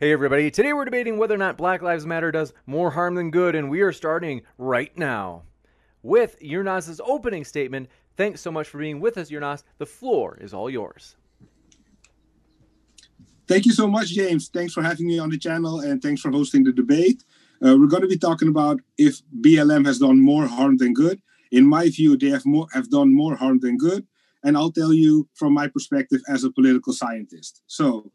Hey, everybody. Today we're debating whether or not Black Lives Matter does more harm than good, and we are starting right now with Yurnas's opening statement. Thanks so much for being with us, Yurnas. The floor is all yours. Thank you so much, James. Thanks for having me on the channel and thanks for hosting the debate. Uh, we're going to be talking about if BLM has done more harm than good. In my view, they have more have done more harm than good, and I'll tell you from my perspective as a political scientist. So,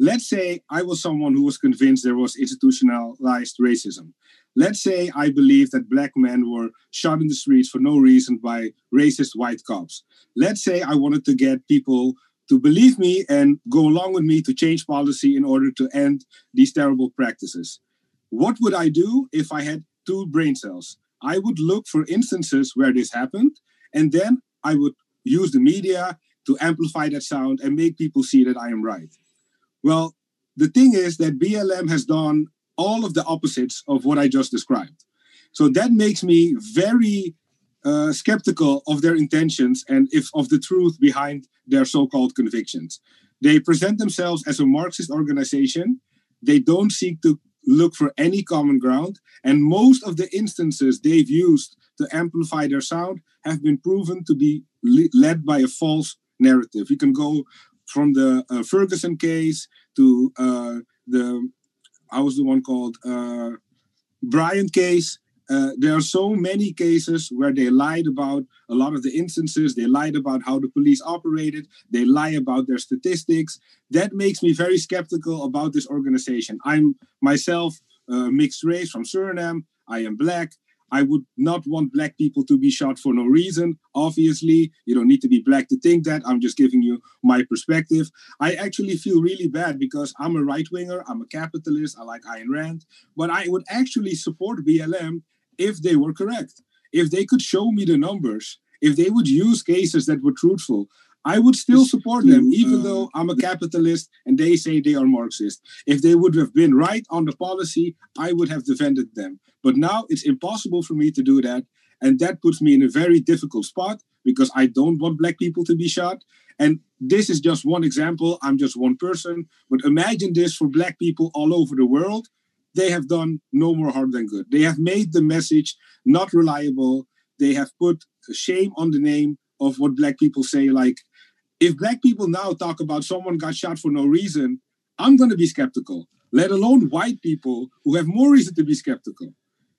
let's say I was someone who was convinced there was institutionalized racism. Let's say I believe that black men were shot in the streets for no reason by racist white cops. Let's say I wanted to get people to believe me and go along with me to change policy in order to end these terrible practices. What would I do if I had two brain cells? I would look for instances where this happened, and then I would use the media to amplify that sound and make people see that I am right. Well, the thing is that BLM has done all of the opposites of what I just described. So that makes me very uh, skeptical of their intentions and if of the truth behind their so-called convictions. They present themselves as a Marxist organization. They don't seek to look for any common ground, and most of the instances they've used to amplify their sound have been proven to be le- led by a false narrative. You can go from the uh, Ferguson case to uh, the I was the one called uh, Bryant case uh, there are so many cases where they lied about a lot of the instances. They lied about how the police operated. They lie about their statistics. That makes me very skeptical about this organization. I'm myself uh, mixed race from Suriname. I am black. I would not want black people to be shot for no reason. Obviously, you don't need to be black to think that. I'm just giving you my perspective. I actually feel really bad because I'm a right winger, I'm a capitalist, I like Ayn Rand, but I would actually support BLM if they were correct. If they could show me the numbers, if they would use cases that were truthful, I would still support them, even uh, though I'm a capitalist and they say they are Marxist. If they would have been right on the policy, I would have defended them. But now it's impossible for me to do that. And that puts me in a very difficult spot because I don't want black people to be shot. And this is just one example. I'm just one person. But imagine this for black people all over the world they have done no more harm than good. They have made the message not reliable. They have put shame on the name of what black people say. Like, if black people now talk about someone got shot for no reason, I'm going to be skeptical, let alone white people who have more reason to be skeptical.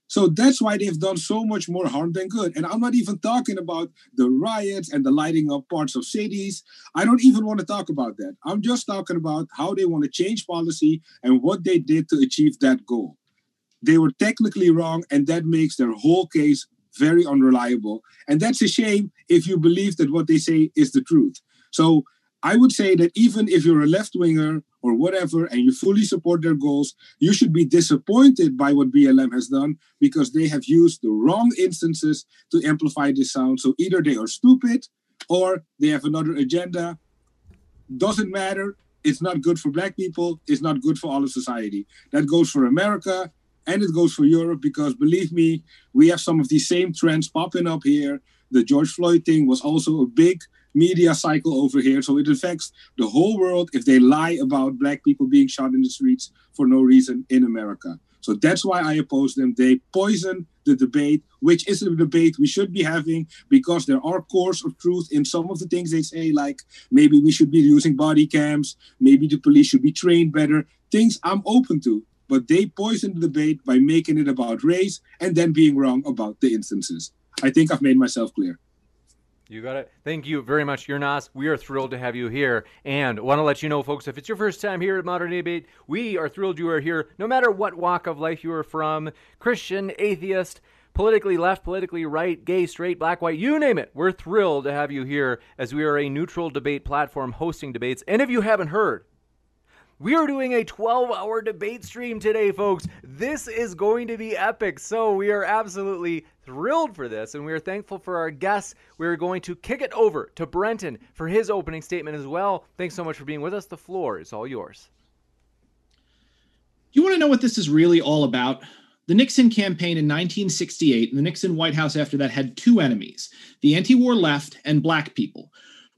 So that's why they've done so much more harm than good. And I'm not even talking about the riots and the lighting up parts of cities. I don't even want to talk about that. I'm just talking about how they want to change policy and what they did to achieve that goal. They were technically wrong, and that makes their whole case very unreliable. And that's a shame if you believe that what they say is the truth. So I would say that even if you're a left winger or whatever and you fully support their goals, you should be disappointed by what BLM has done because they have used the wrong instances to amplify this sound. So either they are stupid or they have another agenda. Doesn't matter. It's not good for black people. It's not good for all of society. That goes for America and it goes for Europe because believe me, we have some of these same trends popping up here. The George Floyd thing was also a big media cycle over here. So it affects the whole world if they lie about black people being shot in the streets for no reason in America. So that's why I oppose them. They poison the debate, which is a debate we should be having because there are cores of truth in some of the things they say, like maybe we should be using body cams, maybe the police should be trained better. Things I'm open to. But they poison the debate by making it about race and then being wrong about the instances. I think I've made myself clear. You got it. Thank you very much, Yurnas. We are thrilled to have you here. And want to let you know, folks, if it's your first time here at Modern Debate, we are thrilled you are here no matter what walk of life you are from Christian, atheist, politically left, politically right, gay, straight, black, white, you name it. We're thrilled to have you here as we are a neutral debate platform hosting debates. And if you haven't heard, we are doing a 12 hour debate stream today, folks. This is going to be epic. So, we are absolutely thrilled for this, and we are thankful for our guests. We're going to kick it over to Brenton for his opening statement as well. Thanks so much for being with us. The floor is all yours. You want to know what this is really all about? The Nixon campaign in 1968 and the Nixon White House after that had two enemies the anti war left and black people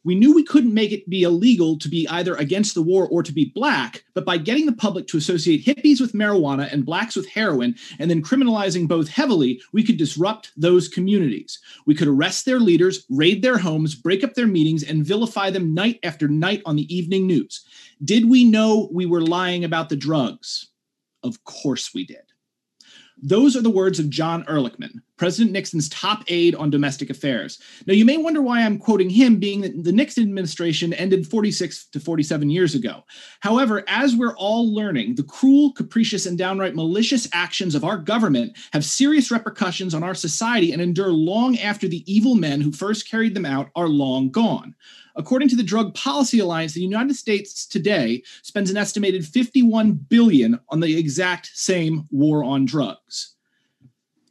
We knew we couldn't make it be illegal to be either against the war or to be black, but by getting the public to associate hippies with marijuana and blacks with heroin, and then criminalizing both heavily, we could disrupt those communities. We could arrest their leaders, raid their homes, break up their meetings, and vilify them night after night on the evening news. Did we know we were lying about the drugs? Of course we did. Those are the words of John Ehrlichman, President Nixon's top aide on domestic affairs. Now, you may wonder why I'm quoting him, being that the Nixon administration ended 46 to 47 years ago. However, as we're all learning, the cruel, capricious, and downright malicious actions of our government have serious repercussions on our society and endure long after the evil men who first carried them out are long gone. According to the Drug Policy Alliance, the United States today spends an estimated 51 billion on the exact same war on drugs.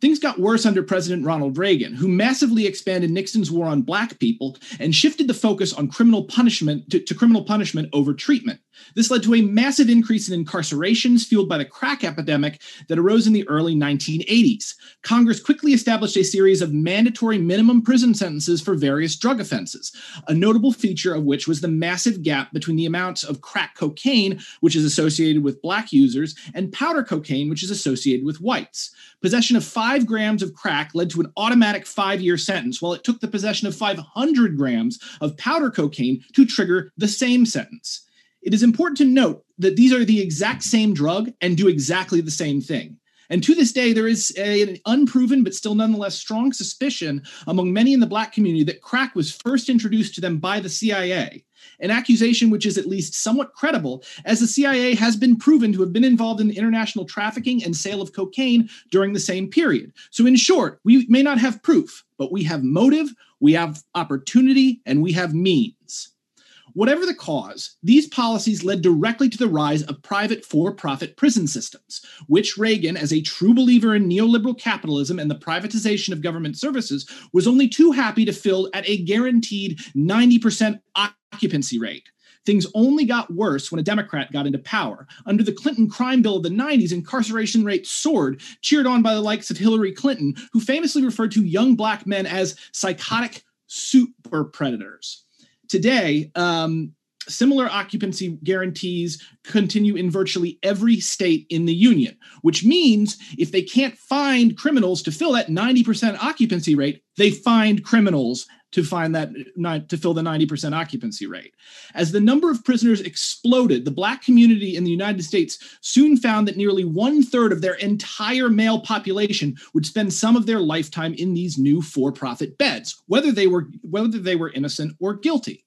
Things got worse under President Ronald Reagan, who massively expanded Nixon's war on black people and shifted the focus on criminal punishment to, to, criminal punishment over treatment. This led to a massive increase in incarcerations fueled by the crack epidemic that arose in the early 1980s. Congress quickly established a series of mandatory minimum prison sentences for various drug offenses, a notable feature of which was the massive gap between the amounts of crack cocaine, which is associated with black users, and powder cocaine, which is associated with whites. Possession of five grams of crack led to an automatic five year sentence, while it took the possession of 500 grams of powder cocaine to trigger the same sentence. It is important to note that these are the exact same drug and do exactly the same thing. And to this day, there is a, an unproven but still nonetheless strong suspicion among many in the Black community that crack was first introduced to them by the CIA an accusation which is at least somewhat credible, as the CIA has been proven to have been involved in international trafficking and sale of cocaine during the same period. So, in short, we may not have proof, but we have motive, we have opportunity, and we have means. Whatever the cause, these policies led directly to the rise of private for profit prison systems, which Reagan, as a true believer in neoliberal capitalism and the privatization of government services, was only too happy to fill at a guaranteed 90% occupancy rate. Things only got worse when a Democrat got into power. Under the Clinton crime bill of the 90s, incarceration rates soared, cheered on by the likes of Hillary Clinton, who famously referred to young black men as psychotic super predators. Today, um, similar occupancy guarantees continue in virtually every state in the union, which means if they can't find criminals to fill that 90% occupancy rate, they find criminals to find that to fill the 90% occupancy rate. As the number of prisoners exploded, the black community in the United States soon found that nearly one third of their entire male population would spend some of their lifetime in these new for-profit beds, whether they were whether they were innocent or guilty.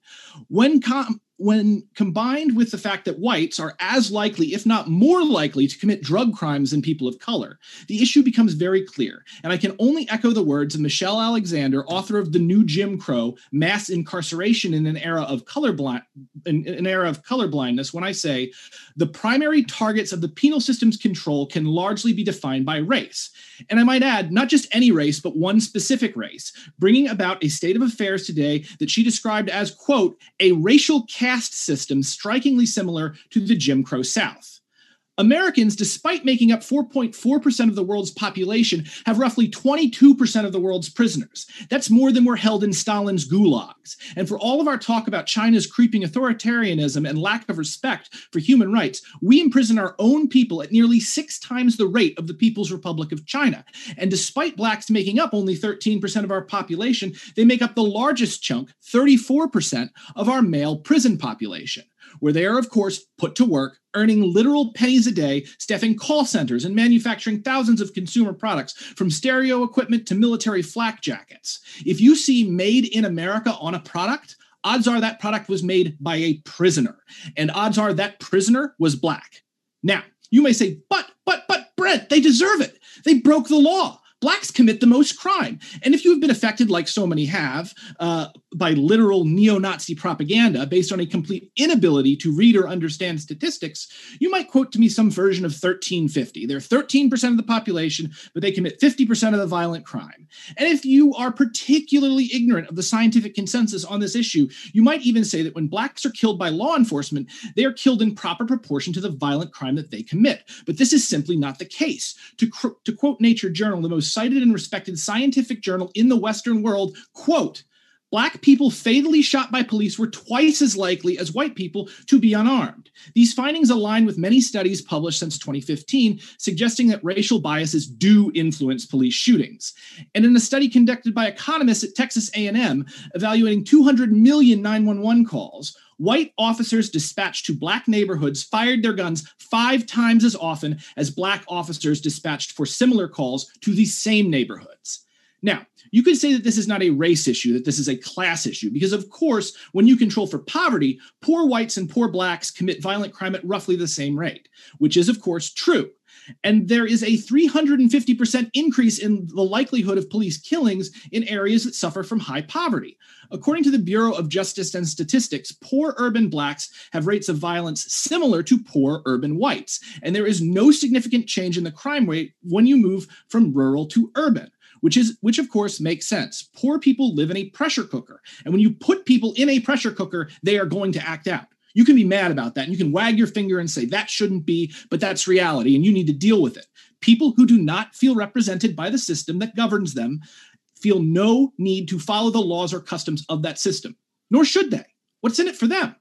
When com- when combined with the fact that whites are as likely, if not more likely, to commit drug crimes than people of color, the issue becomes very clear. And I can only echo the words of Michelle Alexander, author of The New Jim Crow: Mass Incarceration in an Era of Colorblind an Era of Colorblindness, when I say the primary targets of the penal system's control can largely be defined by race. And I might add, not just any race, but one specific race, bringing about a state of affairs today that she described as, quote, a racial caste system strikingly similar to the Jim Crow South. Americans, despite making up 4.4% of the world's population, have roughly 22% of the world's prisoners. That's more than were held in Stalin's gulags. And for all of our talk about China's creeping authoritarianism and lack of respect for human rights, we imprison our own people at nearly six times the rate of the People's Republic of China. And despite blacks making up only 13% of our population, they make up the largest chunk, 34%, of our male prison population where they are, of course, put to work, earning literal pennies a day, staffing call centers and manufacturing thousands of consumer products, from stereo equipment to military flak jackets. If you see made in America on a product, odds are that product was made by a prisoner, and odds are that prisoner was black. Now, you may say, but, but, but, Brent, they deserve it. They broke the law blacks commit the most crime. And if you have been affected, like so many have, uh, by literal neo Nazi propaganda based on a complete inability to read or understand statistics, you might quote to me some version of 1350. They're 13% of the population, but they commit 50% of the violent crime. And if you are particularly ignorant of the scientific consensus on this issue, you might even say that when blacks are killed by law enforcement, they are killed in proper proportion to the violent crime that they commit. But this is simply not the case. To, cr- to quote Nature Journal, the most cited and respected scientific journal in the Western world, quote, Black people fatally shot by police were twice as likely as white people to be unarmed. These findings align with many studies published since 2015, suggesting that racial biases do influence police shootings. And in a study conducted by economists at Texas A&M, evaluating 200 million 911 calls, white officers dispatched to black neighborhoods fired their guns five times as often as black officers dispatched for similar calls to these same neighborhoods. Now, you could say that this is not a race issue, that this is a class issue, because of course, when you control for poverty, poor whites and poor blacks commit violent crime at roughly the same rate, which is, of course, true. And there is a 350% increase in the likelihood of police killings in areas that suffer from high poverty. According to the Bureau of Justice and Statistics, poor urban blacks have rates of violence similar to poor urban whites. And there is no significant change in the crime rate when you move from rural to urban which is which of course makes sense. Poor people live in a pressure cooker, and when you put people in a pressure cooker, they are going to act out. You can be mad about that, and you can wag your finger and say that shouldn't be, but that's reality, and you need to deal with it. People who do not feel represented by the system that governs them feel no need to follow the laws or customs of that system, nor should they. What's in it for them?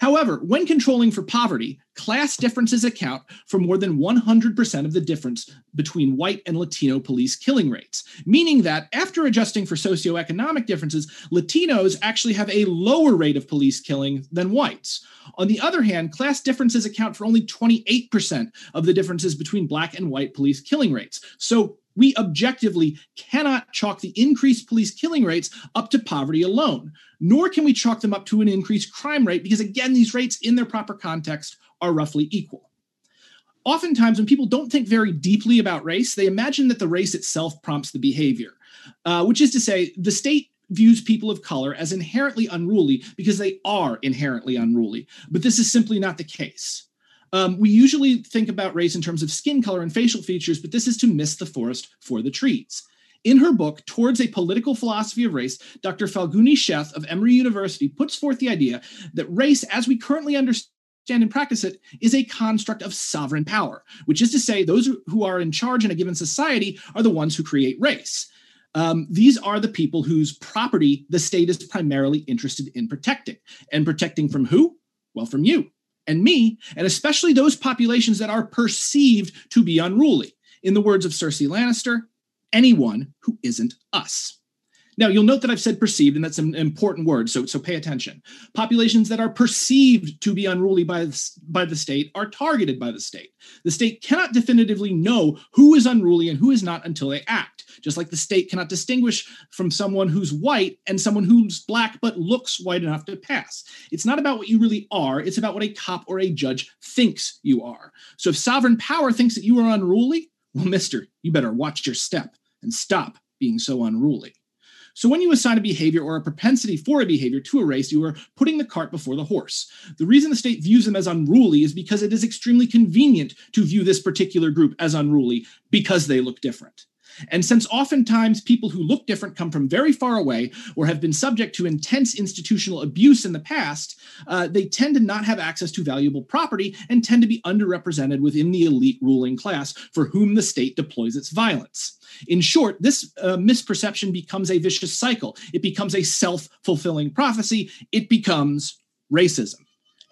However, when controlling for poverty, class differences account for more than 100% of the difference between white and Latino police killing rates, meaning that after adjusting for socioeconomic differences, Latinos actually have a lower rate of police killing than whites. On the other hand, class differences account for only 28% of the differences between black and white police killing rates. So we objectively cannot chalk the increased police killing rates up to poverty alone, nor can we chalk them up to an increased crime rate because, again, these rates in their proper context are roughly equal. Oftentimes, when people don't think very deeply about race, they imagine that the race itself prompts the behavior, uh, which is to say, the state views people of color as inherently unruly because they are inherently unruly. But this is simply not the case. Um, we usually think about race in terms of skin color and facial features, but this is to miss the forest for the trees. In her book, Towards a Political Philosophy of Race, Dr. Falguni Sheth of Emory University puts forth the idea that race, as we currently understand and practice it, is a construct of sovereign power, which is to say, those who are in charge in a given society are the ones who create race. Um, these are the people whose property the state is primarily interested in protecting. And protecting from who? Well, from you and me, and especially those populations that are perceived to be unruly. In the words of Cersei Lannister, anyone who isn't us. Now, you'll note that I've said perceived, and that's an important word, so, so pay attention. Populations that are perceived to be unruly by the, by the state are targeted by the state. The state cannot definitively know who is unruly and who is not until they act, just like the state cannot distinguish from someone who's white and someone who's black but looks white enough to pass. It's not about what you really are, it's about what a cop or a judge thinks you are. So if sovereign power thinks that you are unruly, well, mister, you better watch your step and stop being so unruly. So when you assign a behavior or a propensity for a behavior to a race, you are putting the cart before the horse. The reason the state views them as unruly is because it is extremely convenient to view this particular group as unruly because they look different. And since oftentimes people who look different come from very far away or have been subject to intense institutional abuse in the past, uh, they tend to not have access to valuable property and tend to be underrepresented within the elite ruling class for whom the state deploys its violence. In short, this uh, misperception becomes a vicious cycle. It becomes a self fulfilling prophecy. It becomes racism.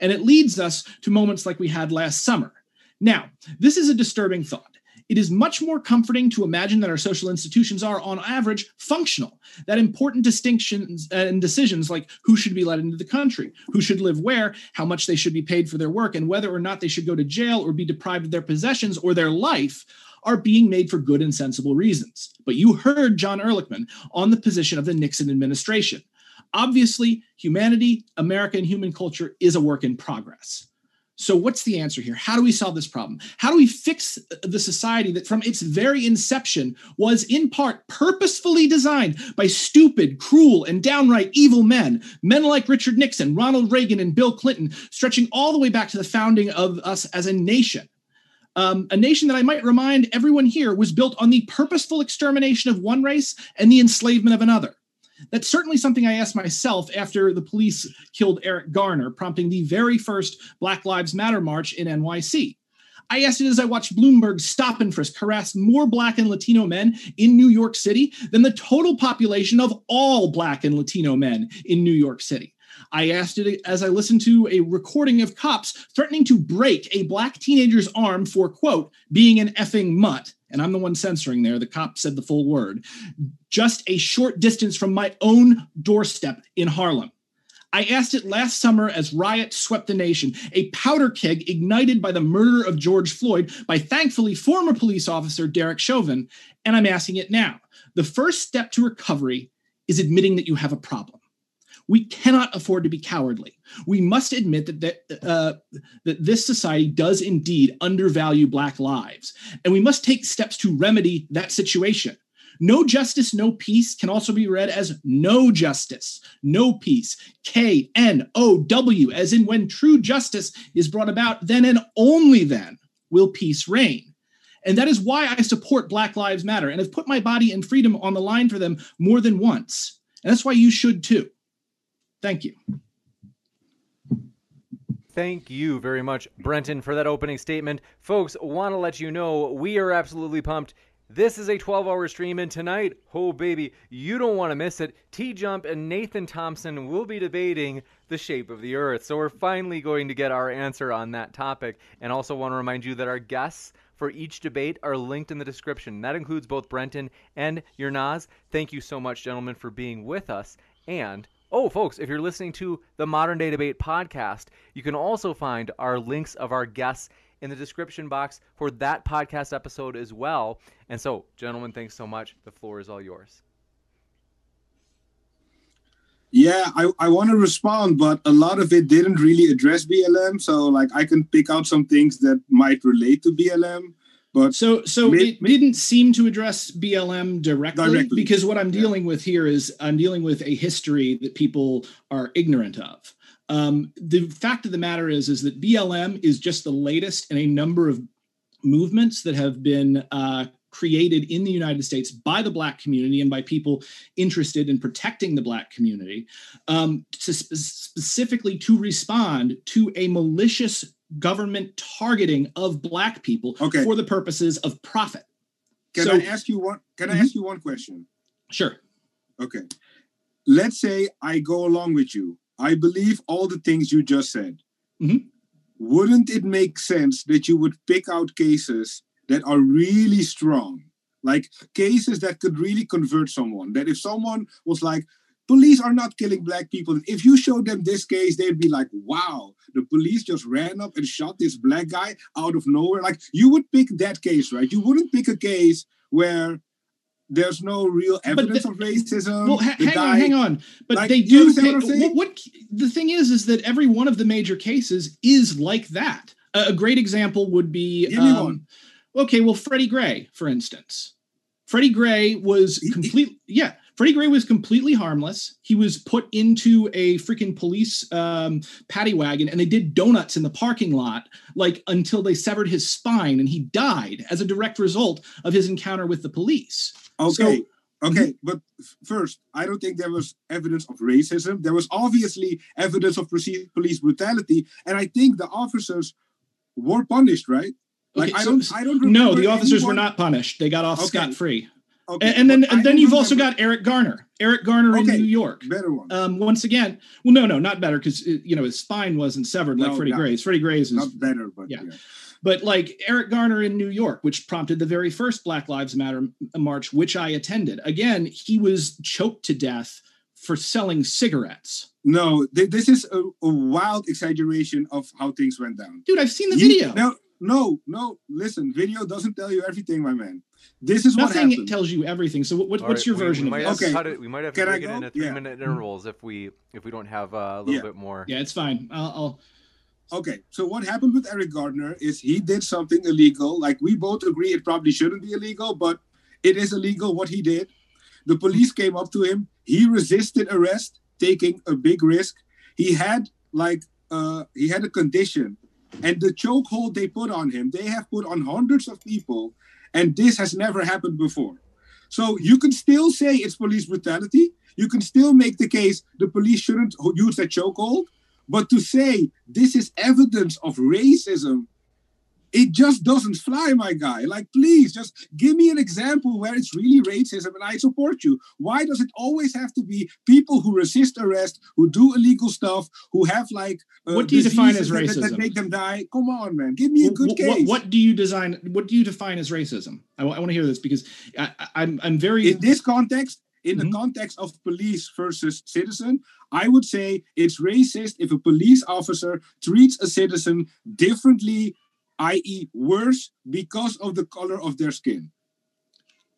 And it leads us to moments like we had last summer. Now, this is a disturbing thought it is much more comforting to imagine that our social institutions are, on average, functional. That important distinctions and decisions like who should be let into the country, who should live where, how much they should be paid for their work, and whether or not they should go to jail or be deprived of their possessions or their life are being made for good and sensible reasons. But you heard John Ehrlichman on the position of the Nixon administration. Obviously, humanity, America, and human culture is a work in progress. So, what's the answer here? How do we solve this problem? How do we fix the society that from its very inception was in part purposefully designed by stupid, cruel, and downright evil men? Men like Richard Nixon, Ronald Reagan, and Bill Clinton, stretching all the way back to the founding of us as a nation. Um, a nation that I might remind everyone here was built on the purposeful extermination of one race and the enslavement of another. That's certainly something I asked myself after the police killed Eric Garner, prompting the very first Black Lives Matter march in NYC. I asked it as I watched Bloomberg stop and frisk harass more Black and Latino men in New York City than the total population of all Black and Latino men in New York City. I asked it as I listened to a recording of cops threatening to break a black teenager's arm for, quote, being an effing mutt. And I'm the one censoring there. The cop said the full word. Just a short distance from my own doorstep in Harlem. I asked it last summer as riots swept the nation, a powder keg ignited by the murder of George Floyd by thankfully former police officer Derek Chauvin, and I'm asking it now. The first step to recovery is admitting that you have a problem. We cannot afford to be cowardly. We must admit that that, uh, that this society does indeed undervalue Black lives, and we must take steps to remedy that situation. No justice, no peace can also be read as no justice, no peace. K N O W, as in when true justice is brought about, then and only then will peace reign. And that is why I support Black Lives Matter and have put my body and freedom on the line for them more than once. And that's why you should too. Thank you. Thank you very much, Brenton, for that opening statement. Folks, want to let you know we are absolutely pumped. This is a 12 hour stream, and tonight, oh baby, you don't want to miss it. T Jump and Nathan Thompson will be debating the shape of the earth. So, we're finally going to get our answer on that topic. And also, want to remind you that our guests for each debate are linked in the description. That includes both Brenton and Yernaz. Thank you so much, gentlemen, for being with us. And Oh, folks, if you're listening to the Modern Day Debate podcast, you can also find our links of our guests in the description box for that podcast episode as well. And so, gentlemen, thanks so much. The floor is all yours. Yeah, I, I want to respond, but a lot of it didn't really address BLM. So, like, I can pick out some things that might relate to BLM. But so so may, it didn't seem to address BLM directly, directly. because what I'm dealing yeah. with here is I'm dealing with a history that people are ignorant of. Um, the fact of the matter is is that BLM is just the latest in a number of movements that have been uh, created in the United States by the Black community and by people interested in protecting the Black community, um, to sp- specifically to respond to a malicious government targeting of black people okay. for the purposes of profit. Can so, I ask you one can mm-hmm. I ask you one question? Sure. Okay. Let's say I go along with you. I believe all the things you just said. Mm-hmm. Wouldn't it make sense that you would pick out cases that are really strong? Like cases that could really convert someone. That if someone was like, police are not killing black people. If you showed them this case, they'd be like, wow, the police just ran up and shot this black guy out of nowhere. Like you would pick that case, right? You wouldn't pick a case where there's no real evidence the, of racism. Well, ha- hang guy, on, hang on. But like, they do. Pick, what, what, the thing is, is that every one of the major cases is like that. A, a great example would be. Give me um, one. Okay, well, Freddie Gray, for instance. Freddie Gray was complete. Yeah, Freddie Gray was completely harmless. He was put into a freaking police um, paddy wagon and they did donuts in the parking lot, like until they severed his spine and he died as a direct result of his encounter with the police. Okay. So, Okay, mm-hmm. but first, I don't think there was evidence of racism. There was obviously evidence of police brutality, and I think the officers were punished, right? Like okay, I don't, I don't. No, the officers anyone... were not punished. They got off okay. scot free. Okay, and, and then and then you've remember. also got Eric Garner. Eric Garner okay, in New York. Better one. Um, once again, well, no, no, not better because you know his spine wasn't severed like no, Freddie Gray's. Freddie Gray's is not better, but yeah. yeah. But like Eric Garner in New York, which prompted the very first Black Lives Matter march, which I attended. Again, he was choked to death for selling cigarettes. No, th- this is a, a, wild exaggeration of how things went down. Dude, I've seen the you, video. No, no, no. Listen, video doesn't tell you everything, my man. This is Nothing what happened. tells you everything. So what, what's right, your we, version we of this? Okay. It, we might have to Can break it into three yeah. minute intervals if we if we don't have uh, a little yeah. bit more. Yeah, it's fine. I'll, I'll. Okay, so what happened with Eric Gardner is he did something illegal. Like we both agree, it probably shouldn't be illegal, but it is illegal what he did. The police came up to him. He resisted arrest, taking a big risk. He had like uh, he had a condition and the chokehold they put on him, they have put on hundreds of people, and this has never happened before. So you can still say it's police brutality. You can still make the case the police shouldn't use that chokehold. But to say this is evidence of racism, it just doesn't fly, my guy. Like, please, just give me an example where it's really racism and I support you. Why does it always have to be people who resist arrest, who do illegal stuff, who have like uh, what do you define as racism that, that, make them die? Come on, man, give me a good what, case. What, what, do you design? What do you define as racism? I, I want to hear this because I, I'm I'm very in this context. In mm-hmm. the context of police versus citizen, I would say it's racist if a police officer treats a citizen differently i.e., worse because of the color of their skin.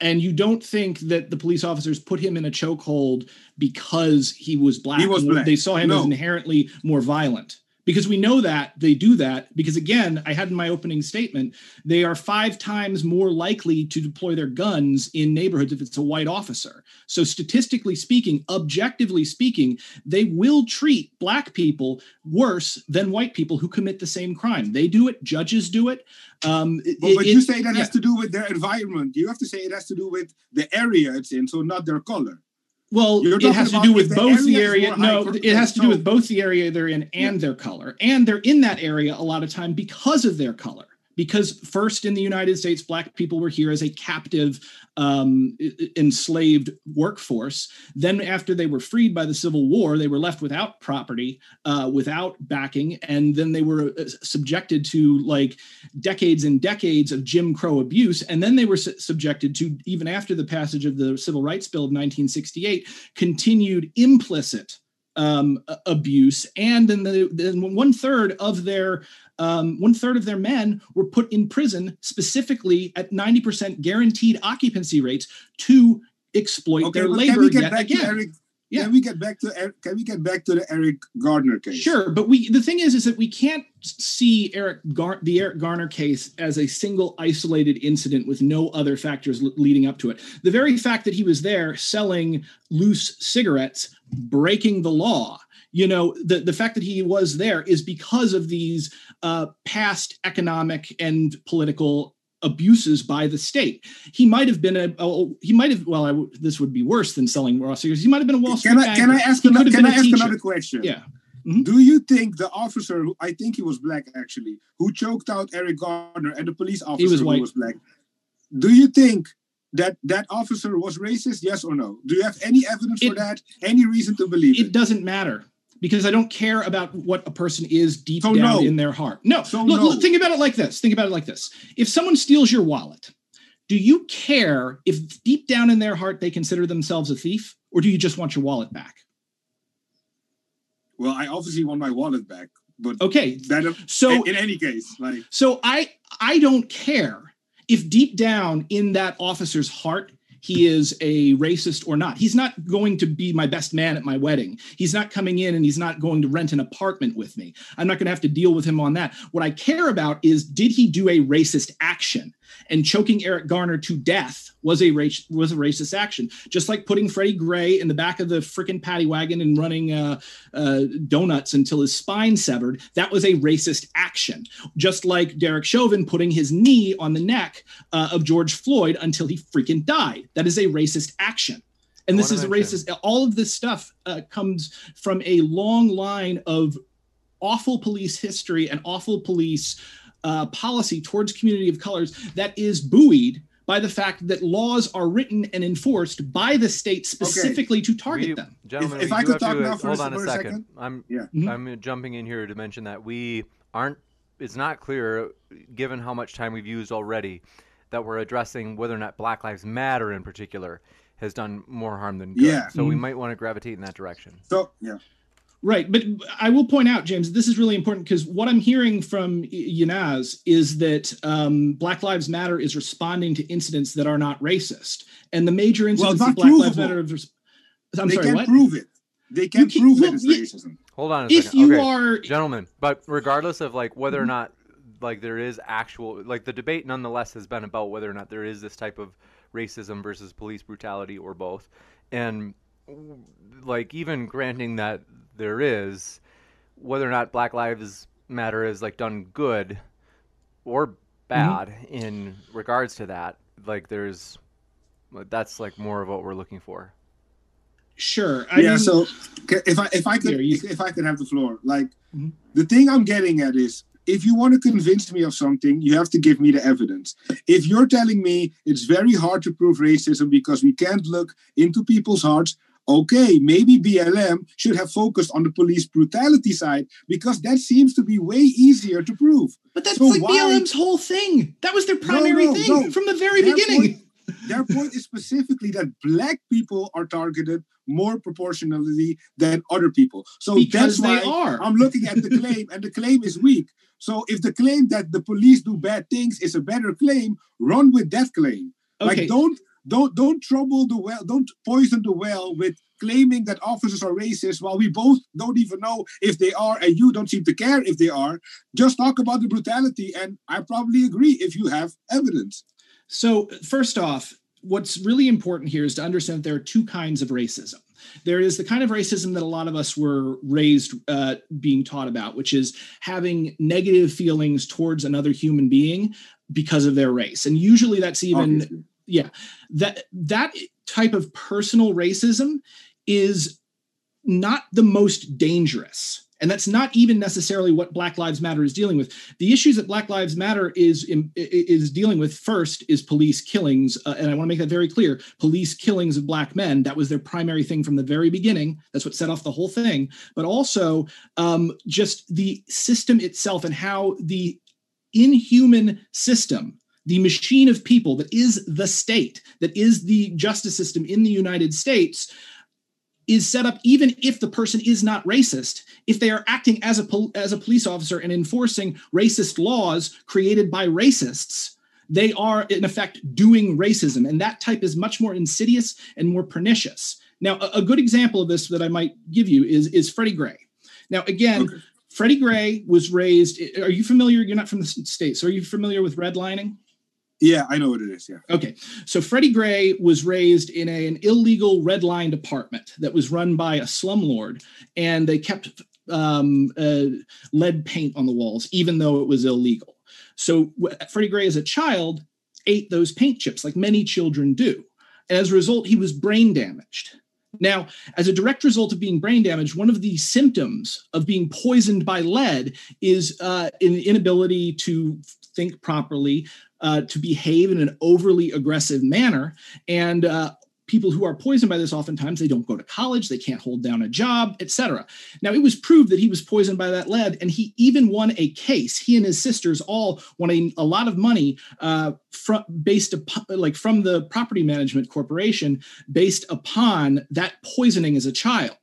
And you don't think that the police officers put him in a chokehold because he was black? He was black. They saw him no. as inherently more violent because we know that they do that because again i had in my opening statement they are five times more likely to deploy their guns in neighborhoods if it's a white officer. So statistically speaking objectively speaking they will treat black people worse than white people who commit the same crime. They do it judges do it. Um, but, but it, you say that yeah. has to do with their environment. You have to say it has to do with the area it's in so not their color well, it has to do with both the area. No, it has to do with both the area they're in and yeah. their color. And they're in that area a lot of time because of their color because first in the United States, Black people were here as a captive, um, enslaved workforce. Then, after they were freed by the Civil War, they were left without property, uh, without backing, and then they were uh, subjected to like decades and decades of Jim Crow abuse. And then they were su- subjected to, even after the passage of the Civil Rights Bill of 1968, continued implicit um, abuse, and then the then one third of their um, one third of their men were put in prison specifically at 90% guaranteed occupancy rates to exploit okay, their labor yet again. Yeah. Can we get back to can we get back to the Eric Garner case? Sure, but we the thing is is that we can't see Eric Gar- the Eric Garner case as a single isolated incident with no other factors l- leading up to it. The very fact that he was there selling loose cigarettes, breaking the law, you know the, the fact that he was there is because of these uh, past economic and political abuses by the state. He might have been a, a he might have well I, this would be worse than selling raw cigarettes. He might have been a Wall Street can I, Can I ask, another, can I ask another question? Yeah. Mm-hmm. Do you think the officer, who, I think he was black actually, who choked out Eric Garner and the police officer he was who was black, do you think that that officer was racist? Yes or no? Do you have any evidence it, for that? Any reason to believe it? It doesn't matter because I don't care about what a person is deep so down no. in their heart. No. So look, no. look, think about it like this. Think about it like this. If someone steals your wallet, do you care if deep down in their heart they consider themselves a thief, or do you just want your wallet back? Well, I obviously want my wallet back, but okay. That, so in any case, like so, I I don't care if deep down in that officer's heart he is a racist or not. He's not going to be my best man at my wedding. He's not coming in and he's not going to rent an apartment with me. I'm not going to have to deal with him on that. What I care about is did he do a racist action? And choking Eric Garner to death was a race was a racist action. Just like putting Freddie Gray in the back of the freaking paddy wagon and running uh, uh, donuts until his spine severed, that was a racist action. Just like Derek Chauvin putting his knee on the neck uh, of George Floyd until he freaking died. That is a racist action. And this is a racist. All of this stuff uh, comes from a long line of awful police history and awful police uh, policy towards community of colors that is buoyed by the fact that laws are written and enforced by the state specifically okay. to target we, them. Gentlemen, if, if I could talk now hold on a second. second. I'm yeah. Mm-hmm. I'm jumping in here to mention that we aren't. It's not clear, given how much time we've used already, that we're addressing whether or not Black Lives Matter in particular has done more harm than good. Yeah. So mm-hmm. we might want to gravitate in that direction. So yeah. Right. But I will point out, James, this is really important because what I'm hearing from Yanaz is that um, Black Lives Matter is responding to incidents that are not racist. And the major incidents well, of Black Lives Matter. I'm they sorry, can't what? prove it. They can't can, prove well, it is racism. Hold on a if second. you okay. are gentlemen, but regardless of like whether or mm-hmm. not like there is actual like the debate nonetheless has been about whether or not there is this type of racism versus police brutality or both. And like even granting that there is, whether or not Black Lives Matter is like done good or bad mm-hmm. in regards to that, like there's that's like more of what we're looking for. Sure. I yeah. Mean, so if I if I could if, if, I could have the floor, like mm-hmm. the thing I'm getting at is if you want to convince me of something, you have to give me the evidence. If you're telling me it's very hard to prove racism because we can't look into people's hearts, okay, maybe BLM should have focused on the police brutality side because that seems to be way easier to prove. But that's so like why... BLM's whole thing. That was their primary no, no, thing no. from the very their beginning. Point, their point is specifically that black people are targeted more proportionally than other people. So because that's why are. I'm looking at the claim, and the claim is weak. So if the claim that the police do bad things is a better claim, run with that claim. Okay. Like don't don't don't trouble the well, don't poison the well with claiming that officers are racist while we both don't even know if they are and you don't seem to care if they are. Just talk about the brutality and I probably agree if you have evidence. So first off, what's really important here is to understand that there are two kinds of racism. There is the kind of racism that a lot of us were raised uh, being taught about, which is having negative feelings towards another human being because of their race. And usually that's even, Obviously. Yeah, that that type of personal racism is not the most dangerous. And that's not even necessarily what black lives matter is dealing with. The issues that black lives matter is is dealing with first is police killings uh, and i want to make that very clear police killings of black men. That was their primary thing from the very beginning. That's what set off the whole thing. But also um, just the system itself and how the inhuman system the machine of people that is the state that is the justice system in the united states is set up even if the person is not racist. If they are acting as a pol- as a police officer and enforcing racist laws created by racists they are in effect doing racism. And that type is much more insidious and more pernicious. Now a, a good example of this that i might give you is is freddie gray. Now again okay. freddie gray was raised are you familiar? You're not from the states. So are you familiar with redlining yeah, I know what it is. Yeah. Okay. So Freddie Gray was raised in a, an illegal redlined apartment that was run by a slumlord, and they kept um, uh, lead paint on the walls, even though it was illegal. So Freddie Gray, as a child, ate those paint chips like many children do. And as a result, he was brain damaged. Now, as a direct result of being brain damaged, one of the symptoms of being poisoned by lead is uh, an inability to think properly, uh, to behave in an overly aggressive manner. And uh, people who are poisoned by this oftentimes they don't go to college they can't hold down a job etc now it was proved that he was poisoned by that lead and he even won a case. He and his sisters all won a, a lot of money uh, from based upon like from the property management corporation based upon that poisoning as a child.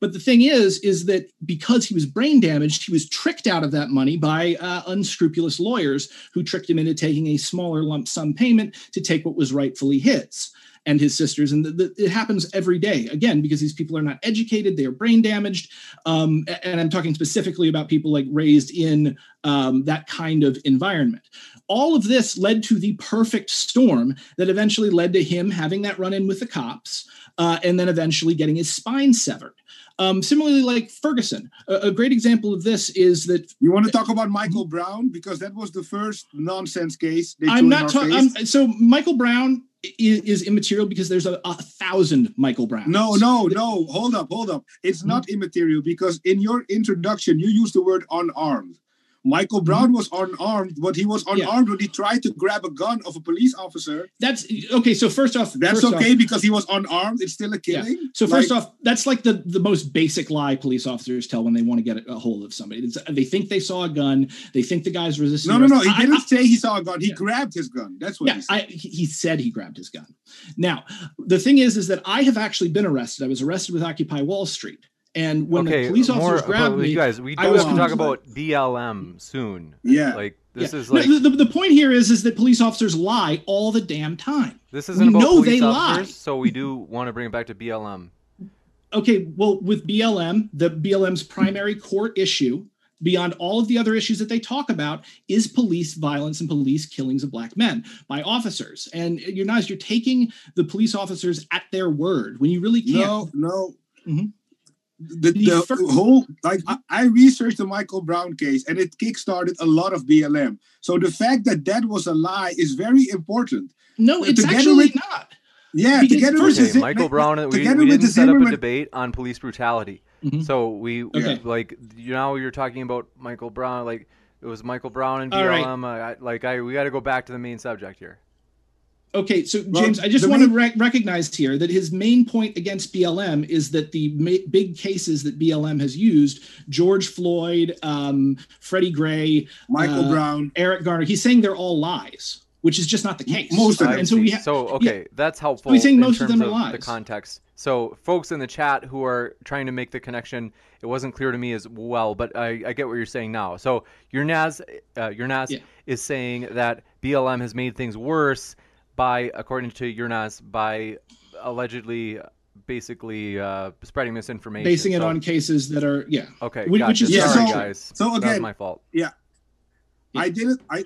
But the thing is, is that because he was brain damaged, he was tricked out of that money by uh, unscrupulous lawyers who tricked him into taking a smaller lump sum payment to take what was rightfully his and his sisters. And the, the, it happens every day, again, because these people are not educated, they are brain damaged. Um, and I'm talking specifically about people like raised in um, that kind of environment. All of this led to the perfect storm that eventually led to him having that run in with the cops uh, and then eventually getting his spine severed. Um, similarly, like Ferguson, a, a, great example of this is that you want to talk about Michael Brown because that was the first nonsense case. I'm not talking. So Michael Brown is, is, immaterial because there's a, a, thousand Michael Brown. No, no, no. Hold up, hold up. It's not mm-hmm. immaterial because in your introduction you used the word unarmed. Michael Brown mm-hmm. was unarmed, but he was unarmed yeah. when he tried to grab a gun of a police officer. That's okay. So first off, that's first okay off, because he was unarmed. It's still a killing. Yeah. So first like, off, that's like the the most basic lie police officers tell when they want to get a hold of somebody. It's, they think they saw a gun. They think the guy's resisting. No, no, no. He I, didn't I, say he saw a gun. He yeah. grabbed his gun. That's what. Yeah, he said. he said he grabbed his gun. Now the thing is, is that I have actually been arrested. I was arrested with Occupy Wall Street. And when okay, the police officers grabbed me, you guys, we do have to talk about BLM soon. Yeah, like this yeah. is like no, the, the point here is is that police officers lie all the damn time. This isn't we about know police they officers, lie. so we do want to bring it back to BLM. Okay, well, with BLM, the BLM's primary court issue, beyond all of the other issues that they talk about, is police violence and police killings of black men by officers. And you're not you're taking the police officers at their word when you really can't. No, no. Mm-hmm the, the first... whole like I, I, researched the Michael Brown case and it kickstarted a lot of BLM. So the fact that that was a lie is very important. No, it's together actually with, not. Yeah, because together with okay, Michael Brown, we, we didn't set Zimmerman... up a debate on police brutality. Mm-hmm. So we okay. like you know you're talking about Michael Brown like It was Michael Brown and All right. BLM. Uh, I, like I, we got to go back to the main subject here. Okay, so Well, James, I just the want to main- rec- recognize here that his main point against BLM is that the ma- big cases that BLM has used, George Floyd, um, Freddie Gray, Michael Uh, Brown. Eric Garner, he's saying they're all lies, which is just not the case. Most of them. and so we ha- so okay, that's helpful. he's saying in most of them are The lies. context. So folks in the chat who are trying to make the connection, it wasn't clear to me as well, but I, I get what you're saying now. So your Naz, uh, your Naz Yeah. is saying that BLM has made things worse by, according to your Naz, by allegedly, basically uh, spreading misinformation. basing it So- on cases that are yeah. Okay, Which- gotcha. which is- Yeah, sorry so- guys. so that was again- my fault. Yeah. I didn't. I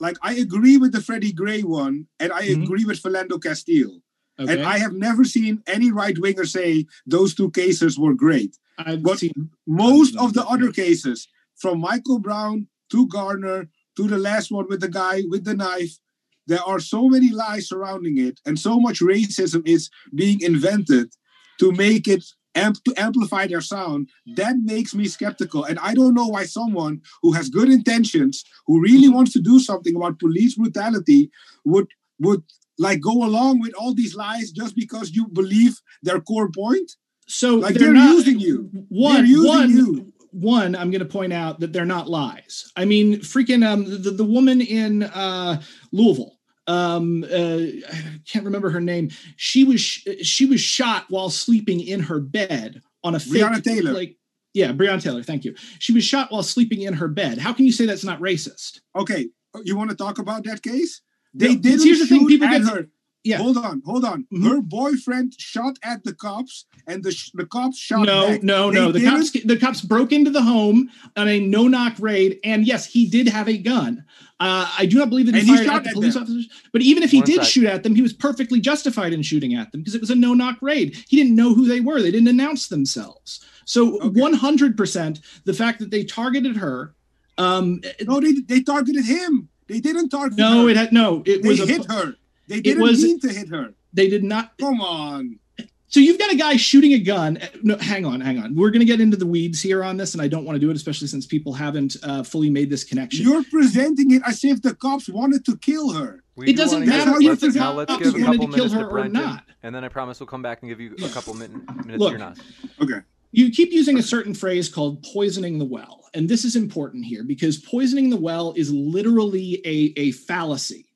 like. I agree with the Freddie Gray one, and I Mhm. agree with Philando Castile. Okay, And I have never seen any right winger say those two cases were great. I've but- seen Most of the other cases, from Michael Brown to Garner to the last one with the guy with the knife, there are so many lies surrounding it, and so much racism is being invented to make it amp- to amplify their sound. That makes me skeptical, and I don't know why someone who has good intentions, who really wants to do something about police brutality, would would like go along with all these lies just because you believe their core point. so Like, they're, they're not using you. One, They're using one, you. one. I'm going to point out that they're not lies. I mean, freaking um, the the woman in uh, Louisville. Um, uh, I can't remember her name. She was sh- she was shot while sleeping in her bed on a fake, Breonna Taylor. Like, yeah, Breonna Taylor. Thank you. She was shot while sleeping in her bed. How can you say that's not racist? Okay, you want to talk about that case? No, They didn't here's the thing, people get- her. Yeah. Hold on, hold on. Mhm. Her boyfriend shot at the cops, and the sh- the cops shot no, back. no, They no. The didn't- cops the cops broke into the home on a no knock raid, and yes, he did have a gun. Uh, I do not believe that he And he fired shot at the at police them. officers. But even if he One did sec. shoot at them, he was perfectly justified in shooting at them because it was a no knock raid. He didn't know who they were. They didn't announce themselves. So Okay. one hundred percent, the fact that they targeted her. Um, No, they they targeted him. They didn't target no, her. it had no. It they was a, hit her. They didn't was- mean to hit her. They did not. Come on. So you've got a guy shooting a gun. No, hang on, hang on. We're going to get into the weeds here on this, and I don't want to do it, especially since people haven't uh, fully made this connection. You're presenting it as if the cops wanted to kill her. We It do doesn't matter let's- if the now let's cops wanted couple to kill her to or not. and then I promise we'll come back and give you a couple min- minutes Look. to your Nas. Okay. you keep using a certain phrase called poisoning the well. And this is important here because poisoning the well is literally a, a fallacy.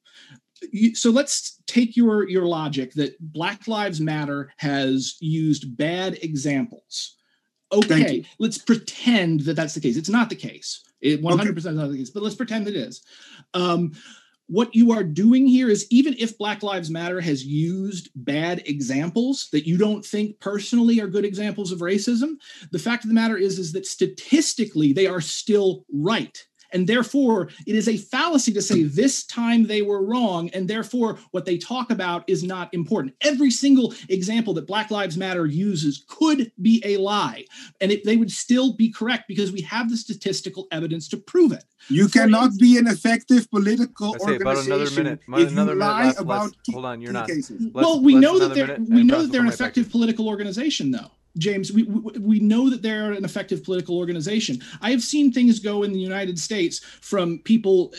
So let's take your, your logic that Black Lives Matter has used bad examples. Okay, let's pretend that that's the case. It's not the case. It 100% is not the case, but let's pretend it is. Um, what you are doing here is even if Black Lives Matter has used bad examples that you don't think personally are good examples of racism, the fact of the matter is, is that statistically they are still right. And therefore, it is a fallacy to say this time they were wrong, and therefore what they talk about is not important. Every single example that Black Lives Matter uses could be a lie, and it, they would still be correct because we have the statistical evidence to prove it. You For cannot be an effective political I say about organization another minute. About if another you minute lie left. about Let's- key- hold on, you're key not. cases. Let's- well, we let's know that they're we know that they're an come right back to effective political organization, though. James, we, we know that they're an effective political organization. I have seen things go in the United States from people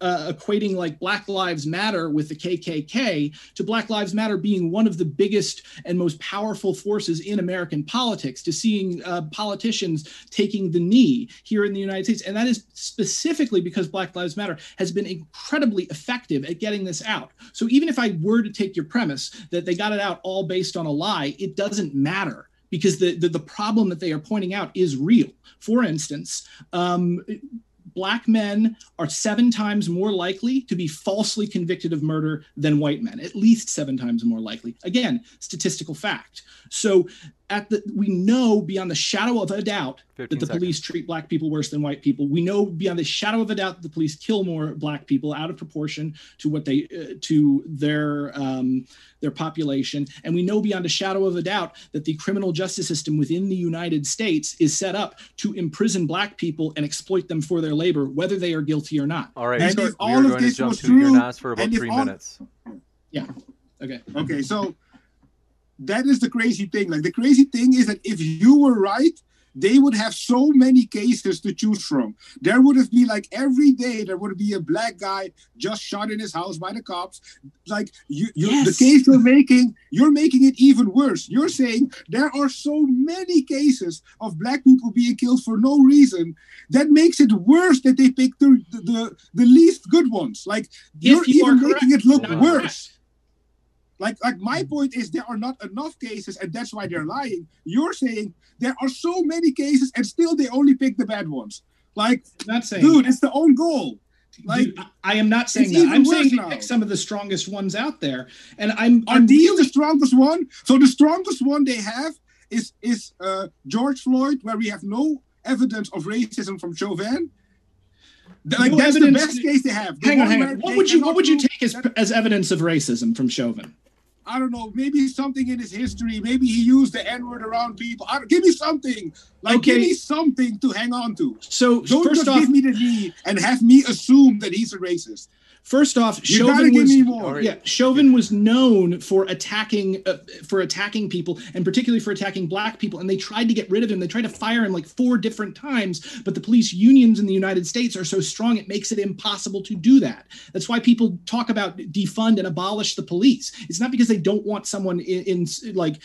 uh, equating like Black Lives Matter with the KKK to Black Lives Matter being one of the biggest and most powerful forces in American politics, to seeing uh, politicians taking the knee here in the United States, and that is specifically because Black Lives Matter has been incredibly effective at getting this out. So even if I were to take your premise that they got it out all based on a lie, it doesn't matter because the, the, the problem that they are pointing out is real. For instance, um, black men are seven times more likely to be falsely convicted of murder than white men, at least seven times more likely. Again, statistical fact. So at the we know beyond the shadow of a doubt that the seconds. police treat black people worse than white people. We know beyond the shadow of a doubt that the police kill more black people out of proportion to what they uh, to their um, their population, and we know beyond a shadow of a doubt that the criminal justice system within the United States is set up to imprison black people and exploit them for their labor, whether they are guilty or not. All right, And so if we all are of going to this jump was to your true, Nas for about and if three all- minutes. Okay. Okay, so that is the crazy thing. Like the crazy thing is that if you were right, they would have so many cases to choose from. There would have been like every day there would be a black guy just shot in his house by the cops. Like you, you yes. the case you're making, you're making it even worse. You're saying there are so many cases of black people being killed for no reason that makes it worse that they pick the the, the least good ones. Like you're you even making it look no, worse. Like, like my point is there are not enough cases, and that's why they're lying. You're saying there are so many cases, and still they only pick the bad ones. Like, not saying, dude, it's the own goal. Like, dude, I am not saying that. I'm saying they pick some of the strongest ones out there, and I'm. Are I'm these really... the strongest one? So the strongest one they have is is uh, George Floyd, where we have no evidence of racism from Chauvin. Like no that's evidence, the best case they have. The hang on, hang on. What would you what would you take as, as evidence of racism from Chauvin? I don't know, maybe something in his history. Maybe he used the N word around people. give me something. Like, okay. give me something to hang on to. So, don't first just off, give me the knee and have me assume that he's a racist. First off, you Chauvin was yeah, Chauvin was known for attacking uh, for attacking people and particularly for attacking black people and they tried to get rid of him. They tried to fire him like four different times, but the police unions in the United States are so strong it makes it impossible to do that. That's why people talk about defund and abolish the police. It's not because they don't want someone in, in like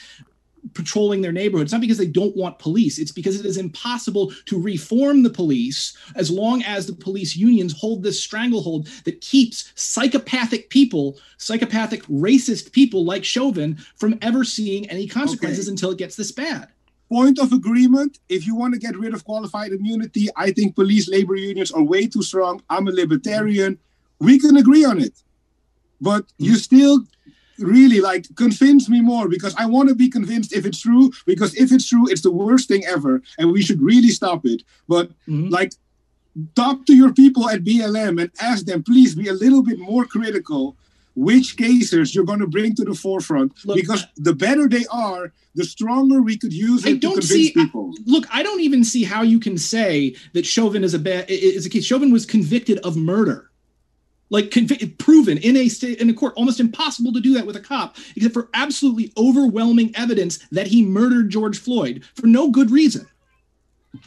patrolling their neighborhoods. It's not because they don't want police. It's because it is impossible to reform the police as long as the police unions hold this stranglehold that keeps psychopathic people, psychopathic racist people like Chauvin from ever seeing any consequences okay. until it gets this bad. Point of agreement. If you want to get rid of qualified immunity, I think police labor unions are way too strong. I'm a libertarian. We can agree on it. But you mm-hmm. still really like convince me more because I want to be convinced if it's true. Because if it's true, it's the worst thing ever, and we should really stop it. But mm-hmm. like, talk to your people at BLM and ask them, please be a little bit more critical. Which cases you're going to bring to the forefront? Look, because the better they are, the stronger we could use it to convince see, people. look, I don't even see how you can say that Chauvin is a bad is a case. Chauvin was convicted of murder like conv- proven in a state in a court almost impossible to do that with a cop except for absolutely overwhelming evidence that he murdered george floyd for no good reason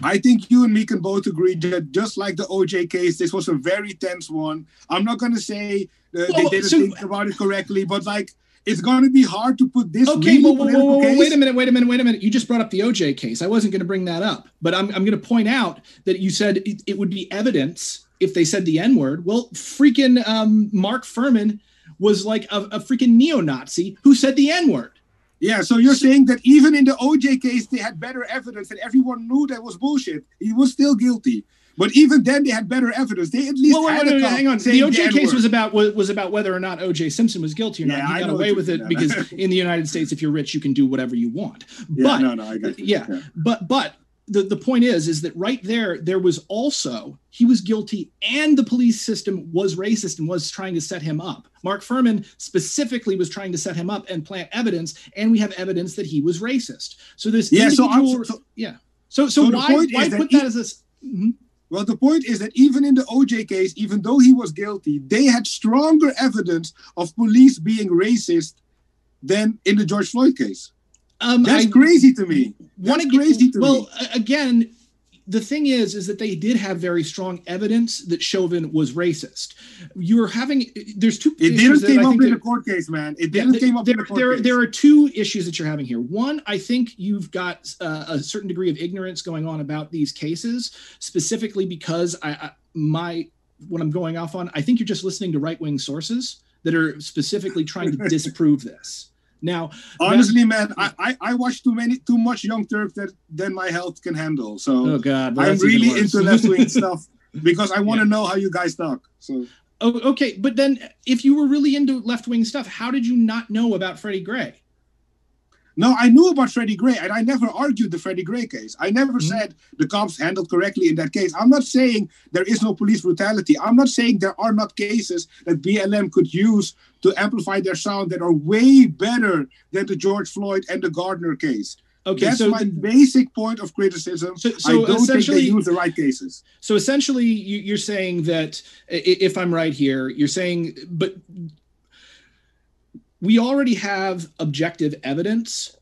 I think you and me can both agree that just like the OJ case, this was a very tense one. I'm not going to say uh, well, they didn't so, think about it correctly, but like it's going to be hard to put this. Okay, really whoa, whoa, whoa, wait a minute, wait a minute, wait a minute. You just brought up the OJ case. I wasn't going to bring that up, but I'm, I'm going to point out that you said it, it would be evidence if they said the N word. Well, freaking um, Mark Fuhrman was like a, a freaking neo Nazi who said the N word. Yeah, so you're saying that even in the OJ case, they had better evidence and everyone knew that was bullshit. He was still guilty. But even then, they had better evidence. They at least well, had wait, wait, hang on. The OJ case was about was, was about whether or not OJ Simpson was guilty or not. Yeah, he got away with it because in the United States, if you're rich, you can do whatever you want. Yeah, but no, no, I got yeah, yeah, but but the, the point is is that right there there was also he was guilty and the police system was racist and was trying to set him up mark fuhrman specifically was trying to set him up and plant evidence and we have evidence that he was racist so this yeah individual, so, so, yeah so so, so why, why put that, that as a mm-hmm. Well, the point is that even in the OJ case, even though he was guilty, they had stronger evidence of police being racist than in the George Floyd case. Um, That's I, crazy to me. That's crazy to well, me. Well, again, the thing is, is that they did have very strong evidence that Chauvin was racist. You are having there's two. It didn't came up in the court case, man. It didn't yeah, came up there, in the court there, case. There are two issues that you're having here. One, I think you've got uh, a certain degree of ignorance going on about these cases, specifically because I, I my what I'm going off on. I think you're just listening to right wing sources that are specifically trying to disprove this. Now, honestly, man, I, I, I watch too many too much Young Turk that than my health can handle. So oh god, I'm really into left wing stuff because I want to yeah. know how you guys talk. So oh, okay, but then if you were really into left wing stuff, how did you not know about Freddie Gray? No, I knew about Freddie Gray, and I never argued the Freddie Gray case. I never mm-hmm. said the cops handled correctly in that case. I'm not saying there is no police brutality. I'm not saying there are not cases that BLM could use to amplify their sound that are way better than the George Floyd and the Gardner case. Okay, that's so my the, basic point of criticism. So, so I don't think they use the right cases. So essentially, you, are saying that if I'm right here, you're saying, but we already have objective evidence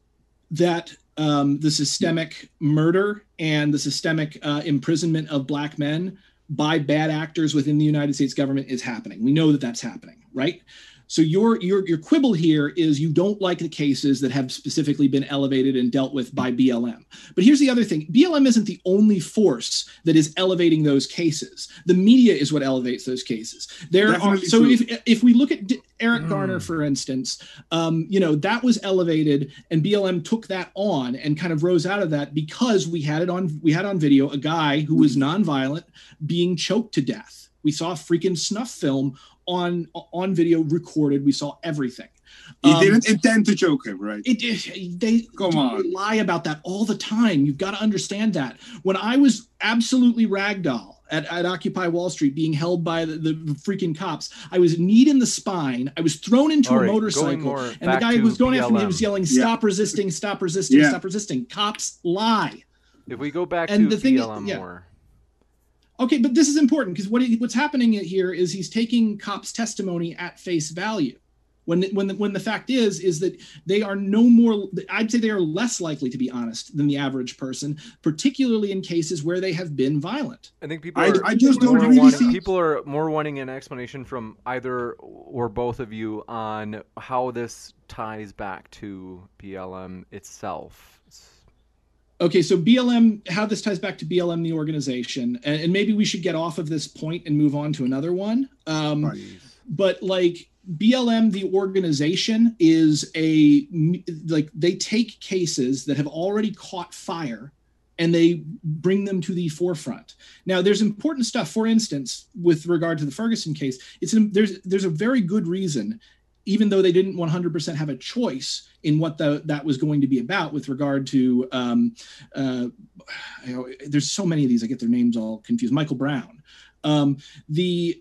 that um, the systemic murder and the systemic uh, imprisonment of black men by bad actors within the United States government is happening. We know that that's happening, right? So your your your quibble here is you don't like the cases that have specifically been elevated and dealt with by BLM. But here's the other thing: BLM isn't the only force that is elevating those cases. The media is what elevates those cases. There are so true. if if we look at D- Eric mm. Garner, for instance, um, you know that was elevated, and BLM took that on and kind of rose out of that because we had it on we had on video a guy who was nonviolent being choked to death. We saw a freaking snuff film on on video recorded. We saw everything. He um, didn't intend to choke him, right? It, it they come on lie about that all the time. You've got to understand that. When I was absolutely ragdoll at, at Occupy Wall Street, being held by the, the, freaking cops, I was kneed in the spine. I was thrown into a motorcycle, and the guy who was going BLM. after me was yelling, "Stop yeah. resisting! Stop resisting! Yeah. Stop resisting!" Cops lie. If we go back and to the thing, BLM yeah. more Okay, but this is important because what he, what's happening here is he's taking cops' testimony at face value. When the, when the, when the fact is is that they are no more I'd say they are less likely to be honest than the average person, particularly in cases where they have been violent. I think people. Are, I, I just don't really wanting, see. People are more wanting an explanation from either or both of you on how this ties back to BLM itself Okay, so BLM, how this ties back to BLM, the organization, and, and, maybe we should get off of this point and move on to another one. Um, but like BLM, the organization, is a like they take cases that have already caught fire and they bring them to the forefront. Now, there's important stuff. For instance, with regard to the Ferguson case, it's there's there's a very good reason even though they didn't 100% have a choice in what the, that was going to be about with regard to um, uh, you know, there's so many of these i get their names all confused. Michael brown. Um, the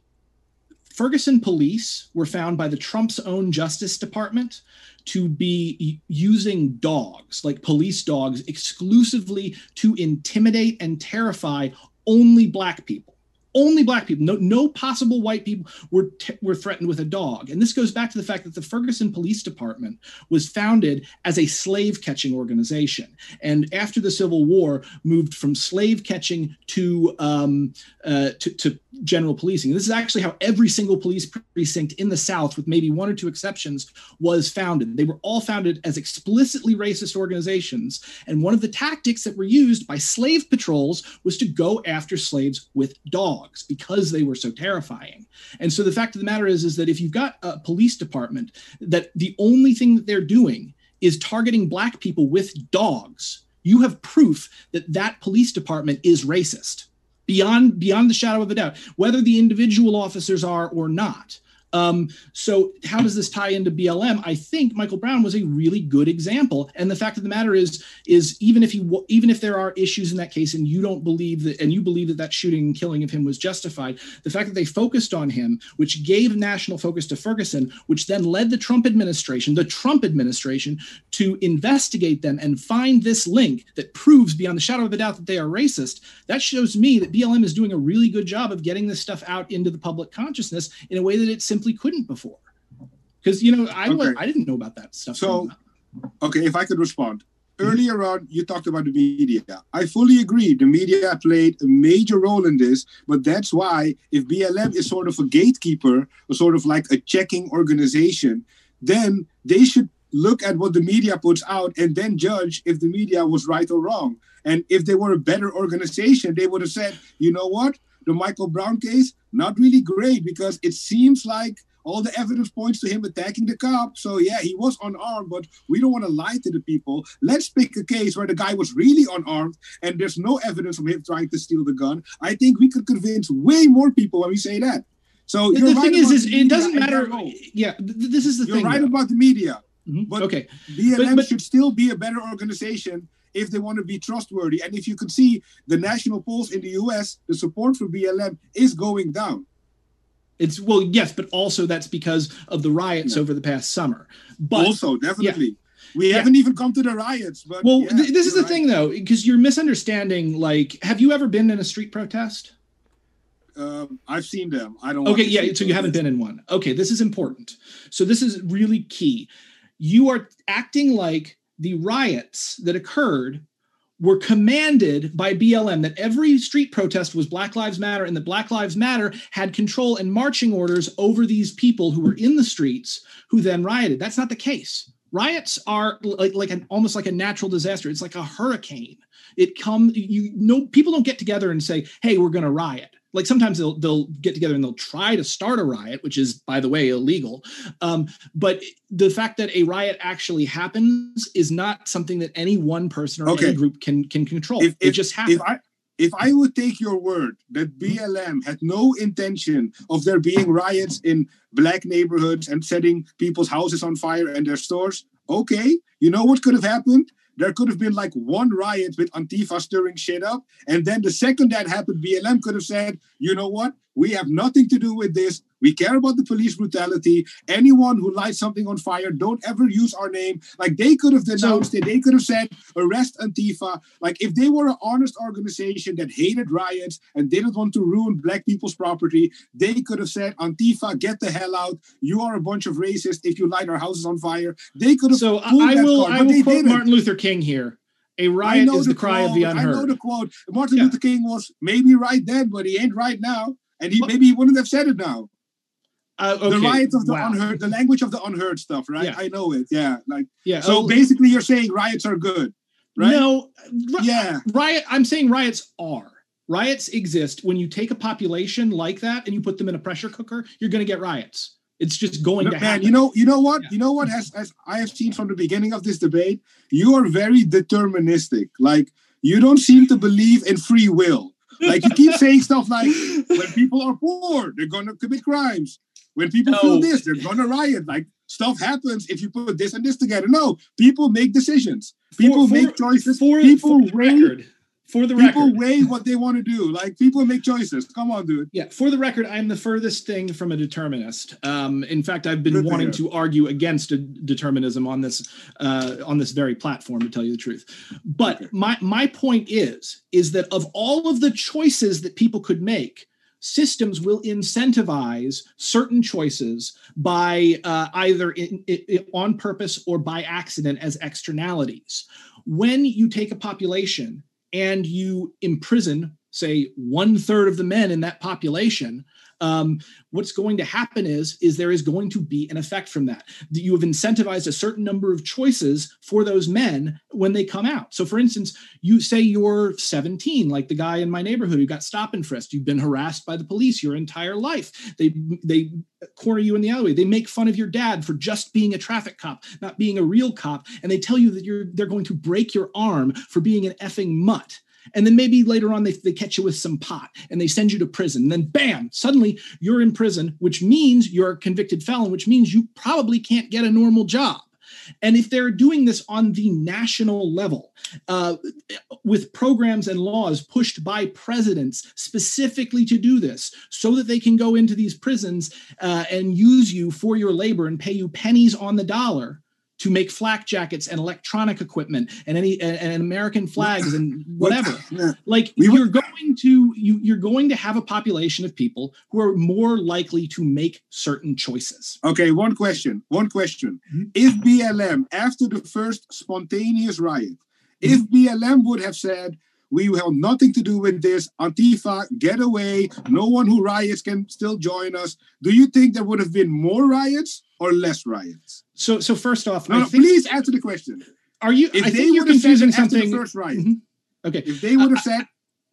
ferguson police were found by the trump's own justice department to be using dogs like police dogs exclusively to intimidate and terrify only black people only black people. No, no possible white people were t- were threatened with a dog. And this goes back to the fact that the Ferguson Police Department was founded as a slave catching organization, and after the Civil War, moved from slave catching to um, uh, to, to general policing. This is actually how every single police precinct in the South, with maybe one or two exceptions, was founded. They were all founded as explicitly racist organizations. And one of the tactics that were used by slave patrols was to go after slaves with dogs because they were so terrifying. And so the fact of the matter is, is that if you've got a police department that the only thing that they're doing is targeting black people with dogs, you have proof that that police department is racist beyond beyond the shadow of a doubt whether the individual officers are or not um, so how does this tie into BLM? I think Michael Brown was a really good example. And the fact of the matter is, is even if you even if there are issues in that case, and you don't believe that, and you believe that that shooting and killing of him was justified, the fact that they focused on him, which gave national focus to Ferguson, which then led the Trump administration, the Trump administration, to investigate them and find this link that proves beyond the shadow of a doubt that they are racist. That shows me that BLM is doing a really good job of getting this stuff out into the public consciousness in a way that it simply simply couldn't before. Because you know, I okay. I didn't know about that stuff. So, okay, if I could respond. Earlier on, you talked about the media. I fully agree. The media played a major role in this, but that's why if BLM is sort of a gatekeeper, or sort of like a checking organization, then they should look at what the media puts out and then judge if the media was right or wrong. And if they were a better organization, they would have said, you know what? The Michael Brown case, not really great because it seems like all the evidence points to him attacking the cop. So yeah, he was unarmed, but we don't want to lie to the people. Let's pick a case where the guy was really unarmed and there's no evidence of him trying to steal the gun. I think we could convince way more people when we say that. So the, right thing is, is it doesn't matter. Yeah, th- this is the you're thing. You're right though. about the media, mm-hmm. but okay, BLM but, but, should still be a better organization if they want to be trustworthy. And if you could see the national polls in the US, the support for BLM is going down. It's well, yes, but also that's because of the riots yeah. over the past summer. But also, definitely. Yeah. We yeah. haven't even come to the riots, but well, yeah, th- this is the right. thing though, because you're misunderstanding. Like, have you ever been in a street protest? Um, I've seen them. I don't. Okay, yeah. So you haven't been in one. Okay, this is important. So this is really key. You are acting like the riots that occurred were commanded by BLM that every street protest was Black Lives Matter and that Black Lives Matter had control and marching orders over these people who were in the streets who then rioted. That's not the case. Riots are like, like an almost like a natural disaster. It's like a hurricane. It come you know people don't get together and say, "Hey, we're going to riot." Like sometimes they'll they'll get together and they'll try to start a riot, which is by the way illegal. Um, but the fact that a riot actually happens is not something that any one person or okay. any group can can control. If, it if, just happens. If I, if I would take your word that BLM had no intention of there being riots in black neighborhoods and setting people's houses on fire and their stores, okay, you know what could have happened? There could have been like one riot with Antifa stirring shit up. And then the second that happened, BLM could have said, you know what? We have nothing to do with this. We care about the police brutality. Anyone who lights something on fire, don't ever use our name. Like they could have denounced so, it. They could have said, arrest Antifa. Like if they were an honest organization that hated riots and didn't want to ruin black people's property, they could have said, Antifa, get the hell out. You are a bunch of racists if you light our houses on fire. They could have. So I will, card, I will quote didn't. Martin Luther King here. A riot is the, the cry quote, of the unheard. I know the quote. Martin yeah. Luther King was maybe right then, but he ain't right now. And he maybe he wouldn't have said it now. Uh, okay. The riots of the wow. unheard, the language of the unheard stuff, right? Yeah. I know it. Yeah, like yeah. So oh, basically, you're saying riots are good, right? No, yeah. Riot. I'm saying riots are. Riots exist when you take a population like that and you put them in a pressure cooker. You're going to get riots. It's just going no, to happen. Man, you know, you know what? Yeah. You know what? As as I have seen from the beginning of this debate, you are very deterministic. Like you don't seem to believe in free will. Like you keep saying stuff like, when people are poor, they're going to commit crimes. When people no. feel this, they're going to riot. Like stuff happens if you put this and this together. No, people make decisions. People for, make choices. For, people for record, for the people record, weigh what they want to do. Like people make choices. Come on, dude. Yeah. For the record, I'm the furthest thing from a determinist. Um, in fact, I've been Good wanting to, to, argue against determinism on this uh, on this very platform, to tell you the truth. But okay. my my point is is that of all of the choices that people could make, systems will incentivize certain choices by uh, either in, in, on purpose or by accident as externalities. When you take a population and you imprison, say, one third of the men in that population, um, what's going to happen is is there is going to be an effect from that. That you have incentivized a certain number of choices for those men when they come out. So for instance you say you're 17 like the guy in my neighborhood who got stop and frisked you've been harassed by the police your entire life. They they corner you in the alleyway. They make fun of your dad for just being a traffic cop not being a real cop. And they tell you that you're they're going to break your arm for being an effing mutt and then maybe later on they, they catch you with some pot and they send you to prison. And then bam, suddenly you're in prison, which means you're a convicted felon, which means you probably can't get a normal job. And if they're doing this on the national level uh, with programs and laws pushed by presidents specifically to do this, so that they can go into these prisons uh, and use you for your labor and pay you pennies on the dollar, to make flak jackets and electronic equipment and any and, and American flags and whatever. like we you're going to you you're going to have a population of people who are more likely to make certain choices. Okay, one question. One question. Mm-hmm. If BLM after the first spontaneous riot, mm-hmm. if BLM would have said we have nothing to do with this. Antifa, get away. No one who riots can still join us. Do you think there would have been more riots or less riots? So, so first off, no, no think, please answer the question. Are you? If I they think you're confusing something. The first riot, mm-hmm. Okay. If they would have said.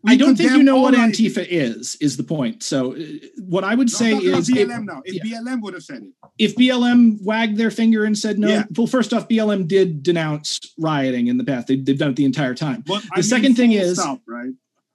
I don't think you know what Antifa is. Is the point? So, uh, what I would no, say is BLM if, now. If yeah. BLM would have said it, if BLM wagged their finger and said no, yeah. well, first off, BLM did denounce rioting in the past. They, have done it the entire time. But, the I second thing is, stop, right?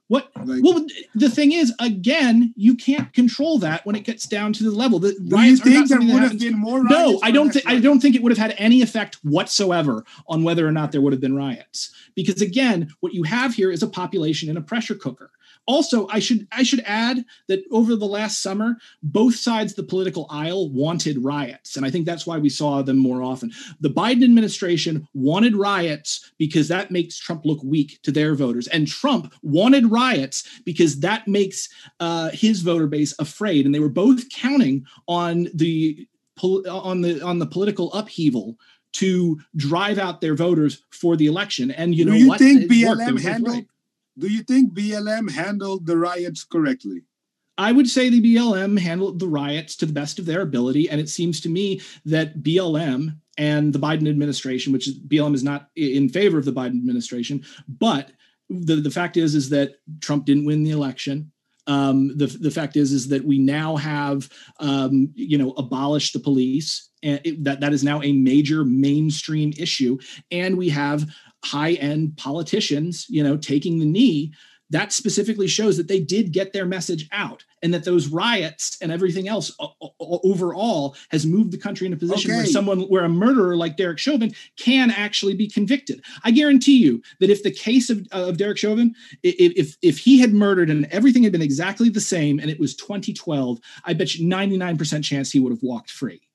What? Like, well, the thing is, again, you can't control that when it gets down to the level. The do you think there would have been more? No, I don't think. I don't think it would have had any effect whatsoever on whether or not there would have been riots. Because again, what you have here is a population in a pressure cooker also i should i should add that over the last summer both sides of the political aisle wanted riots and i think that's why we saw them more often the biden administration wanted riots because that makes trump look weak to their voters and trump wanted riots because that makes uh, his voter base afraid and they were both counting on the on the on the political upheaval to drive out their voters for the election. And you do know you what? think BLM handled? Do you think BLM handled the riots correctly? I would say the BLM handled the riots to the best of their ability, and it seems to me that BLM and the Biden administration, which BLM is not in favor of the Biden administration, but the, the fact is is that Trump didn't win the election. Um, the the fact is is that we now have um, you know abolished the police, and it, that that is now a major mainstream issue, and we have high end politicians you know taking the knee that specifically shows that they did get their message out and that those riots and everything else overall has moved the country in a position where someone where a murderer like Derek Chauvin can actually be convicted. I guarantee you that if the case of, of Derek Chauvin, if if he had murdered and everything had been exactly the same and it was 2012, I bet you 99% chance he would have walked free.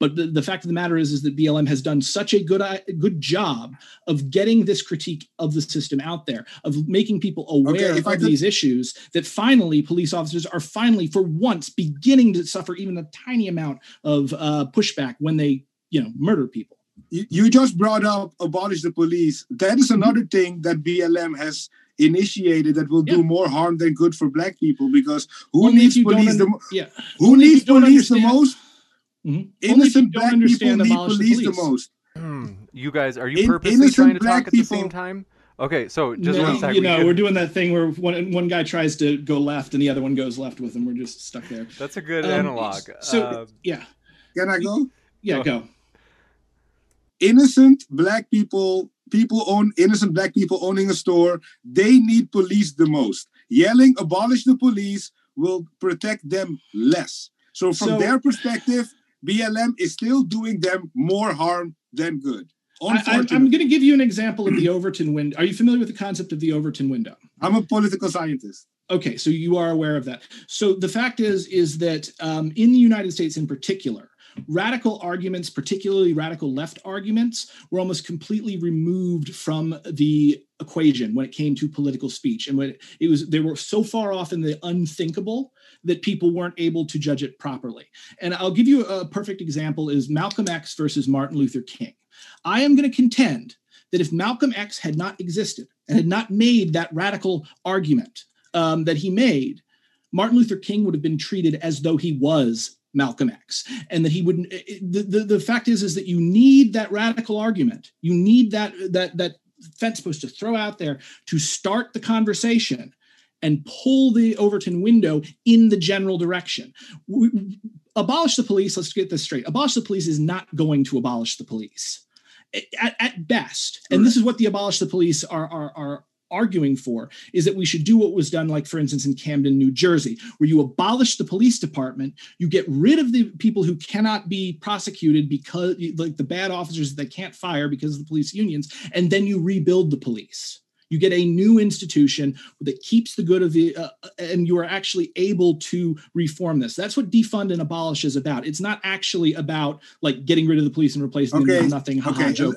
But the, the fact of the matter is, is that BLM has done such a good i- good job of getting this critique of the system out there, of making people aware I of could- these issues, that finally police officers are finally, for once, beginning to suffer even a tiny amount of uh, pushback when they, you know, murder people. You, you just brought up abolish the police. That is another thing that BLM has initiated that will Yeah. do more harm than good for black people because who Only needs police the yeah. who only needs police the most? Mhm. Only if you Innocent don't black people understand need abolish the police the most. Hmm. You guys, are you purposely innocent trying to black talk at the same time? Okay, so just No, one second. you we know, should- we're doing that thing where one one guy tries to go left and the other one goes left with him. We're just stuck there. That's a good Um, analog. So Uh, yeah, Can I go? yeah, Go. go. Innocent black people, people own innocent black people owning a store, they need police the most. Yelling abolish the police will protect them less. So from So- their perspective, BLM is still doing them more harm than good. I, I'm, I'm going to give you an example of the Overton window. Are you familiar with the concept of the Overton window? I'm a political scientist. Okay, so you are aware of that. So the fact is, is that um, in the United States, in particular, radical arguments, particularly radical left arguments, were almost completely removed from the equation when it came to political speech, and when it was they were so far off in the unthinkable that people weren't able to judge it properly. And I'll give you a perfect example: is Malcolm X versus Martin Luther King. I am going to contend that if Malcolm X had not existed and had not made that radical argument um, that he made, Martin Luther King would have been treated as though he was Malcolm X, and that he wouldn't. The, the, the fact is, is that you need that radical argument. You need that that that fence post to throw out there to start the conversation and pull the Overton window in the general direction. We- abolish the police. Let's get this straight. Abolish the police is not going to abolish the police. At, at best, and this is what the abolish the police are, are, are arguing for is that we should do what was done like for instance in camden new jersey where you abolish the police department you get rid of the people who cannot be prosecuted because like the bad officers that they can't fire because of the police unions and then you rebuild the police you get a new institution that keeps the good of the uh, and you are actually able to reform this that's what defund and abolish is about it's not actually about like getting rid of the police and replacing them with nothing haha, Okay, joke.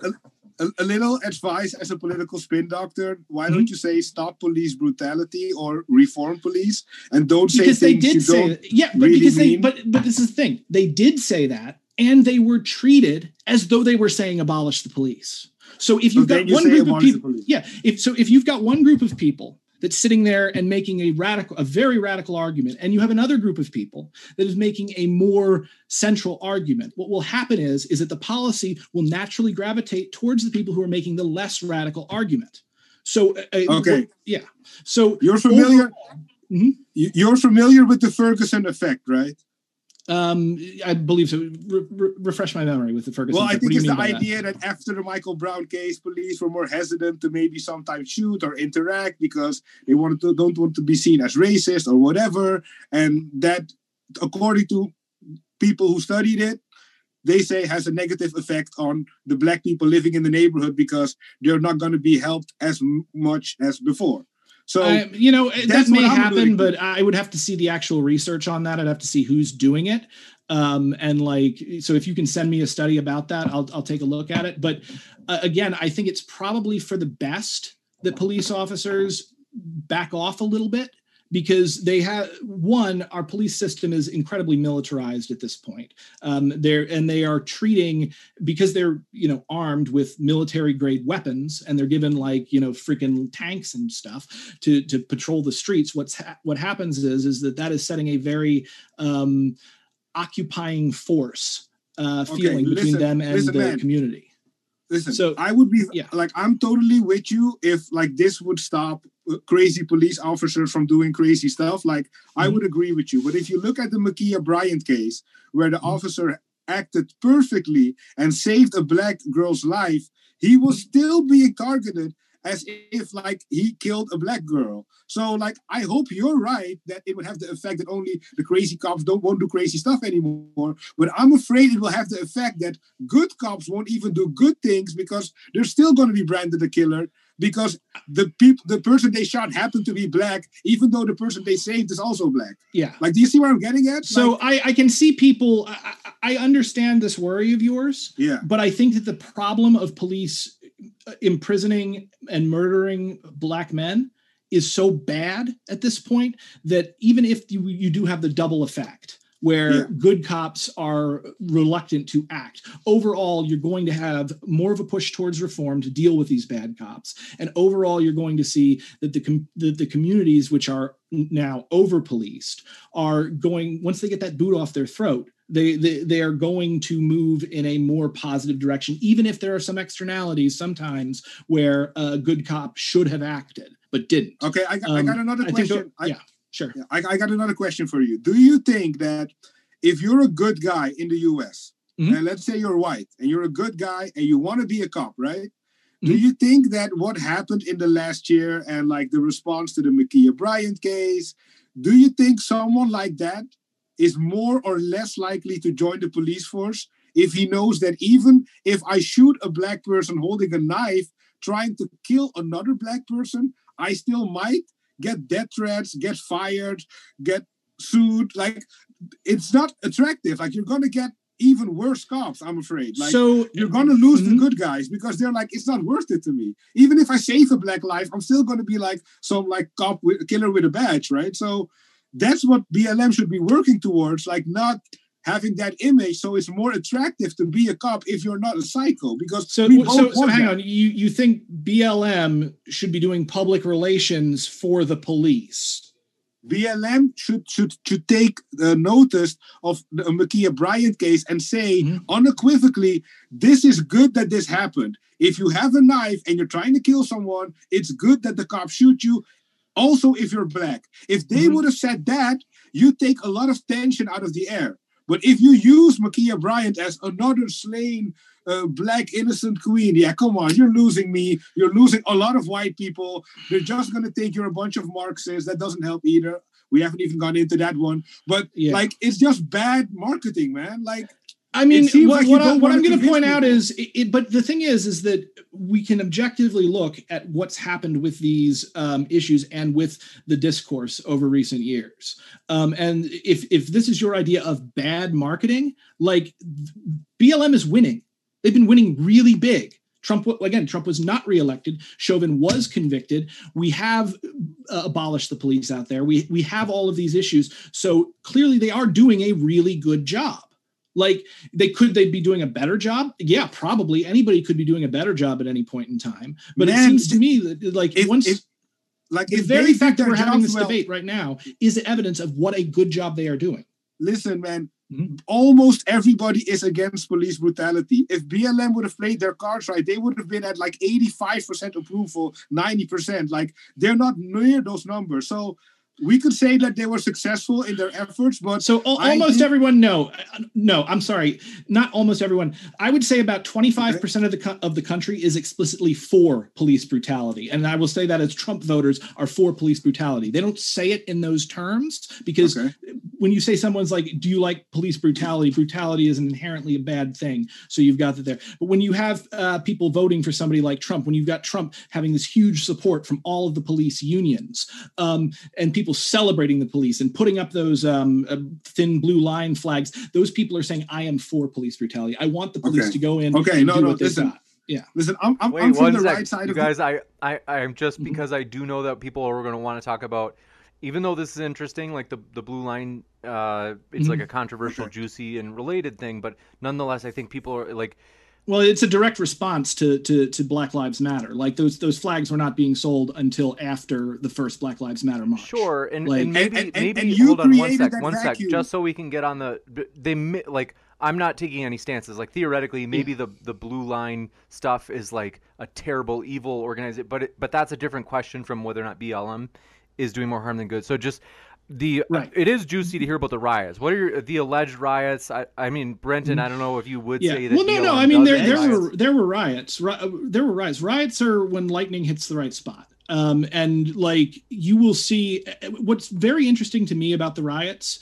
a, a, little advice as a political spin doctor. Why Mm-hmm. don't you say stop police brutality or reform police and don't say because they things did you say don't that. yeah but really because they but but this is the thing they did say that and they were treated as though they were saying abolish the police so if you've then got you one group of people yeah if so if you've got one group of people that's sitting there and making a radical a very radical argument and you have another group of people that is making a more central argument what will happen is is that the policy will naturally gravitate towards the people who are making the less radical argument so uh, uh, Okay. yeah so You're familiar. Mhm. You're familiar with the Ferguson effect, right? Um, I believe so. Re- re- refresh my memory with the Ferguson. Well, I. What think do you it's the mean that? idea that? after the Michael Brown case, police were more hesitant to maybe sometimes shoot or interact because they wanted to don't want to be seen as racist or whatever, and that, according to people who studied it, they say has a negative effect on the black people living in the neighborhood because they're not going to be helped as m- much as before. So I- you know, that may happen, but I would have to see the actual research on that. I'd have to see who's doing it. Um, and like, so if you can send me a study about that, I'll, I'll take a look at it. But uh, again, I think it's probably for the best that police officers back off a little bit because they have one our police system is incredibly militarized at this point um, they're and they are treating because they're you know armed with military grade weapons and they're given like you know freaking tanks and stuff to to patrol the streets what's ha- what happens is is that that is setting a very um, occupying force uh, Okay, feeling between listen- them and the man. community Listen, So- I would be yeah. like, I'm totally with you if like this would stop uh, crazy police officers from doing crazy stuff. Like, I Mhm. would agree with you. But if you look at the Ma'Khia Bryant case, where the Mhm. officer acted perfectly and saved a black girl's life, he was Mm-hmm. still being targeted as if like he killed a black girl. So like I hope you're right that it would have the effect that only the crazy cops don't won't do crazy stuff anymore. But I'm afraid it will have the effect that good cops won't even do good things because they're still going to be branded a killer because the people the person they shot happened to be black, even though the person they saved is also black. yeah Like, do you see where I'm getting at? so Like, I, I can see people I, I understand this worry of yours yeah, but I think that the problem of police uh, imprisoning and murdering black men is so bad at this point that even if you, you do have the double effect where Yeah. good cops are reluctant to act overall you're going to have more of a push towards reform to deal with these bad cops and overall you're going to see that the com- the, the communities which are now over policed are going once they get that boot off their throat they, they they are going to move in a more positive direction even if there are some externalities sometimes where a good cop should have acted but didn't okay. I, got I Um, got another I think question. I- yeah sure Yeah, I, I got another question for you. Do you think that if you're a good guy in the US, Mhm. and let's say you're white and you're a good guy and you want to be a cop, right? Do Mhm. you think that what happened in the last year and like the response to the Ma'Khia Bryant case, do you think someone like that is more or less likely to join the police force if he knows that even if I shoot a black person holding a knife trying to kill another black person, I still might get death threats, get fired, get sued. Like it's not attractive. Like you're gonna get even worse cops, I'm afraid. Like so you're gonna lose the Mhm. good guys because they're like, it's not worth it to me. Even if I save a black life, I'm still gonna be like some like cop with killer with a badge, right? So that's what BLM should be working towards, like not having that image so it's more attractive to be a cop if you're not a psycho because So, so, so hang that. on. You you think BLM should be doing public relations for the police? BLM should should should take uh, notice of the Ma'Khia Bryant case and say Mhm. unequivocally, this is good that this happened. If you have a knife and you're trying to kill someone, it's good that the cops shoot you. Also, if you're black, if they Mhm. would have said that, you take a lot of tension out of the air. But if you use Ma'Khia Bryant as another slain uh, black innocent queen, yeah, come on, you're losing me. You're losing a lot of white people. They're just gonna think you're a bunch of Marxists. That doesn't help either. We haven't even gone into that one. But Yeah. like, it's just bad marketing, man. Like, I mean, what, like what, I, I'm going to point out is, it, it- but the thing is, is that we can objectively look at what's happened with these um, issues and with the discourse over recent years. Um, and if if this is your idea of bad marketing, like BLM is winning. They've been winning really big. Trump again. Trump was not reelected. Chauvin was convicted. We have uh, abolished the police out there. We we have all of these issues. So clearly, they are doing a really good job. Like they could they be doing a better job? Yeah, probably. Anybody could be doing a better job at any point in time. But it seems to me that like if, once if like the if very fact that we're having this well- debate right now is evidence of what a good job they are doing. listen, man, Mhm. almost everybody is against police brutality. If BLM would have played their cards right, they would have been at like 85% approval, 90%. Like they're not near those numbers. So we could say that they were successful in their efforts, but So al- almost think- everyone, no, Uh, no, I'm sorry, not almost everyone. I would say about 25% of the co- of the country is explicitly for police brutality, and I will say that as Trump voters are for police brutality. They don't say it in those terms because okay. when you say someone's like, "Do you like police brutality?" Brutality is an inherently a bad thing, so you've got that there. But when you have uh, people voting for somebody like Trump, when you've got Trump having this huge support from all of the police unions, um, and people celebrating the police and putting up those um, uh, thin blue line flags, those people are saying, "I am for police brutality. I want the police Okay. to go in Okay, and no, do no, what listen. got." Yeah. Listen, I'm, I'm, Wait I'm from the sec. right side you of the guys. I, I, I am just Mhm. because I do know that people are going to want to talk about even though this is interesting, like the the blue line, uh, it's like Mhm. a controversial, juicy, and related thing, but nonetheless, I think people are like, Well, it's a direct response to, to to Black Lives Matter. Like those those flags were not being sold until after the first Black Lives Matter march. sure, and, Like- and maybe And- and- maybe hold on one sec, one sec, just so we can get on the they like. I'm not taking any stances. Like theoretically, maybe the the blue line stuff is like a terrible, evil organization, but it, but that's a different question from whether or not BLM is doing more harm than good. So just the Right. it is juicy to hear about the riots. What are your, the alleged riots? I, I mean, Brenton, I don't know if you would Yeah. say that. Well, no, no. I mean, there there riots. were there were riots. Ri- uh, there were riots. Riots are when lightning hits the right spot. Um, and like you will see, uh, what's very interesting to me about the riots.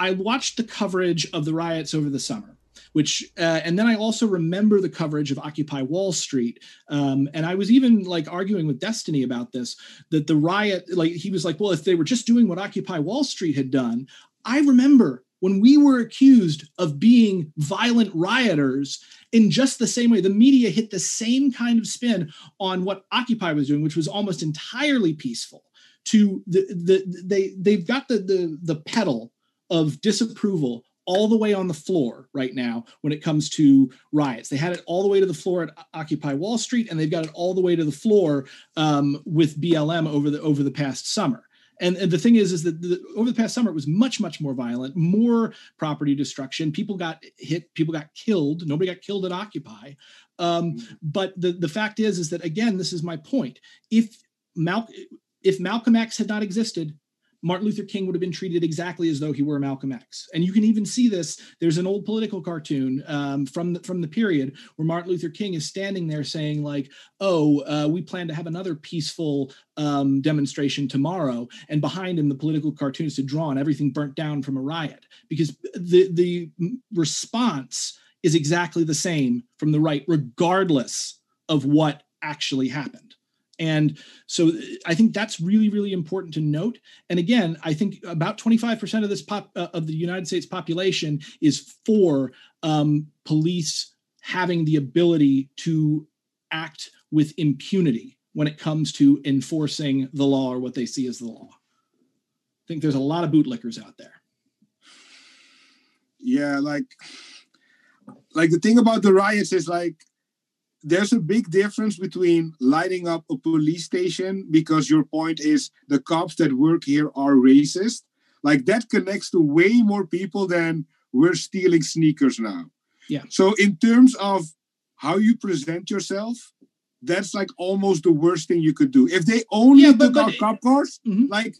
I watched the coverage of the riots over the summer. Which uh, and then I also remember the coverage of Occupy Wall Street, um, and I was even like arguing with Destiny about this. That the riot, like he was like, well, if they were just doing what Occupy Wall Street had done, I remember when we were accused of being violent rioters in just the same way the media hit the same kind of spin on what occupy was doing which was almost entirely peaceful to the, the they they've got the the the pedal of disapproval all the way on the floor right now when it comes to riots. They had it all the way to the floor at Occupy Wall Street, and they've got it all the way to the floor um, with BLM over the over the past summer. And, and the thing is, is that the, over the past summer it was much, much more violent, more property destruction. People got hit, people got killed. Nobody got killed at Occupy. Um, but the the fact is, is that again, this is my point. If Mal- if Malcolm X had not existed, Martin Luther King would have been treated exactly as though he were Malcolm X. And you can even see this. There's an old political cartoon um, from the, from the period where Martin Luther King is standing there saying, like, "Oh, uh, we plan to have another peaceful um, demonstration tomorrow," and behind him, the political cartoonist had drawn everything burnt down from a riot because the the response is exactly the same from the right, regardless of what actually happened. And so I think that's really, really important to note. And again, I think about 25% of this pop uh, of the United States population is for um, police having the ability to act with impunity when it comes to enforcing the law or what they see as the law. I think there's a lot of bootlickers out there. Yeah, like like the thing about the riots is like there's a big difference between lighting up a police station because your point is the cops that work here are racist. Like that connects to way more people than we're stealing sneakers now. Yeah. So in terms of how you present yourself, that's like almost the worst thing you could do. If they only Yeah, but- took but out cop cars, Mhm. like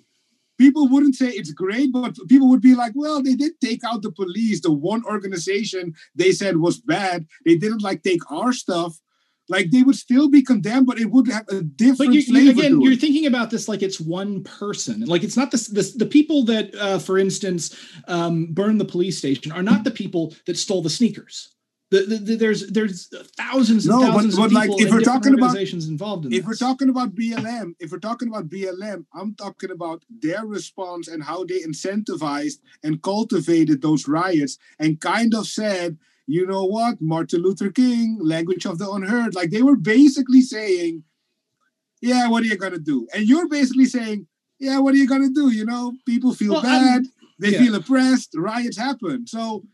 people wouldn't say it's great, but people would be like, well, they did take out the police. The one organization they said was bad. They didn't like take our stuff. Like they would still be condemned, but it would have a different But you, you, flavor again, you're thinking about this like it's one person. Like it's not this, this the people that, uh, for instance, um, burned the police station are not the people that stole the sneakers. The, the, the- there's there's thousands and No, but- thousands but of like, if we're talking about- organizations involved in If we're talking about BLM, if we're talking about BLM, I'm talking about their response and how they incentivized and cultivated those riots and kind of said, you know what, Martin Luther King, language of the unheard. Like they were basically saying, yeah, what are you gonna do? And you're basically saying, yeah, what are you gonna do? You know, people feel Well, I'm- bad, they yeah. feel oppressed, riots happen. So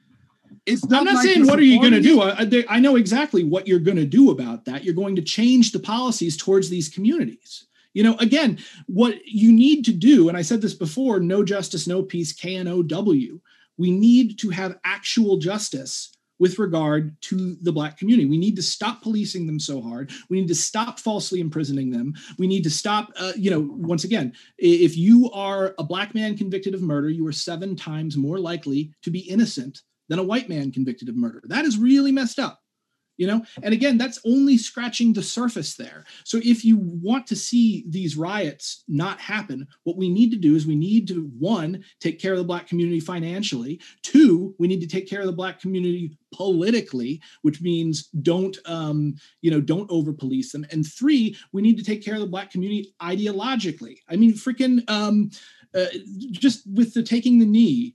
it's not I'm not like saying what are you going to do. I, there- I know exactly what you're going to do about that. You're going to change the policies towards these communities. You know, again, what you need to do, and I said this before: no justice, no peace. K N O W. We need to have actual justice with regard to the black community. We need to stop policing them so hard. We need to stop falsely imprisoning them. We need to stop, uh, you know, once again, if you are a black man convicted of murder, you are seven times more likely to be innocent than a white man convicted of murder. That is really messed up. You know, and again, that's only scratching the surface there. So, if you want to see these riots not happen, what we need to do is we need to one, take care of the Black community financially. Two, we need to take care of the Black community politically, which means don't, um, you know, don't over police them. And three, we need to take care of the Black community ideologically. I mean, freaking, um, uh, just with the taking the knee,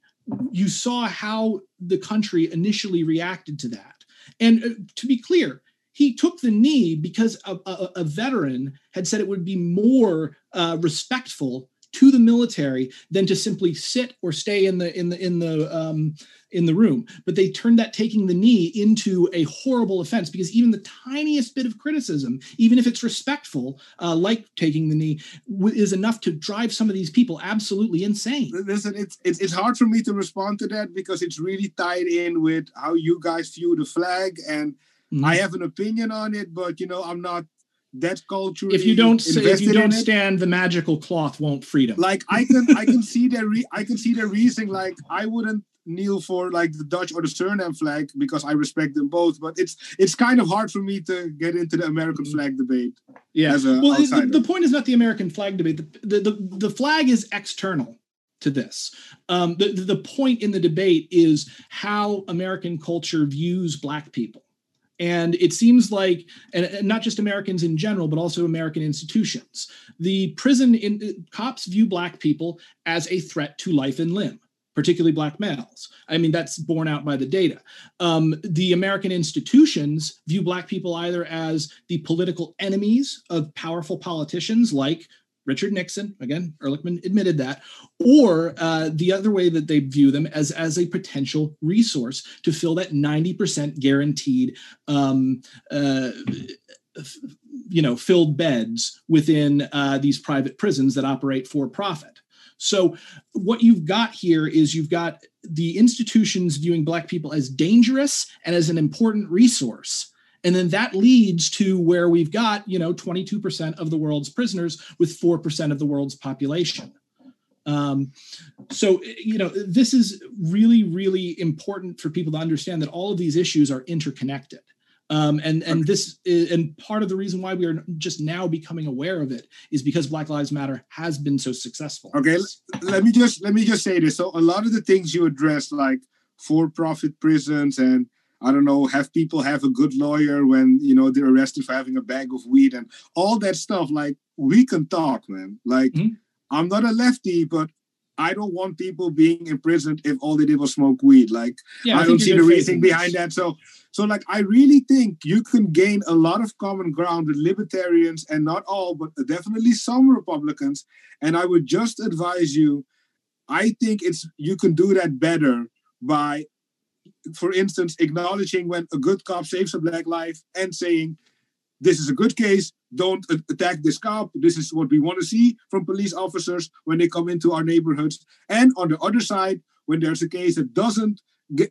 you saw how the country initially reacted to that. And uh, to be clear, he took the knee because a, a, a veteran had said it would be more uh, respectful to the military than to simply sit or stay in the in the in the um, in the room. But they turned that taking the knee into a horrible offense because even the tiniest bit of criticism, even if it's respectful, uh, like taking the knee, w- is enough to drive some of these people absolutely insane. Listen, it's, it's it's hard for me to respond to that because it's really tied in with how you guys view the flag, and mm-hmm. I have an opinion on it, but you know I'm not that culture. If you don't say, if you don't stand, the magical cloth won't freedom. Like I can I can see their re- I can see their reasoning. Like I wouldn't kneel for like the Dutch or the Suriname flag because I respect them both. But it's it's kind of hard for me to get into the American mm-hmm. flag debate. Yeah. well, the, the, point is not the American flag debate. The, the, the, the flag is external to this. Um, the, the point in the debate is how American culture views Black people. And it seems like, and, not just Americans in general, but also American institutions. The prison in, cops view Black people as a threat to life and limb particularly black males. I mean, that's borne out by the data. Um, the American institutions view black people either as the political enemies of powerful politicians like Richard Nixon, again, Ehrlichman admitted that, or uh, the other way that they view them as, as a potential resource to fill that 90% guaranteed um, uh, you know, filled beds within uh, these private prisons that operate for profit. So, what you've got here is you've got the institutions viewing Black people as dangerous and as an important resource. And then that leads to where we've got, you know, 22% of the world's prisoners with 4% of the world's population. Um, so, you know, this is really, really important for people to understand that all of these issues are interconnected. Um, and and this is, and part of the reason why we are just now becoming aware of it is because Black Lives Matter has been so successful. Okay, let me just let me just say this. So a lot of the things you address, like for-profit prisons and I don't know, have people have a good lawyer when you know they're arrested for having a bag of weed and all that stuff. Like we can talk, man. Like mm-hmm. I'm not a lefty, but I don't want people being imprisoned if all they did was smoke weed. Like yeah, I, I don't see the reasoning behind that. So so like I really think you can gain a lot of common ground with libertarians and not all, but definitely some Republicans. And I would just advise you, I think it's you can do that better by for instance, acknowledging when a good cop saves a black life and saying, this is a good case. Don't attack this cop. This is what we want to see from police officers when they come into our neighborhoods. And on the other side, when there's a case that doesn't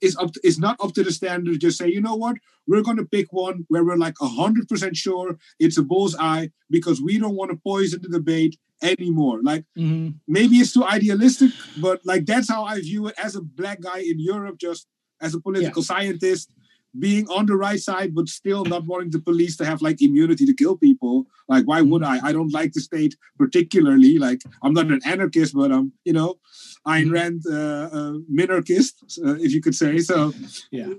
is up to, is not up to the standard, just say, you know what, we're going to pick one where we're like hundred percent sure it's a bullseye because we don't want to poison the debate anymore. Like mm-hmm. maybe it's too idealistic, but like that's how I view it as a black guy in Europe, just as a political yeah. scientist being on the right side but still not wanting the police to have like immunity to kill people. Like why would i? I don't like the state particularly. Like i'm not an anarchist but i'm you know Ayn mm-hmm. Rand uh, uh, minarchist uh, if you could say. So yeah.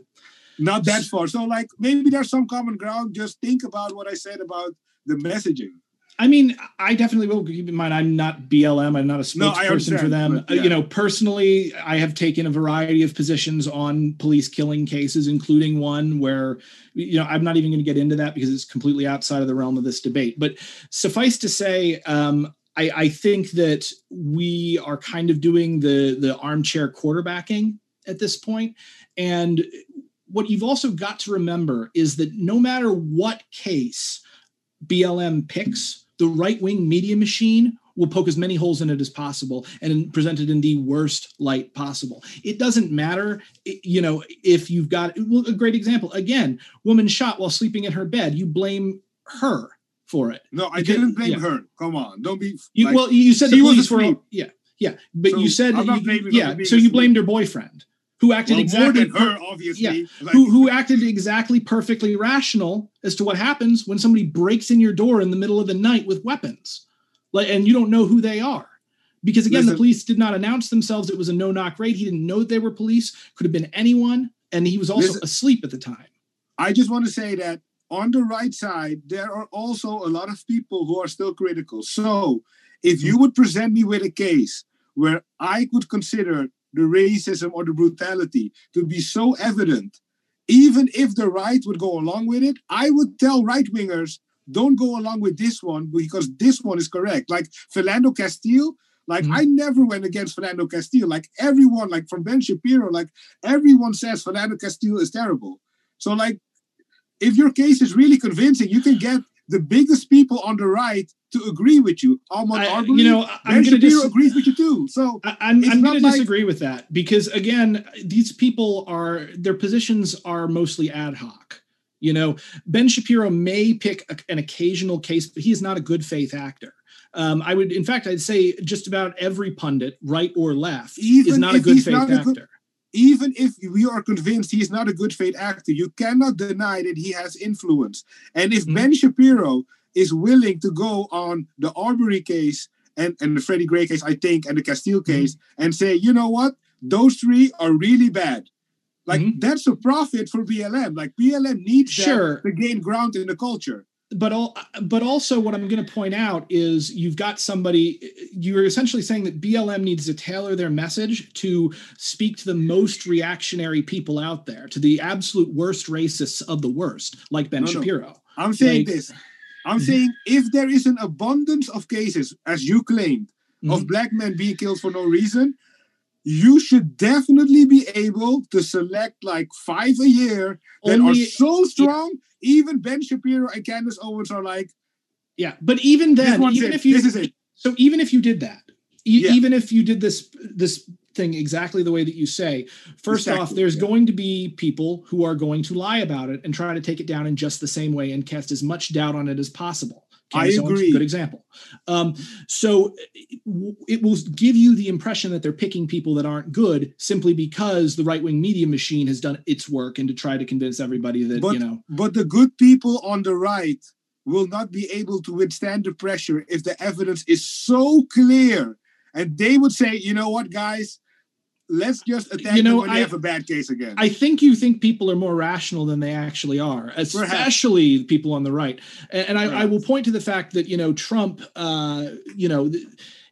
not that far. So like maybe there's some common ground. Just think about what i said about the messaging I mean, I definitely will keep in mind I'm not BLM. I'm not a spokesperson no, for them. But, yeah. You know, personally, I have taken a variety of positions on police killing cases, including one where, you know, I'm not even going to get into that because it's completely outside of the realm of this debate. But suffice to say, um, I, I think that we are kind of doing the the armchair quarterbacking at this point. point, and what you've also got to remember is that no matter what case BLM picks the right wing media machine will poke as many holes in it as possible and present it in the worst light possible. It doesn't matter, you know, if you've got a great example. Again, woman shot while sleeping in her bed. You blame her for it. No, I didn't blame yeah. her. Come on, don't be. You, like, well, you said the police were. Yeah, yeah, but so you said you, yeah. So you blamed her boyfriend who acted well, exactly her, obviously. Yeah, like, who who acted exactly perfectly rational as to what happens when somebody breaks in your door in the middle of the night with weapons, like, and you don't know who they are. Because again, listen, the police did not announce themselves. It was a no-knock raid. He didn't know they were police. Could have been anyone, and he was also listen, asleep at the time. I just want to say that on the right side, there are also a lot of people who are still critical. So, if hmm. you would present me with a case where I could consider the racism or the brutality to be so evident, even if the right would go along with it, I would tell right wingers, don't go along with this one because this one is correct. Like Philando Castile, Like mm-hmm. I never went against Fernando Castillo. Like everyone, like from Ben Shapiro, like everyone says Fernando Castillo is terrible. So like, if your case is really convincing, you can get the biggest people on the right to agree with you. Arbery, you know, I'm going to dis- agrees with you too. So I, am I'm, I'm going to disagree with that because again, these people are their positions are mostly ad hoc. You know, Ben Shapiro may pick a, an occasional case, but he is not a good faith actor. Um, I would, in fact, I'd say just about every pundit, right or left, even is not a good faith actor. Good, even if we are convinced he's not a good faith actor, you cannot deny that he has influence. And if mm-hmm. Ben Shapiro is willing to go on the Arbery case and, and the Freddie Gray case, I think, and the Castillo mm-hmm. case, and say, you know what, those three are really bad. Like mm-hmm. that's a profit for BLM. Like BLM needs sure. to gain ground in the culture but all, but also what I'm going to point out is you've got somebody you're essentially saying that BLM needs to tailor their message to speak to the most reactionary people out there, to the absolute worst racists of the worst, like Ben no, Shapiro. No. I'm saying like, this. I'm mm-hmm. saying if there is an abundance of cases, as you claimed, mm-hmm. of black men being killed for no reason, you should definitely be able to select like five a year that Only, are so strong even Ben Shapiro and Candace Owens are like, yeah. But even then, even it. if you this is it. So even if you did that, e- yeah. even if you did this this thing exactly the way that you say, first exactly. off, there's yeah. going to be people who are going to lie about it and try to take it down in just the same way and cast as much doubt on it as possible. I agree. Good example. Um, so it will give you the impression that they're picking people that aren't good simply because the right wing media machine has done its work and to try to convince everybody that but, you know. But the good people on the right will not be able to withstand the pressure if the evidence is so clear, and they would say, you know what, guys, let's just attack you know, them when I, you have a bad case again. I think you think people are more rational than they actually are, especially Perhaps. people on the right. And, and I, I, will point to the fact that you know Trump, uh, you know.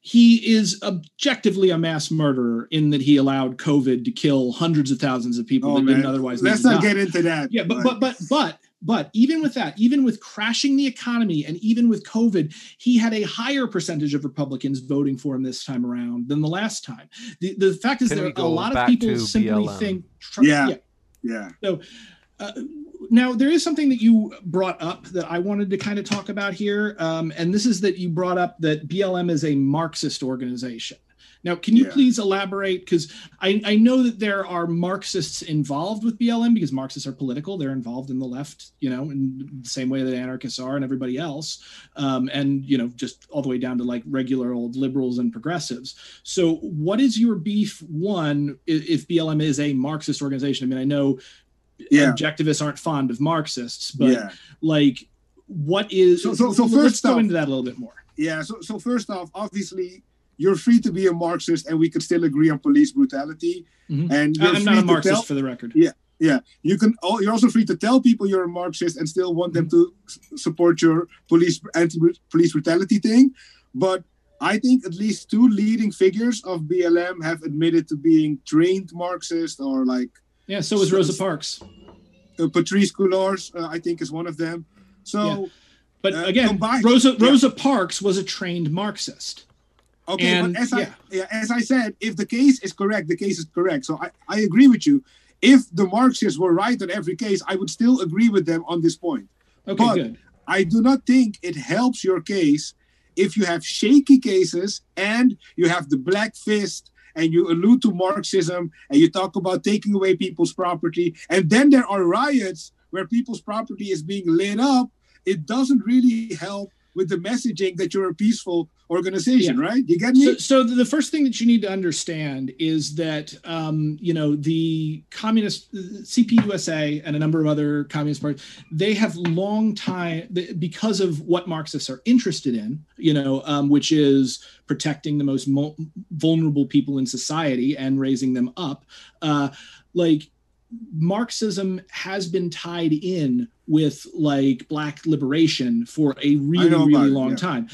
he is objectively a mass murderer in that he allowed COVID to kill hundreds of thousands of people oh, that man. didn't otherwise. Let's not die. get into that. Yeah, but but but but but even with that, even with crashing the economy and even with COVID, he had a higher percentage of Republicans voting for him this time around than the last time. The, the fact is, Can there a lot of people simply BLM? think. yeah. yeah. Yeah. So uh, now there is something that you brought up that I wanted to kind of talk about here. Um, and this is that you brought up that BLM is a Marxist organization. Now, can you yeah. please elaborate? Because I, I know that there are Marxists involved with BLM because Marxists are political. They're involved in the left, you know, in the same way that anarchists are and everybody else. Um, and, you know, just all the way down to like regular old liberals and progressives. So, what is your beef, one, if BLM is a Marxist organization? I mean, I know yeah. objectivists aren't fond of Marxists, but yeah. like, what is so, so, so first let's off, go into that a little bit more. Yeah. So, so first off, obviously, you're free to be a Marxist, and we can still agree on police brutality. Mm-hmm. And I'm not a Marxist tell, for the record. Yeah, yeah. You can. You're also free to tell people you're a Marxist and still want them to support your police anti-police brutality thing. But I think at least two leading figures of BLM have admitted to being trained Marxist or like. Yeah. So was Rosa Parks. Uh, Patrisse Cullors, uh, I think, is one of them. So. Yeah. But uh, again, combined, Rosa Rosa yeah. Parks was a trained Marxist. Okay, and, but as yeah. I yeah, as I said, if the case is correct, the case is correct. So I, I agree with you. If the Marxists were right on every case, I would still agree with them on this point. Okay, but good. I do not think it helps your case if you have shaky cases and you have the black fist and you allude to Marxism and you talk about taking away people's property, and then there are riots where people's property is being lit up, it doesn't really help with the messaging that you're a peaceful organization, yeah. right? You get me? So, so, the first thing that you need to understand is that um, you know the communist CPUSA and a number of other communist parties they have long time because of what Marxists are interested in, you know, um, which is protecting the most mo- vulnerable people in society and raising them up. Uh, like Marxism has been tied in with like black liberation for a really, really long yeah. time.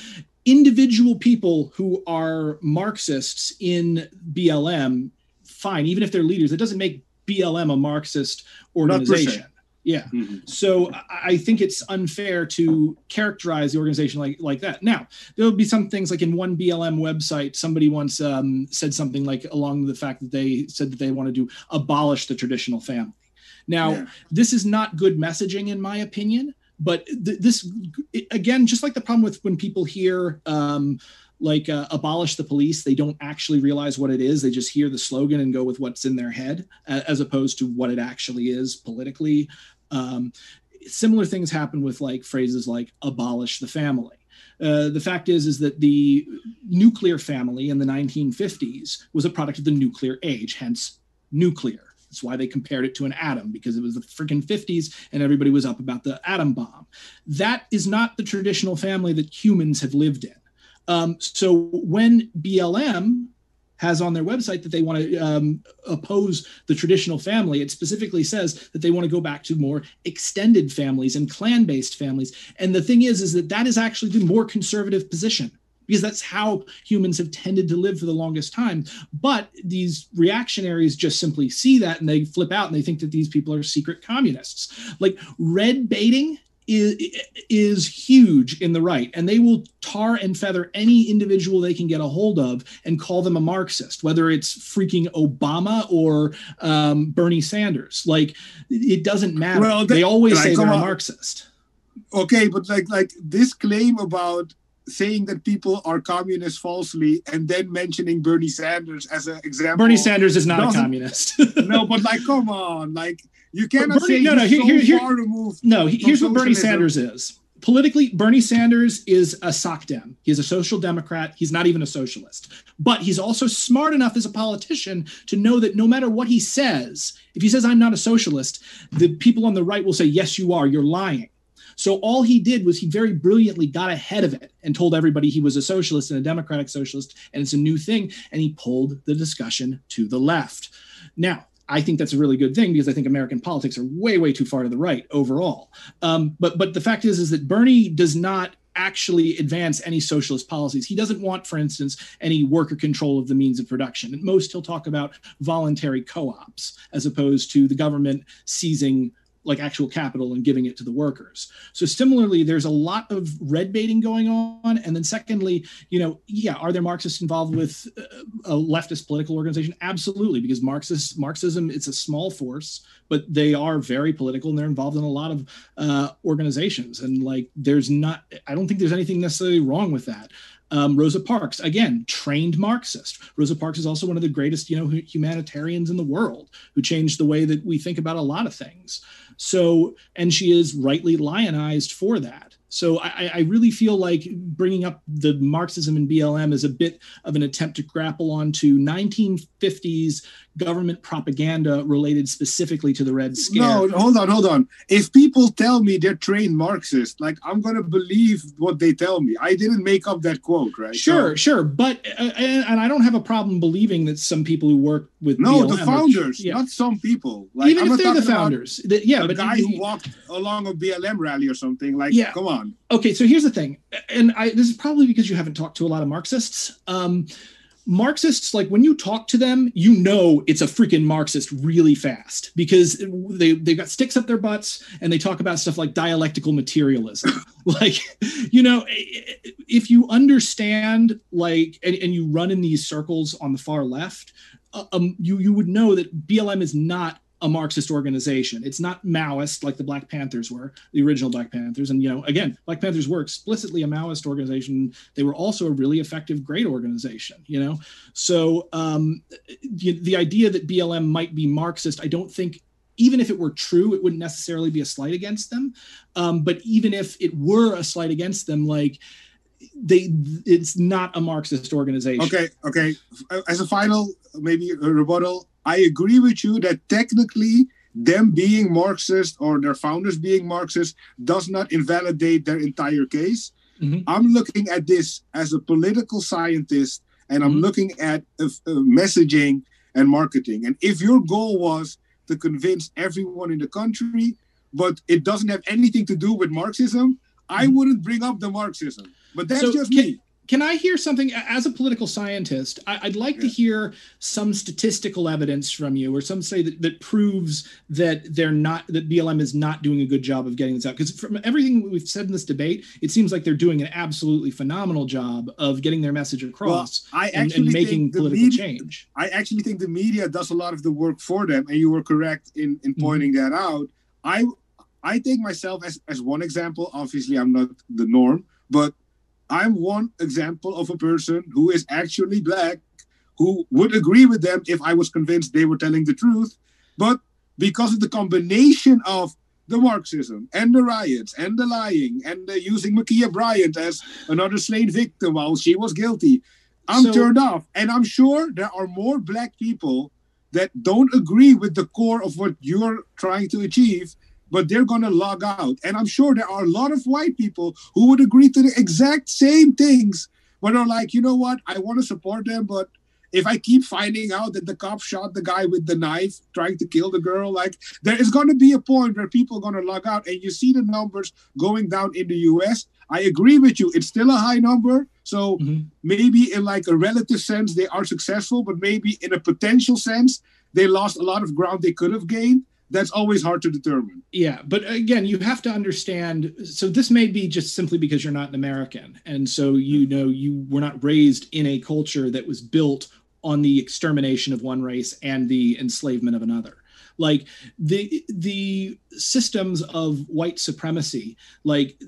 Individual people who are Marxists in BLM, fine, even if they're leaders, it doesn't make BLM a Marxist organization. Yeah. Mm-hmm. So I think it's unfair to characterize the organization like like that. Now, there'll be some things like in one BLM website, somebody once um, said something like along the fact that they said that they wanted to abolish the traditional family. Now, yeah. this is not good messaging, in my opinion. But th- this, again, just like the problem with when people hear um, like uh, abolish the police they don't actually realize what it is. They just hear the slogan and go with what's in their head as opposed to what it actually is politically. Um, similar things happen with like phrases like abolish the family. Uh, the fact is is that the nuclear family in the 1950s was a product of the nuclear age hence nuclear that's why they compared it to an atom because it was the freaking 50s and everybody was up about the atom bomb. That is not the traditional family that humans have lived in. Um, so when BLM has on their website that they want to um, oppose the traditional family, it specifically says that they want to go back to more extended families and clan-based families. And the thing is, is that that is actually the more conservative position because that's how humans have tended to live for the longest time. But these reactionaries just simply see that and they flip out and they think that these people are secret communists. Like red baiting is, is huge in the right, and they will tar and feather any individual they can get a hold of and call them a Marxist, whether it's freaking Obama or um, Bernie Sanders. Like it doesn't matter. Well, they, they always say they're a Marxist. Okay, but like like this claim about saying that people are communists falsely and then mentioning Bernie Sanders as an example. Bernie Sanders is not a communist. no, but like, come on, like you cannot Bernie, say no, no. Here, so here, far removed. No, here's what Bernie Sanders is. Politically, Bernie Sanders is a sock dem. He's a social democrat. He's not even a socialist. But he's also smart enough as a politician to know that no matter what he says, if he says, I'm not a socialist, the people on the right will say, Yes, you are. You're lying. So all he did was he very brilliantly got ahead of it and told everybody he was a socialist and a democratic socialist and it's a new thing. And he pulled the discussion to the left. Now, I think that's a really good thing because I think American politics are way, way too far to the right overall. Um, but but the fact is is that Bernie does not actually advance any socialist policies. He doesn't want, for instance, any worker control of the means of production. At most, he'll talk about voluntary co-ops as opposed to the government seizing like actual capital and giving it to the workers. So similarly, there's a lot of red baiting going on. And then secondly, you know, yeah, are there Marxists involved with a leftist political organization? Absolutely, because Marxist Marxism it's a small force, but they are very political and they're involved in a lot of uh, organizations. And like, there's not, I don't think there's anything necessarily wrong with that. Um, Rosa Parks, again, trained Marxist. Rosa Parks is also one of the greatest, you know, humanitarians in the world who changed the way that we think about a lot of things. So, and she is rightly lionized for that. So I, I, really feel like bringing up the Marxism and BLM is a bit of an attempt to grapple onto 1950s government propaganda related specifically to the Red Scare. No, hold on, hold on. If people tell me they're trained Marxist, like I'm going to believe what they tell me. I didn't make up that quote, right? Sure, so, sure. But, uh, and, and, I don't have a problem believing that some people who work with no, BLM the founders, are, yeah. not some people. Like, Even I'm if they're the founders. The, yeah, the but guy who walked along a BLM rally or something, like, yeah. come on. Okay, so here's the thing. And I, this is probably because you haven't talked to a lot of Marxists. Um, Marxists, like when you talk to them, you know it's a freaking Marxist really fast because they they've got sticks up their butts and they talk about stuff like dialectical materialism. like, you know, if you understand like and, and you run in these circles on the far left, uh, um, you you would know that BLM is not a Marxist organization. It's not Maoist like the Black Panthers were, the original Black Panthers. And, you know, again, Black Panthers were explicitly a Maoist organization. They were also a really effective, great organization, you know? So um, the, the idea that BLM might be Marxist, I don't think even if it were true, it wouldn't necessarily be a slight against them. Um, but even if it were a slight against them, like they, it's not a Marxist organization. Okay, okay. As a final, maybe a rebuttal, I agree with you that technically them being Marxist or their founders being Marxist does not invalidate their entire case. Mm-hmm. I'm looking at this as a political scientist and I'm mm-hmm. looking at uh, uh, messaging and marketing. And if your goal was to convince everyone in the country, but it doesn't have anything to do with Marxism, I mm-hmm. wouldn't bring up the Marxism. But that's so just can, me can I hear something as a political scientist? I, would like yeah. to hear some statistical evidence from you, or some say that, that proves that they're not that BLM is not doing a good job of getting this out. Because from everything we've said in this debate, it seems like they're doing an absolutely phenomenal job of getting their message across well, and, and, making political media, change. I actually think the media does a lot of the work for them, and you were correct in in mm-hmm. pointing mm-hmm. that out. I I take myself as as one example. Obviously, I'm not the norm, but I'm one example of a person who is actually black, who would agree with them if I was convinced they were telling the truth. But because of the combination of the Marxism and the riots and the lying and the using Ma'Khia Bryant as another slain victim while she was guilty, I'm so, turned off. And I'm sure there are more black people that don't agree with the core of what you're trying to achieve but they're going to log out. And I'm sure there are a lot of white people who would agree to the exact same things, but are like, you know what? I want to support them, but if I keep finding out that the cop shot the guy with the knife trying to kill the girl, like there is going to be a point where people are going to log out, and you see the numbers going down in the U.S. I agree with you; it's still a high number. So mm-hmm. maybe in like a relative sense they are successful, but maybe in a potential sense they lost a lot of ground they could have gained that's always hard to determine. Yeah, but again, you have to understand. So this may be just simply because you're not an American, and so you mm-hmm. know you were not raised in a culture that was built on the extermination of one race and the enslavement of another. Like the the systems of white supremacy, like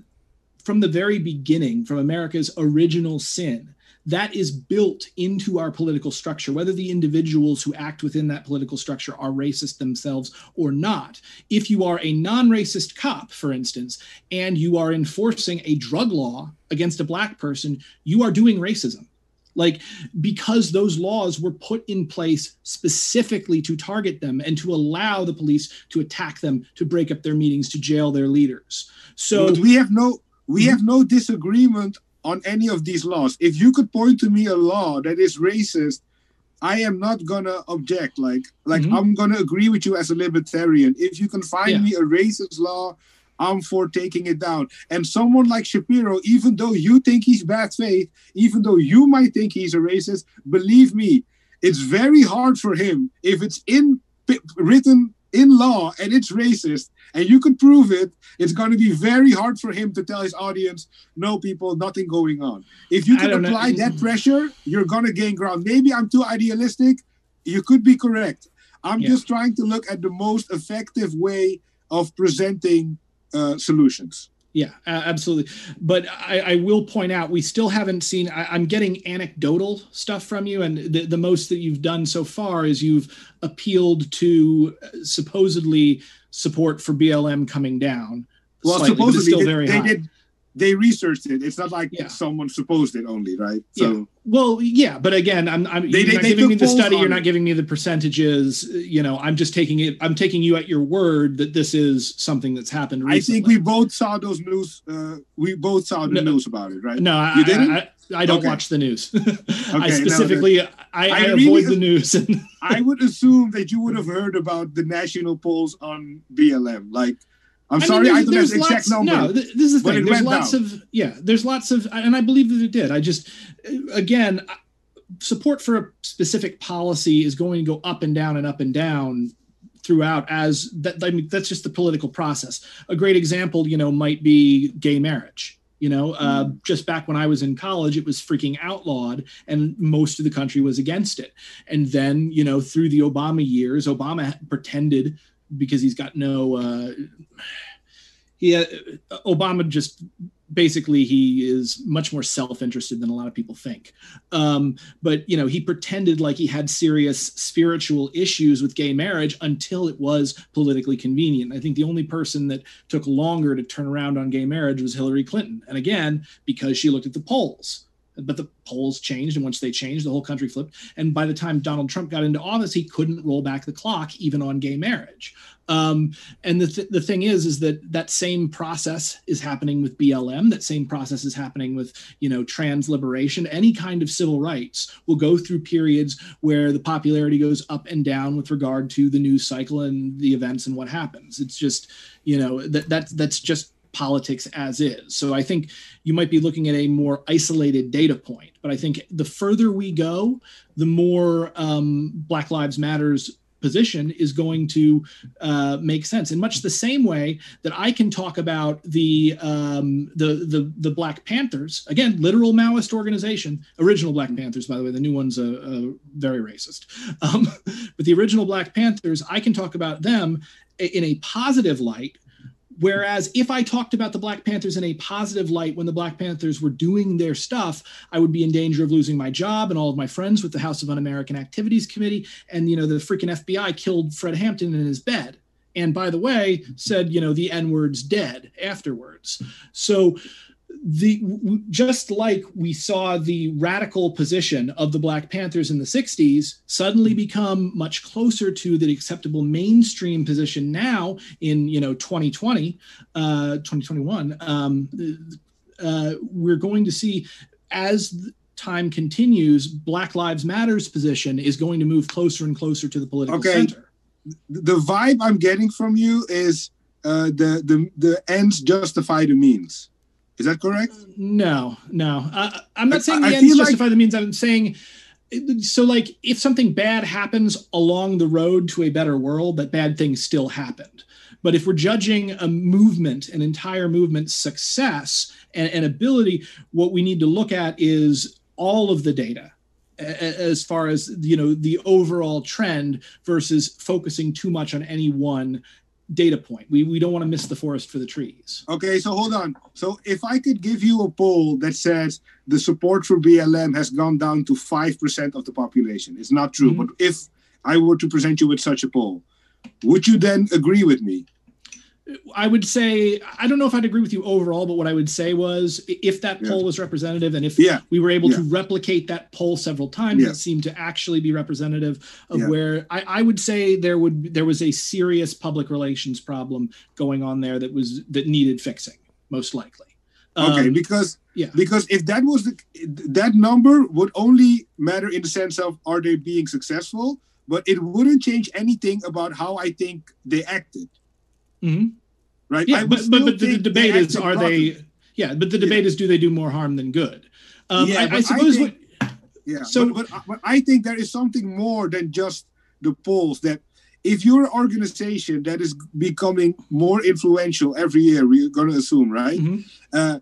from the very beginning, from America's original sin, that is built into our political structure, whether the individuals who act within that political structure are racist themselves or not. If you are a non racist cop, for instance, and you are enforcing a drug law against a black person, you are doing racism like because those laws were put in place specifically to target them and to allow the police to attack them to break up their meetings to jail their leaders so but we have no we mm-hmm. have no disagreement on any of these laws. If you could point to me a law that is racist, I am not gonna object. Like, like mm-hmm. I'm gonna agree with you as a libertarian. If you can find yeah. me a racist law, I'm for taking it down. And someone like Shapiro, even though you think he's bad faith, even though you might think he's a racist, believe me, it's very hard for him if it's in written in law and it's racist and you could prove it, it's going to be very hard for him to tell his audience, no, people, nothing going on. If you can apply know. that pressure, you're going to gain ground. Maybe I'm too idealistic. You could be correct. I'm yeah. just trying to look at the most effective way of presenting uh, solutions. Yeah, absolutely. But I, I, will point out we still haven't seen. I, am getting anecdotal stuff from you, and the, the most that you've done so far is you've appealed to uh, supposedly support for BLM coming down. Well, supposedly still they, very they high. did. They researched it. It's not like yeah. someone supposed it only, right? So. Yeah. Well, yeah, but again, I'm, I'm they, you're they, not giving me the study. You're not giving me the percentages. You know, I'm just taking it. I'm taking you at your word that this is something that's happened. Recently. I think we both saw those news. Uh, we both saw the no, news about it, right? No, you I, didn't. I, I don't okay. watch the news. okay, I specifically, no, I, I, avoid really, the news. I would assume that you would have heard about the national polls on BLM, like I'm I sorry, mean, I don't have the exact number. No, this is the thing. There's lots down. of yeah. There's lots of, and I believe that it did. I just, again, support for a specific policy is going to go up and down and up and down throughout. As that, I mean, that's just the political process. A great example, you know, might be gay marriage. You know, uh, mm. just back when I was in college, it was freaking outlawed, and most of the country was against it. And then, you know, through the Obama years, Obama pretended because he's got no uh, he uh, Obama just basically he is much more self-interested than a lot of people think. Um, but you know he pretended like he had serious spiritual issues with gay marriage until it was politically convenient. I think the only person that took longer to turn around on gay marriage was hillary clinton. And again because she looked at the polls but the polls changed and once they changed the whole country flipped. And by the time donald trump got into office he couldn't roll back the clock even on gay marriage. Um, and the, th- the thing is is that that same process is happening with blm that same process is happening with you know trans liberation any kind of civil rights will go through periods where the popularity goes up and down with regard to the news cycle and the events and what happens. It's just you know that, that that's just politics as is. So I think you might be looking at a more isolated data point. But I think the further we go, the more um, Black Lives Matters position is going to uh, make sense in much the same way that I can talk about the um, the, the the Black Panthers again, literal Maoist organization, original Black Panthers, by the way. The new one's a, a very racist, um, but the original Black Panthers, I can talk about them in a positive light Whereas if I talked about the Black Panthers in a positive light when the Black Panthers were doing their stuff, I would be in danger of losing my job and all of my friends with the House of Un-American Activities Committee. And, you know, the freaking FBI killed Fred Hampton in his bed. And by the way, said, you know, the N word's dead afterwards. So the just like we saw the radical position of the Black Panthers in the 60s suddenly become much closer to the acceptable mainstream position now in you know 2020 uh, 2021 um, uh, we're going to see as time continues black lives matters position is going to move closer and closer to the political okay. center. The vibe i'm getting from you is uh, the the the ends justify the means is that correct? No, no. Uh, I'm not saying the I ends justify like... the means. I'm saying so like if something bad happens along the road to a better world, that bad things still happened. But if we're judging a movement, an entire movement's success and, and ability, what we need to look at is all of the data as far as you know the overall trend versus focusing too much on any one data point. We we don't want to miss the forest for the trees. Okay, so hold on. So if I could give you a poll that says the support for BLM has gone down to five percent of the population, it's not true. Mm-hmm. But if I were to present you with such a poll, would you then agree with me? I would say I don't know if I'd agree with you overall, but what I would say was if that poll yeah. was representative and if yeah. we were able yeah. to replicate that poll several times, it seemed to actually be representative of where I, I, would say there would there was a serious public relations problem going on there that was that needed fixing, most likely. Okay, um, because yeah, because if that was the that number would only matter in the sense of are they being successful, but it wouldn't change anything about how I think they acted. Mm-hmm. Right. Yeah, but but, but the, debate is are they? Yeah, but the debate yeah. is do they do more harm than good? Um, yeah, I, I suppose. I think, what, yeah. So, but, but, but I think there is something more than just the polls. That if you're an organization that is becoming more influential every year, we're going to assume, right? Mm-hmm. Uh,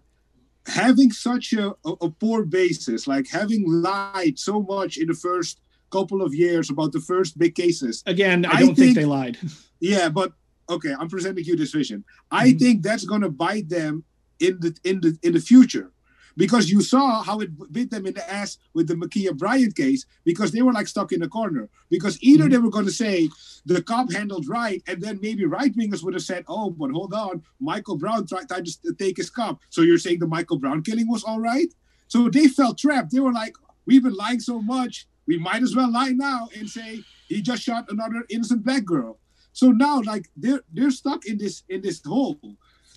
having such a, a, a, poor basis, like having lied so much in the first couple of years about the first big cases. Again, I don't think, think, they lied. Yeah, but okay, I'm presenting you this vision. I mm-hmm. think that's going to bite them in the in the in the future because you saw how it bit them in the ass with the Ma'Khia Bryant case because they were like stuck in a corner because either mm-hmm. they were going to say the cop handled right and then maybe right wingers would have said oh but hold on Michael Brown tried, tried to take his cop so you're saying the Michael Brown killing was all right so they felt trapped they were like we've been lying so much we might as well lie now and say he just shot another innocent black girl so now, like they're they're stuck in this in this hole.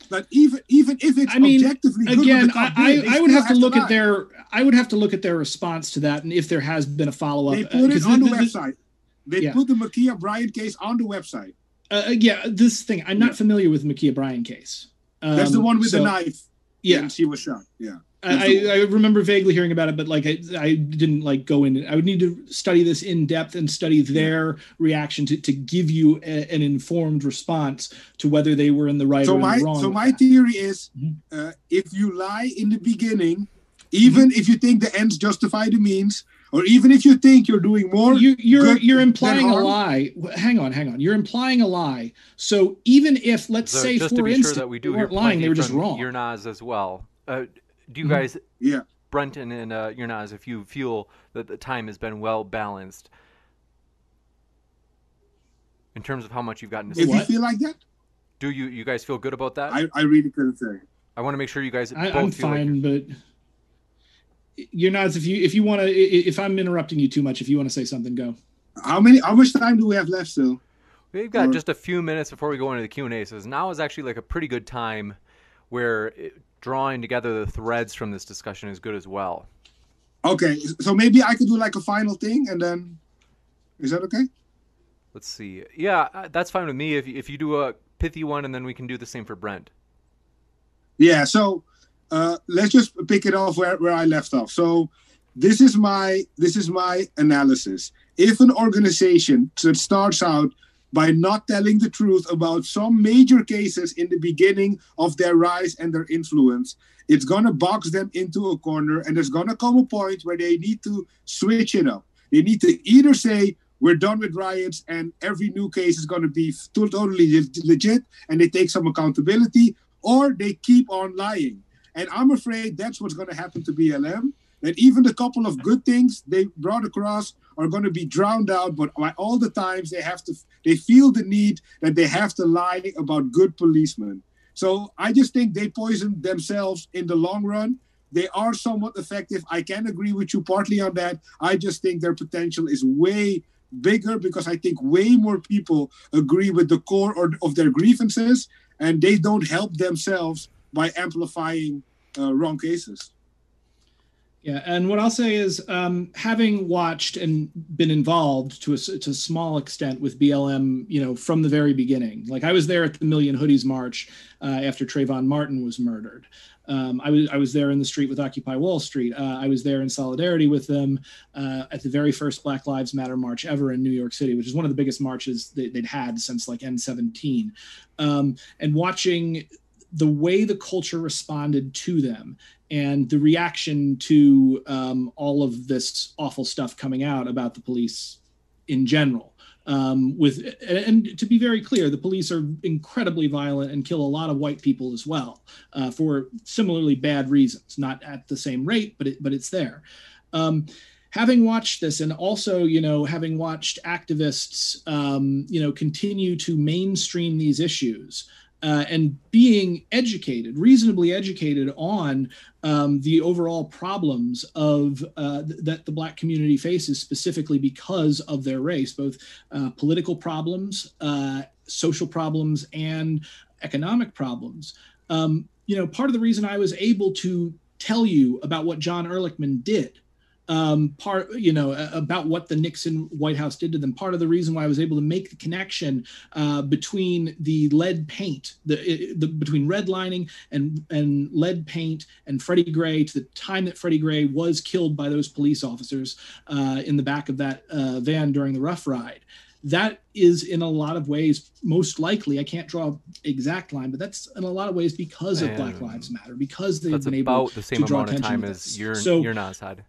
But even even if it's I mean, objectively again, I, I, I would have to look to at their I would have to look at their response to that, and if there has been a follow up. They put it on the, the, website. They yeah. put the Ma'Khia Bryant case on the website. Uh, uh, yeah, this thing I'm not yeah. familiar with the Ma'Khia Bryant case. Um, That's the um, one with so, the knife. Yeah, she was shot. Yeah. I, I, remember vaguely hearing about it, but like I, I didn't like go in. I would need to study this in depth and study their reaction to, to give you a, an informed response to whether they were in the right so or my, wrong. So my theory is, mm-hmm. uh, if you lie in the beginning, even mm-hmm. if you think the ends justify the means, or even if you think you're doing more, you, you're you're implying a lie. Hang on, hang on. You're implying a lie. So even if let's so say, for instance, sure that we do weren't lying, they were just wrong. Yurnaz as well. Uh, do you mm-hmm. guys, yeah, Brenton and uh, Yurnaz, if you feel that the time has been well balanced in terms of how much you've gotten to say? If you feel like that, do you you guys feel good about that? I, I really couldn't say. I want to make sure you guys. I, am fine, like but you're not. If you if you want to, if I'm interrupting you too much, if you want to say something, go. How many? How much time do we have left still? We've got or, just a few minutes before we go into the Q and A. So now is actually like a pretty good time where it, drawing together the threads from this discussion is good as well. Okay, so maybe I could do like a final thing, and then is that okay? Let's see. Yeah, uh, that's fine with me. If if you do a pithy one, and then we can do the same for Brent. Yeah, so uh, let's just pick it off where, where I left off. So this is my this is my analysis. If an organization that starts out by not telling the truth about some major cases in the beginning of their rise and their influence, it's gonna box them into a corner, and there's gonna come a point where they need to switch it up. They need to either say we're done with riots and every new case is going to be totally legit and they take some accountability or they keep on lying and I'm afraid that's what's going to happen to BLM. That even the couple of good things they brought across are going to be drowned out, but all the times they have to, they feel the need that they have to lie about good policemen. So I just think they poison themselves in the long run. They are somewhat effective. I can agree with you partly on that. I just think their potential is way bigger because I think way more people agree with the core or, of their grievances and they don't help themselves by amplifying uh, wrong cases. Yeah, and what I'll say is, um, having watched and been involved to a, to a small extent with BLM, you know, from the very beginning. Like I was there at the Million Hoodies March uh, after Trayvon Martin was murdered. Um, I was I was there in the street with Occupy Wall Street. Uh, I was there in solidarity with them uh, at the very first Black Lives Matter march ever in New York City, which is one of the biggest marches they, would had since like N17. Um, and watching the way the culture responded to them and the reaction to um, all of this awful stuff coming out about the police in general. Um, with and to be very clear, the police are incredibly violent and kill a lot of white people as well uh, for similarly bad reasons. Not at the same rate, but it, but it's there. Um, having watched this and also you know having watched activists um, you know continue to mainstream these issues uh, and being educated, reasonably educated on um, the overall problems of uh, th- that the Black community faces, specifically because of their race, both uh, political problems, uh, social problems, and economic problems. Um, you know, part of the reason I was able to tell you about what John Ehrlichman did um, part, you know, about what the Nixon White House did to them. Part of the reason why I was able to make the connection uh, between the lead paint, the, the between redlining and and lead paint and Freddie Gray to the time that Freddie Gray was killed by those police officers uh, in the back of that uh, van during the rough ride. That is in a lot of ways most likely. I can't draw exact line, but that's in a lot of ways because of Black Lives Matter, because they've been able the same to draw amount of time as you're so, you're not had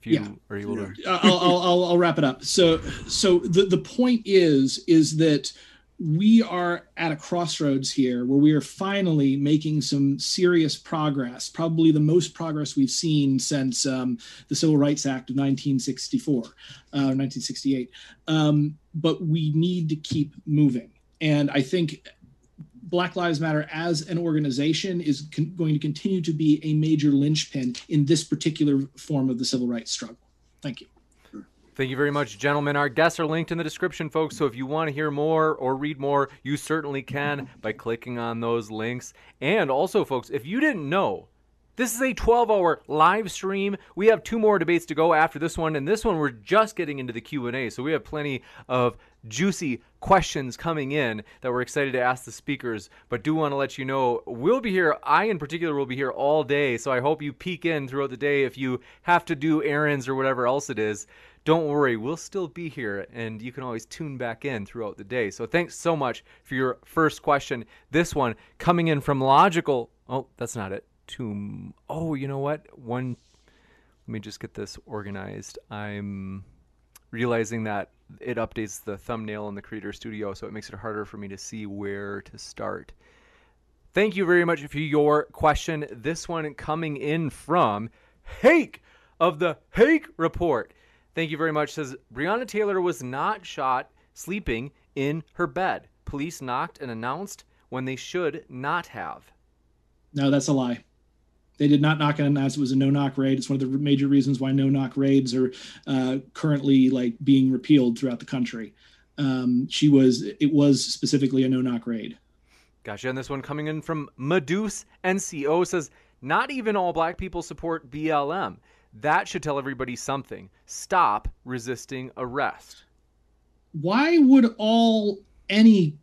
if you yeah. are able to I'll, I'll, I'll wrap it up. So so the, the point is is that we are at a crossroads here where we are finally making some serious progress probably the most progress we've seen since um, the civil rights act of 1964 uh, 1968 um, but we need to keep moving. And i think Black Lives Matter as an organization is con- going to continue to be a major linchpin in this particular form of the civil rights struggle. Thank you. Thank you very much, gentlemen. Our guests are linked in the description, folks. So if you want to hear more or read more, you certainly can by clicking on those links. And also, folks, if you didn't know, this is a 12 hour live stream. We have two more debates to go after this one, and this one we're just getting into the Q&A. So we have plenty of juicy questions coming in that we're excited to ask the speakers. But do want to let you know we'll be here. I, in particular, will be here all day. So I hope you peek in throughout the day if you have to do errands or whatever else it is. Don't worry, we'll still be here and you can always tune back in throughout the day. So thanks so much for your first question. This one coming in from Logical. Oh, that's not it to oh you know what one let me just get this organized i'm realizing that it updates the thumbnail in the creator studio so it makes it harder for me to see where to start. Thank you very much for your question. This one coming in from hake of the hake report. Thank you very much. Says breonna taylor was not shot sleeping in her bed. Police knocked and announced when they should not have. No that's a lie they did not knock on as it was a no knock raid. It's one of the major reasons why no knock raids are uh, currently like being repealed throughout the country. Um, she was it was specifically a no knock raid. Gotcha. And this one coming in from Medusa NCO says, not even all black people support BLM. That should tell everybody something. Stop resisting arrest. Why would all any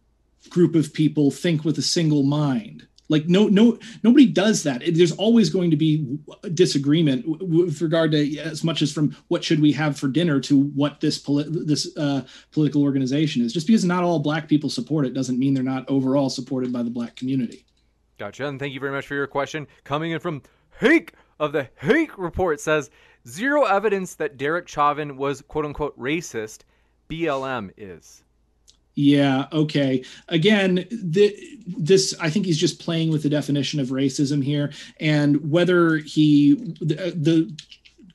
group of people think with a single mind? Like no, no, nobody does that. There's always going to be disagreement with regard to as much as from what should we have for dinner to what this poli- this uh, political organization is. Just because not all black people support it doesn't mean they're not overall supported by the black community. Gotcha. And thank you very much for your question. Coming in from Hake of the Hake Report says zero evidence that Derek Chauvin was quote unquote racist. BLM is. Yeah. Okay. Again, the, this I think he's just playing with the definition of racism here, and whether he the, the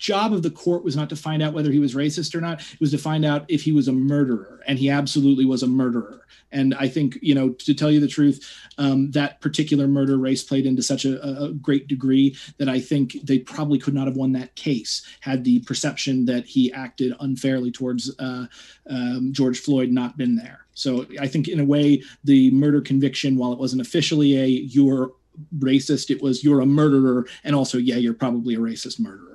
job of the court was not to find out whether he was racist or not. It was to find out if he was a murderer, and he absolutely was a murderer. And I think, you know, to tell you the truth, um, that particular murder race played into such a, a, great degree that I think they probably could not have won that case had the perception that he acted unfairly towards uh, um, George Floyd not been there. So I think, in a way, the murder conviction, while it wasn't officially a you're racist, it was you're a murderer, and also, yeah, you're probably a racist murderer.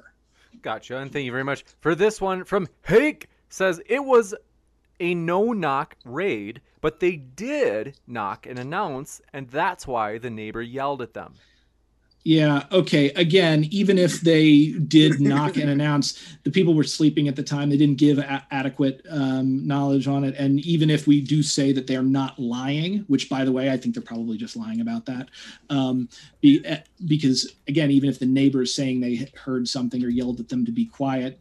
Gotcha. And thank you very much for this one from Hake says it was a no knock raid, but they did knock and announce, and that's why the neighbor yelled at them. Yeah. Okay. Again, even if they did knock and announce, the people were sleeping at the time. They didn't give a- adequate um, knowledge on it. And even if we do say that they're not lying, which, by the way, I think they're probably just lying about that, um, be, eh, because again, even if the neighbor is saying they heard something or yelled at them to be quiet,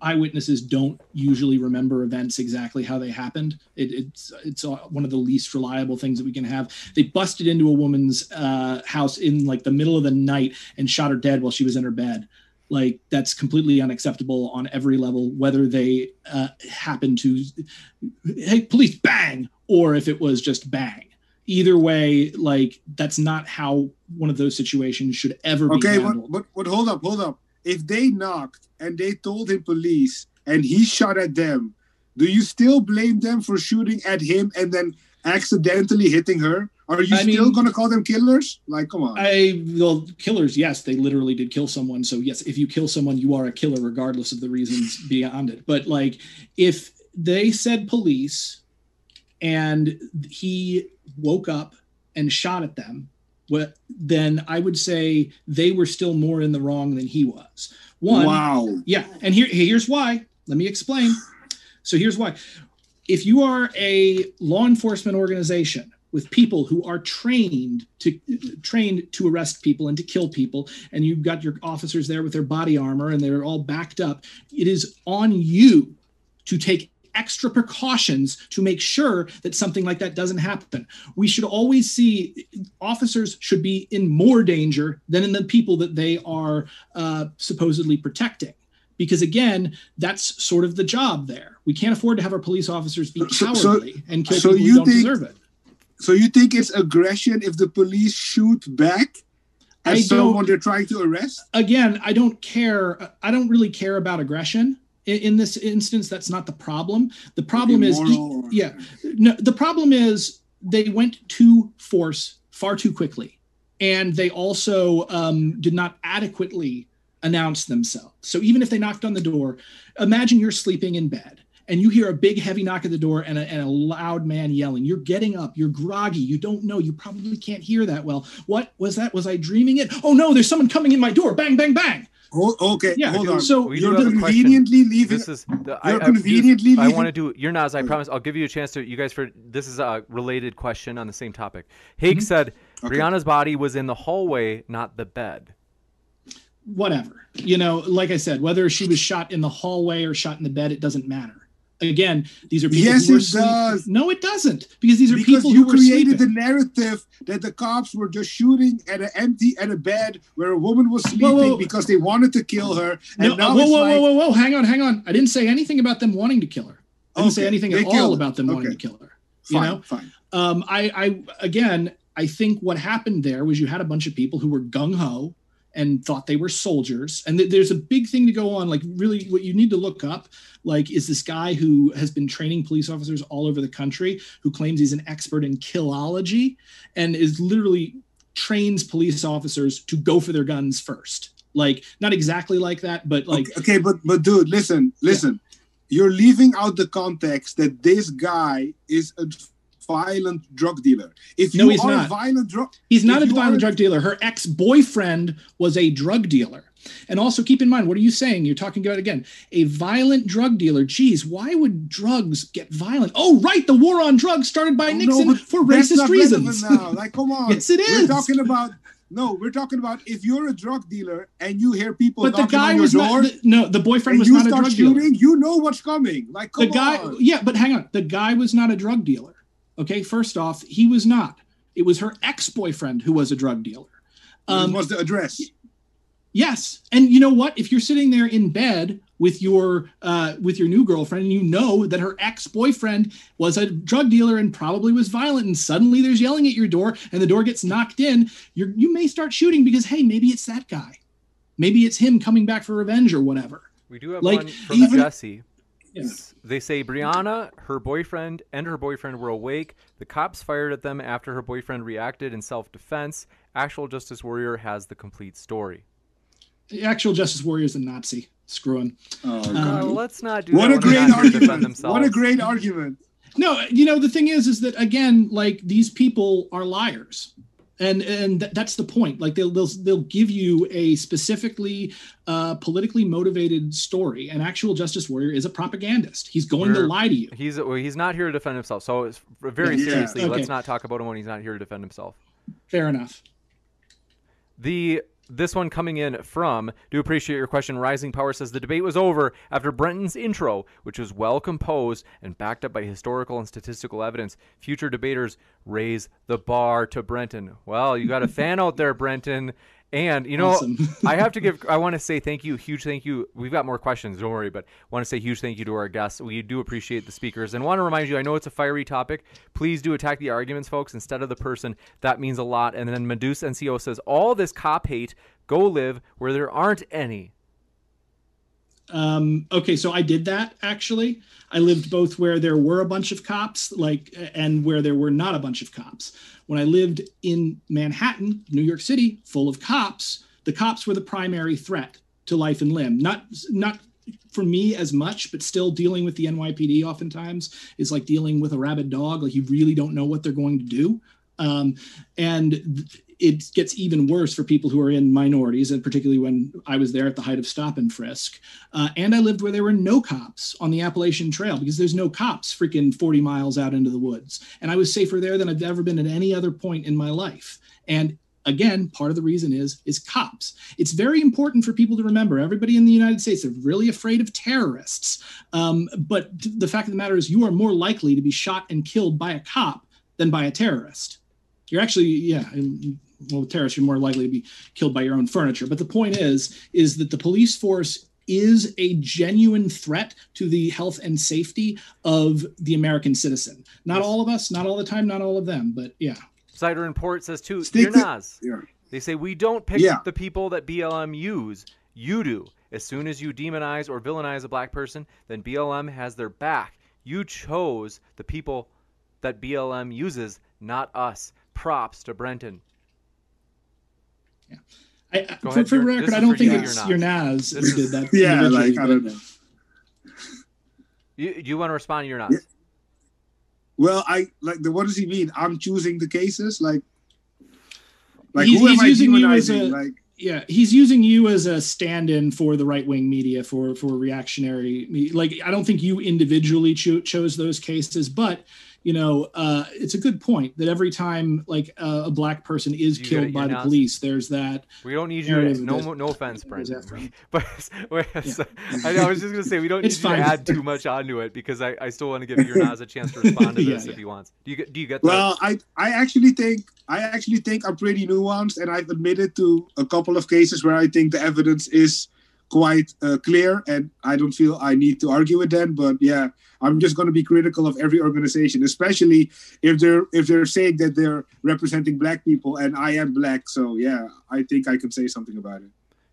eyewitnesses don't usually remember events exactly how they happened. It, it's it's one of the least reliable things that we can have. They busted into a woman's uh, house in like the middle of the night and shot her dead while she was in her bed. Like that's completely unacceptable on every level, whether they uh, happen to, hey, police, bang, or if it was just bang. Either way, like that's not how one of those situations should ever be okay, handled. Okay, but, but but hold up, hold up if they knocked and they told him police and he shot at them, do you still blame them for shooting at him and then accidentally hitting her? Are you I still going to call them killers? Like, come on. I well, killers. Yes, they literally did kill someone. So yes, if you kill someone, you are a killer, regardless of the reasons beyond it. But like, if they said police, and he woke up and shot at them, what then I would say they were still more in the wrong than he was. One, wow, yeah, and here here's why. Let me explain. So here's why. If you are a law enforcement organization with people who are trained to trained to arrest people and to kill people and you've got your officers there with their body armor and they're all backed up it is on you to take extra precautions to make sure that something like that doesn't happen. We should always see officers should be in more danger than in the people that they are uh, supposedly protecting. Because again, that's sort of the job there. We can't afford to have our police officers be cowardly so, and kill so people who don't think, deserve it. So you think it's aggression if the police shoot back at someone they're trying to arrest? Again, I don't care. I don't really care about aggression in, this instance that's not the problem. The problem is yeah. No the problem is they went to force far too quickly and they also um, did not adequately announce themselves. So even if they knocked on the door imagine you're sleeping in bed and you hear a big heavy knock at the door and a, and a, loud man yelling you're getting up you're groggy you don't know you probably can't hear that well what was that was i dreaming it oh no there's someone coming in my door bang bang bang Hold, okay, yeah, hold on. So we you're conveniently leaving. This is the, you're I, conveniently I, I want to do. You're not. as I promise. I'll give you a chance to. You guys for this is a related question on the same topic. Hake mm-hmm. said okay. Breonna's body was in the hallway, not the bed. Whatever. You know, like I said, whether she was shot in the hallway or shot in the bed, it doesn't matter again, these are people. Yes, it does. No, it doesn't, because these are because people you who created the narrative that the cops were just shooting at an empty at a bed where a woman was sleeping whoa, whoa. because they wanted to kill her. And no, whoa, whoa, like, whoa, whoa, whoa, hang on, hang on. I didn't say anything about them wanting to kill her. I didn't okay. say anything at all about them okay. wanting to kill her. You fine, know, fine. Um, I, I again, I think what happened there was you had a bunch of people who were gung ho and thought they were soldiers. And th- there's a big thing to go on. Like, really, what you need to look up, like, is this guy who has been training police officers all over the country, who claims he's an expert in killology, and is literally trains police officers to go for their guns first. Like, not exactly like that, but like. Okay, okay but but dude, listen, listen. Yeah. You're leaving out the context that this guy is a violent drug dealer. If No, you he's are not. a violent drug, He's not a violent drug dealer. Her ex boyfriend was a drug dealer. And also keep in mind, what are you saying? You're talking about again a violent drug dealer. Geez, why would drugs get violent? Oh, right, the war on drugs started by Oh, Nixon but for racist reasons. Now. Like, come on. Yes, it We're talking about no. We're talking about if you're a drug dealer and you hear people but the guy was door not. The, no, the boyfriend was you not a drug dealer. shooting, you know what's coming. Like, come the guy on. yeah but hang on the guy was not a drug dealer okay first off he was not. It was her ex-boyfriend who was a drug dealer. Um, What's the address? yes and you know what? If you're sitting there in bed with your uh, with your new girlfriend and you know that her ex-boyfriend was a drug dealer and probably was violent and suddenly there's yelling at your door and the door gets knocked in you you may start shooting because hey maybe it's that guy. Maybe it's him coming back for revenge or whatever. We do have Like, one from even- Jesse. Yeah. They say Breonna, her boyfriend, and her boyfriend were awake. The cops fired at them after her boyfriend reacted in self defense. Actual Justice Warrior has the complete story. The actual justice warrior is a nazi screwing Oh, Um, Uh, God. let's not do what that a great not here to defend argument! What a great argument! No, you know the thing is, is that again, like these people are liars, and and th- that's the point. Like they'll they'll they'll give you a specifically uh, politically motivated story. An actual justice warrior is a propagandist. He's going to We're- lie to you. He's well, he's not here to defend himself. So it's very Yeah. seriously, Okay. let's not talk about him when he's not here to defend himself. Fair enough. The this one coming in from do appreciate your question. Rising Power says the debate was over after Brenton's intro, which was well composed and backed up by historical and statistical evidence. Future debaters raise the bar to Brenton. Well, you got a fan out there, Brenton. And you know, Awesome. I have to give. I want to say thank you, huge thank you. We've got more questions, don't worry, but want to say huge thank you to our guests. We do appreciate the speakers, and want to remind you. I know it's a fiery topic. Please do attack the arguments, folks, instead of the person. That means a lot. And then Medusa NCO says all this cop hate. Go live where there aren't any. Um, okay, so I did that actually. I lived both where there were a bunch of cops, like, and where there were not a bunch of cops. When I lived in Manhattan, New York City, full of cops, the cops were the primary threat to life and limb. Not not for me as much, but still dealing with the NYPD oftentimes is like dealing with a rabid dog. Like you really don't know what they're going to do. Um, and it gets even worse for people who are in minorities, and particularly when I was there at the height of stop and frisk. Uh, and I lived where there were no cops on the Appalachian Trail because there's no cops freaking 40 miles out into the woods. And I was safer there than I've ever been at any other point in my life. And again, part of the reason is is cops. It's very important for people to remember. Everybody in the United States are really afraid of terrorists. Um, but the fact of the matter is, you are more likely to be shot and killed by a cop than by a terrorist. You're actually, yeah, well, terrorists, you're more likely to be killed by your own furniture. But the point is, is that the police force is a genuine threat to the health and safety of the American citizen. Not all of us, not all the time, not all of them, but yeah. Cider and Port says too. Stick You're to- Nas. Yeah. They say we don't pick Yeah. the people that BLM use. You do. As soon as you demonize or villainize a black person, then BLM has their back. You chose the people that BLM uses, not us. Props to Brenton. I, I- for, ahead, for you're- record, I don't think you, it's you're your Nas. Nas who did that. Yeah, individually, like I don't know. You, do you want to respond? You're not. Yeah. Well, I like the. What does he mean? I'm choosing the cases, like, like He's- who am he's I using you as demonizing? a- like, yeah he's using you as a stand-in for the right-wing media for for reactionary me- like i don't think you individually cho- chose those cases but you know uh it's a good point that every time like uh, a black person is You killed it, by the not- police there's that We don't need you. Narrative To, no, this- no offense, Where's that? But wait, so- I, know, I was just gonna say we don't need you to add too much onto it because I, I still want to give your Nas a chance to respond to this yeah. if he wants. Do you get? Do you get that? well, I I actually think I actually think I'm pretty nuanced, and I've admitted to a couple of cases where I think the evidence is quite uh, clear, and I don't feel I need to argue with them. But yeah, I'm just going to be critical of every organization, especially if they're if they're saying that they're representing black people, and I am black. So yeah, I think I can say something about it.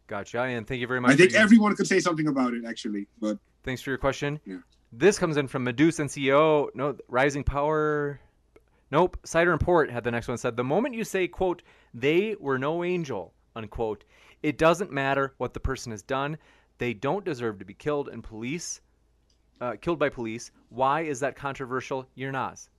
Gotcha. And thank you very much. I think your- everyone can say something about it, actually. But Thanks for your question. Yeah. This comes in from Medusa and CEO. No, Rising Power. Nope. Cider and Port had the next one said the moment you say, quote, they were no angel, unquote, it doesn't matter what the person has done. They don't deserve to be killed and police uh, killed by police. Why is that controversial? You're Nas.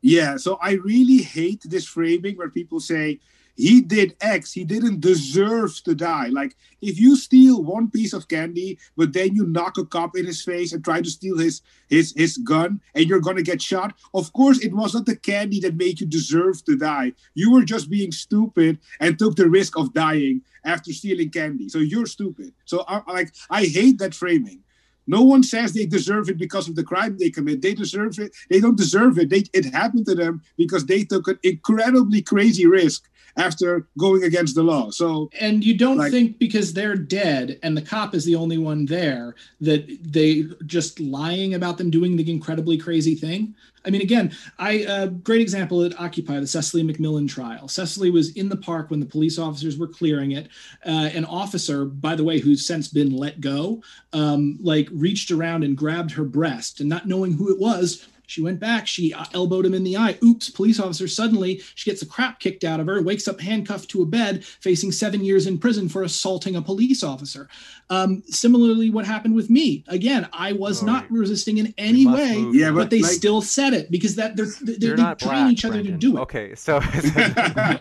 Yeah, so I really hate this framing where people say he did X, he didn't deserve to die. Like if you steal one piece of candy, but then you knock a cop in his face and try to steal his his his gun, and you're gonna get shot. Of course, it was not the candy that made you deserve to die. You were just being stupid and took the risk of dying after stealing candy. So you're stupid. So I like I hate that framing. No one says they deserve it because of the crime they commit. They deserve it. They don't deserve it. They, it happened to them because they took an incredibly crazy risk after going against the law. So and you don't like, think because they're dead and the cop is the only one there that they just lying about them doing the incredibly crazy thing. I mean, again, I uh, great example at Occupy the Cecily McMillan trial. Cecily was in the park when the police officers were clearing it. Uh, an officer, by the way, who's since been let go, um, like reached around and grabbed her breast, and not knowing who it was, she went back. She uh, elbowed him in the eye. Oops, police officer. Suddenly, she gets the crap kicked out of her, wakes up handcuffed to a bed, facing seven years in prison for assaulting a police officer. Um, similarly, what happened with me? Again, I was not resisting in any way, yeah, but, but they like, still said it because that they're, they're, they're train each other Brandon. to do it. Okay, so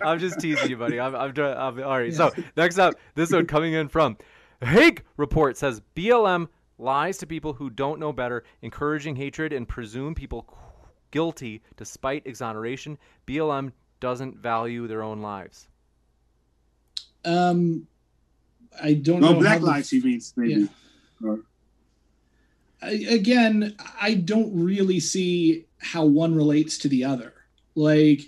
I'm just teasing you, buddy. I'm, I'm, I'm all right. So next up, this one coming in from Hake report says BLM lies to people who don't know better, encouraging hatred, and presume people guilty despite exoneration. BLM doesn't value their own lives. Um, I don't well, know. Black lives, he means maybe. Yeah. I, again, I don't really see how one relates to the other. Like,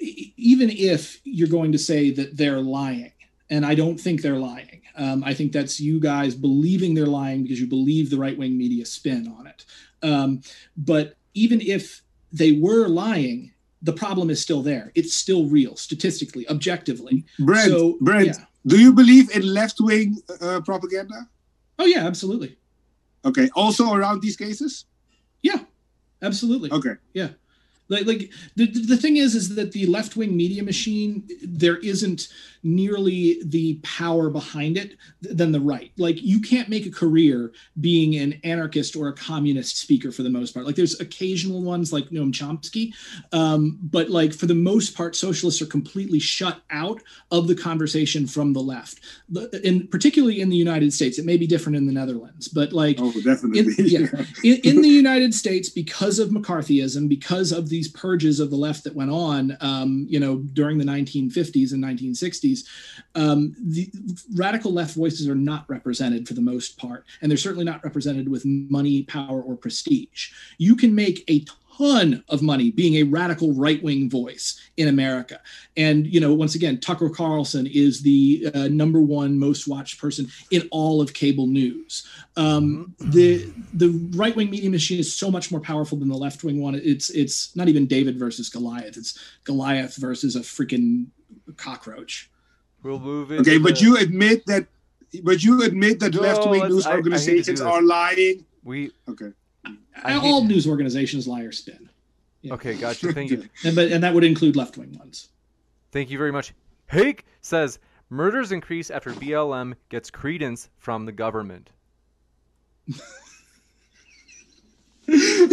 even if you're going to say that they're lying, and I don't think they're lying, um, I think that's you guys believing they're lying because you believe the right wing media spin on it. Um, but even if they were lying, the problem is still there. It's still real, statistically, objectively. Brent, so, Brent, yeah. do you believe in left wing uh, propaganda? Oh, yeah, absolutely. Okay. Also around these cases? Yeah, absolutely. Okay. Yeah like like the, the thing is is that the left-wing media machine there isn't nearly the power behind it than the right. Like you can't make a career being an anarchist or a communist speaker for the most part. Like there's occasional ones like noam chomsky um, but like for the most part socialists are completely shut out of the conversation from the left. And particularly in the united states. It may be different in the netherlands but like oh definitely. in, yeah. In, in the united states because of mccarthyism because of these purges of the left that went on, um, you know, during the 1950s and 1960s, um, the radical left voices are not represented for the most part, and they're certainly not represented with money, power, or prestige. You can make a ton of money being a radical right-wing voice in America. And you know, once again, Tucker Carlson is the uh, number one most watched person in all of cable news. Um, mm-hmm. the the right-wing media machine is so much more powerful than the left-wing one. It's it's not even David versus Goliath. It's Goliath versus a freaking cockroach. We'll move in. Okay, but you admit that, but you admit that no, left-wing news organizations I, I are lying. We okay all news organizations lie or spin. Yeah. Okay, gotcha. Thank you. and, but and that would include left wing ones. Thank you very much. Hake says murders increase after BLM gets credence from the government.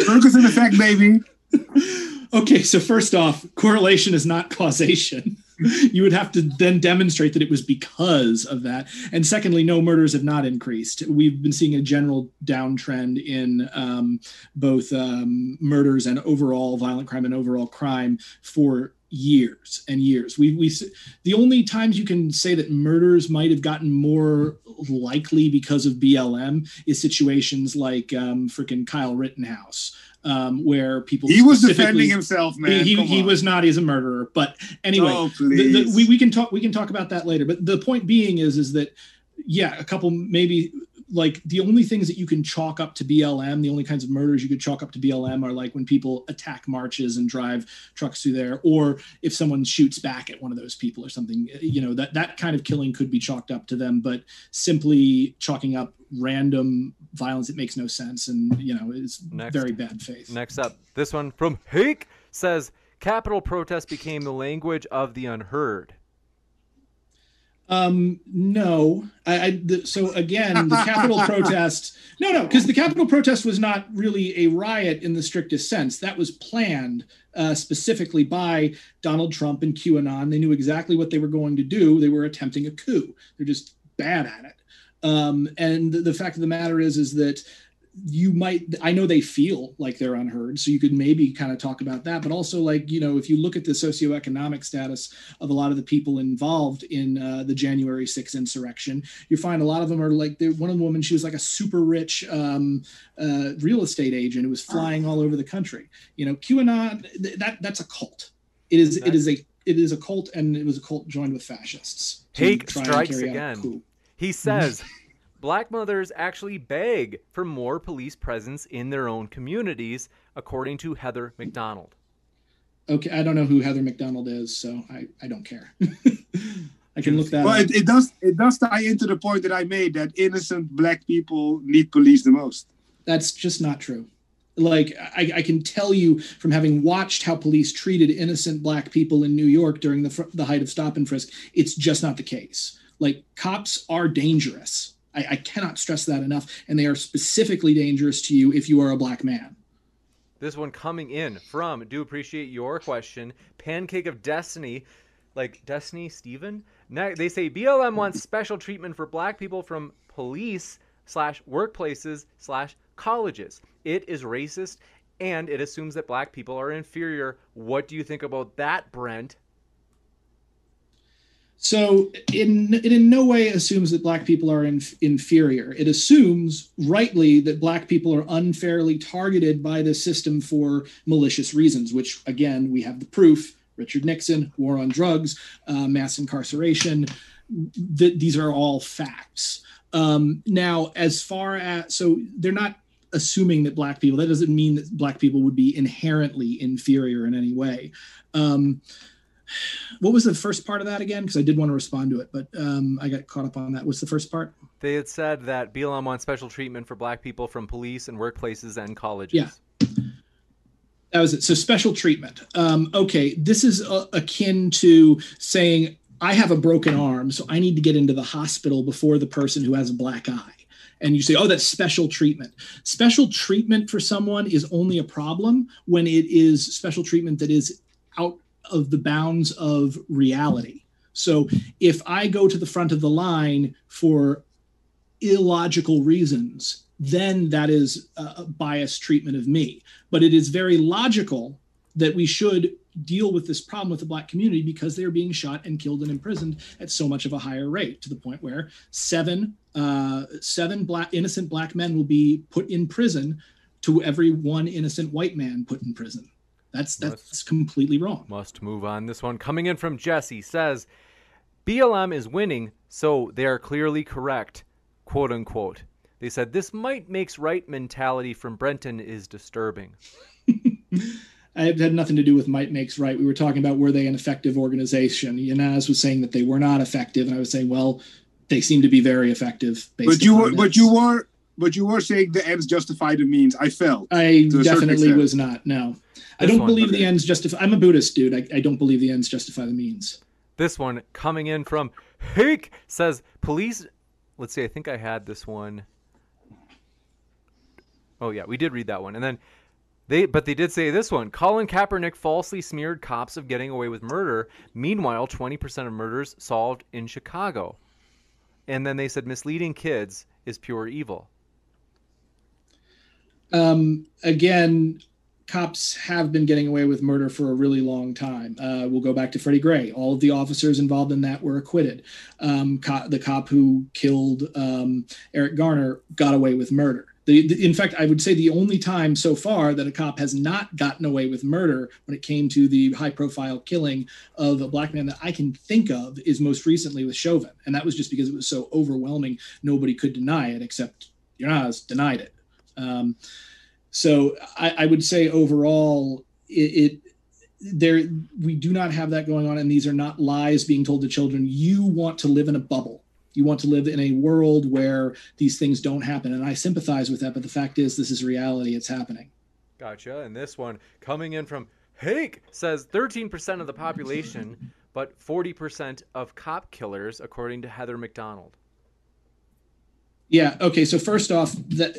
Ferguson effect, baby. okay, so first off, correlation is not causation. you would have to then demonstrate that it was because of that. And secondly, no murders have not increased. We've been seeing a general downtrend in um, both um, murders and overall violent crime and overall crime for years and years. We we the only times you can say that murders might have gotten more likely because of BLM is situations like um, freaking Kyle Rittenhouse um, where people he was defending himself, man. He, he, was not. He's a murderer. But anyway, oh, the, the, we, we can talk. We can talk about that later. But the point being is is that yeah, a couple maybe like the only things that you can chalk up to BLM, the only kinds of murders you could chalk up to BLM are like when people attack marches and drive trucks through there, or if someone shoots back at one of those people or something. Eh, you know that that kind of killing could be chalked up to them, but simply chalking up random violence it makes no sense and you know is next, very bad faith. Next up, this one from Hake says Capitol protest became the language of the unheard. Um, no, I, I the, so again, the Capitol protest. No, no, because the Capitol protest was not really a riot in the strictest sense. That was planned uh, specifically by Donald Trump and QAnon. They knew exactly what they were going to do. They were attempting a coup. They're just bad at it. Um, and the, the fact of the matter is, is that you might i know they feel like they're unheard so you could maybe kind of talk about that but also like you know if you look at the socioeconomic status of a lot of the people involved in uh, the january 6th insurrection you find a lot of them are like one of the women she was like a super rich um, uh, real estate agent who was flying all over the country. You know qanon that that's a cult. It is it is a it is a cult and it was a cult joined with fascists. Hake strikes again. he says Black mothers actually beg for more police presence in their own communities, according to Heather Mac Donald. Okay, I don't know who Heather Mac Donald is, so I, I don't care. I can look that. Well, it, it, does it does tie into the point that I made that innocent black people need police the most. That's just not true. Like I, I can tell you from having watched how police treated innocent black people in New York during the the height of stop and frisk, it's just not the case. Like cops are dangerous I, I cannot stress that enough. And they are specifically dangerous to you if you are a black man. This one coming in from, do appreciate your question, Pancake of Destiny, like Destiny Steven. they say BLM wants special treatment for black people from police slash workplaces slash colleges. It is racist and it assumes that black people are inferior. What do you think about that, Brent? So in, it in no way assumes that black people are inf- inferior. It assumes rightly that black people are unfairly targeted by the system for malicious reasons, which again, we have the proof, Richard Nixon, war on drugs, uh, mass incarceration. Th- these are all facts. Um, now, as far as, so they're not assuming that black people, that doesn't mean that black people would be inherently inferior in any way. Um, what was the first part of that again? Because I did want to respond to it, but um, I got caught up on that. What's the first part? They had said that BLM wants special treatment for black people from police and workplaces and colleges. Yeah. That was it. So special treatment. Um, okay, this is uh, akin to saying I have a broken arm, so I need to get into the hospital before the person who has a black eye. And you say, oh, that's special treatment. Special treatment for someone is only a problem when it is special treatment that is out of the bounds of reality. So if I go to the front of the line for illogical reasons, then that is a biased treatment of me. But it is very logical that we should deal with this problem with the black community because they are being shot and killed and imprisoned at so much of a higher rate to the point where seven uh, seven black innocent black men will be put in prison to every one innocent white man put in prison. That's that's must, completely wrong. Must move on. This one coming in from Jesse says BLM is winning, so they are clearly correct, quote unquote. They said this might makes right mentality from Brenton is disturbing. it had nothing to do with might makes right. We were talking about were they an effective organization. Yanaz was saying that they were not effective, and I was saying, well, they seem to be very effective. but you were, but you were, but you were saying the ends justify the means. I felt. I definitely was not. No. I don't believe okay. the ends justify. I'm a Buddhist dude. I, I don't believe the ends justify the means. This one coming in from Hake says police. Let's see. I think I had this one. Oh yeah, we did read that one, and then they. But they did say this one. Colin Kaepernick falsely smeared cops of getting away with murder. Meanwhile, 20% of murders solved in Chicago. And then they said misleading kids is pure evil. Um, again, cops have been getting away with murder for a really long time. Uh, we'll go back to Freddie Gray. All of the officers involved in that were acquitted. Um, co- the cop who killed um, Eric Garner got away with murder. The, the, in fact, I would say the only time so far that a cop has not gotten away with murder when it came to the high profile killing of a black man that I can think of is most recently with Chauvin. And that was just because it was so overwhelming, nobody could deny it except Yanaz denied it. Um, so I, I would say overall, it, it there we do not have that going on, and these are not lies being told to children. You want to live in a bubble. You want to live in a world where these things don't happen, and I sympathize with that. But the fact is, this is reality. It's happening. Gotcha. And this one coming in from Hake says 13% of the population but 40% of cop killers, according to Heather Mac Donald. Yeah. Okay. So first off, that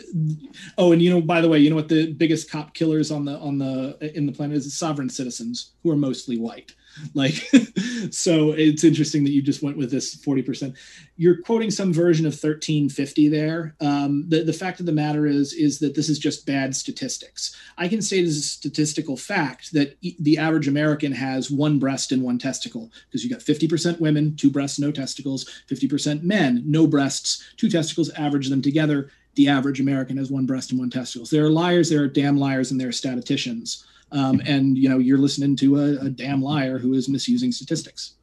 oh, and you know, by the way, you know what the biggest cop killers on the on the in the planet is? Sovereign citizens who are mostly white. Like, so it's interesting that you just went with this 40%. You're quoting some version of 1350 there. Um, the, the fact of the matter is, is that this is just bad statistics. I can this is a statistical fact that e- the average American has one breast and one testicle because you got 50% women, two breasts, no testicles, 50% men, no breasts, two testicles, average them together. The average American has one breast and one testicles. There are liars, there are damn liars, and there are statisticians um, and you know you're listening to a, a damn liar who is misusing statistics.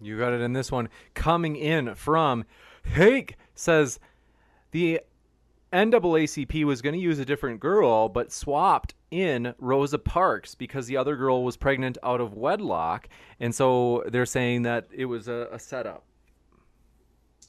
You got it in this one. Coming in from Hake says the NAACP was going to use a different girl, but swapped in Rosa Parks because the other girl was pregnant out of wedlock. And so they're saying that it was a, a setup.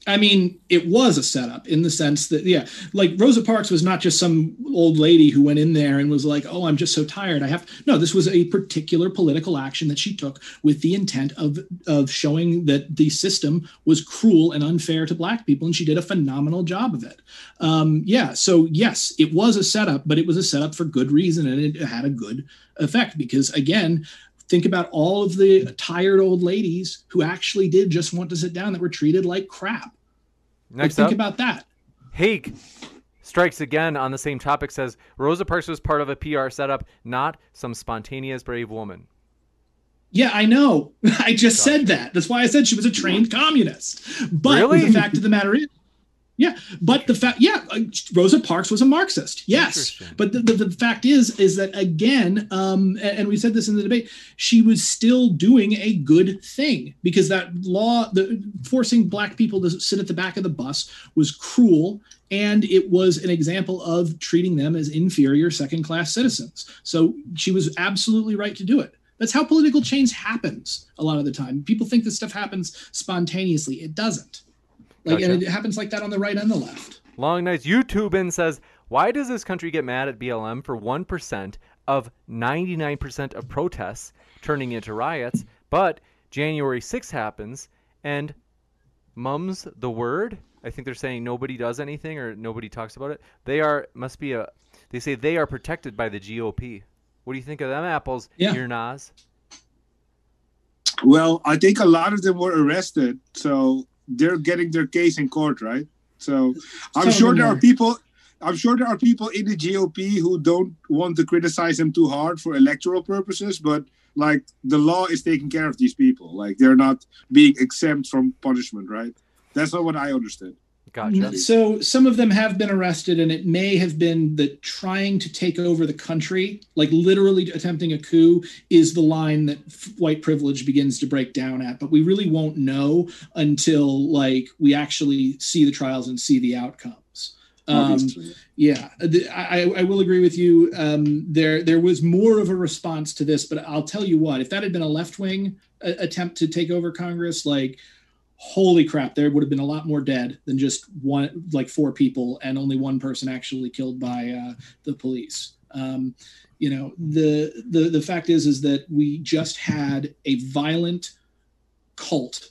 I mean, it was a setup in the sense that, yeah, like Rosa Parks was not just some old lady who went in there and was like, oh, I'm just so tired. I have, no, this was a particular political action that she took with the intent of, of showing that the system was cruel and unfair to Black people. And she did a phenomenal job of it. Um, yeah. So, yes, it was a setup, but it was a setup for good reason and it had a good effect because, again, think about all of the tired old ladies who actually did just want to sit down that were treated like crap. Next think up, about that. Hake strikes again on the same topic. Says Rosa Parks was part of a PR setup, not some spontaneous brave woman. Yeah, I know. I just said that. That's why I said she was a trained communist. But really? the fact of the matter is, yeah, but the fact, yeah, uh, Rosa Parks was a Marxist. Yes, but the, the, the, fact is, is that again, um, and we said this in the debate, she was still doing a good thing because that law, the forcing black people to sit at the back of the bus, was cruel, and it was an example of treating them as inferior second-class citizens. So she was absolutely right to do it. That's how political change happens a lot of the time. People think this stuff happens spontaneously. It doesn't. Like, gotcha. and it happens like that on the right and the left. Long nights. YouTubin says, why does this country get mad at BLM for 1% of 99% of protests turning into riots, but January 6th happens and mum's the word? I think they're saying nobody does anything or nobody talks about it. They are, must be a, they say they are protected by the GOP. What do you think of them apples, yeah. your Nas? Well, I think a lot of them were arrested. So they're getting their case in court, right? So I'm sure there are people. I'm sure there are people in the GOP who don't want to criticize them too hard for electoral purposes, but like the law is taking care of these people. Like they're not being exempt from punishment, right? That's not what I understood. Gotcha. So some of them have been arrested, and it may have been that trying to take over the country, like literally attempting a coup, is the line that white privilege begins to break down at. But we really won't know until like we actually see the trials and see the outcomes. Um, yeah, I, I will agree with you. Um, there there was more of a response to this, but I'll tell you what: if that had been a left wing attempt to take over Congress, like holy crap, there would have been a lot more dead than just one, like four people, and only one person actually killed by uh, the police. Um, you know, the the the fact is is that we just had a violent cult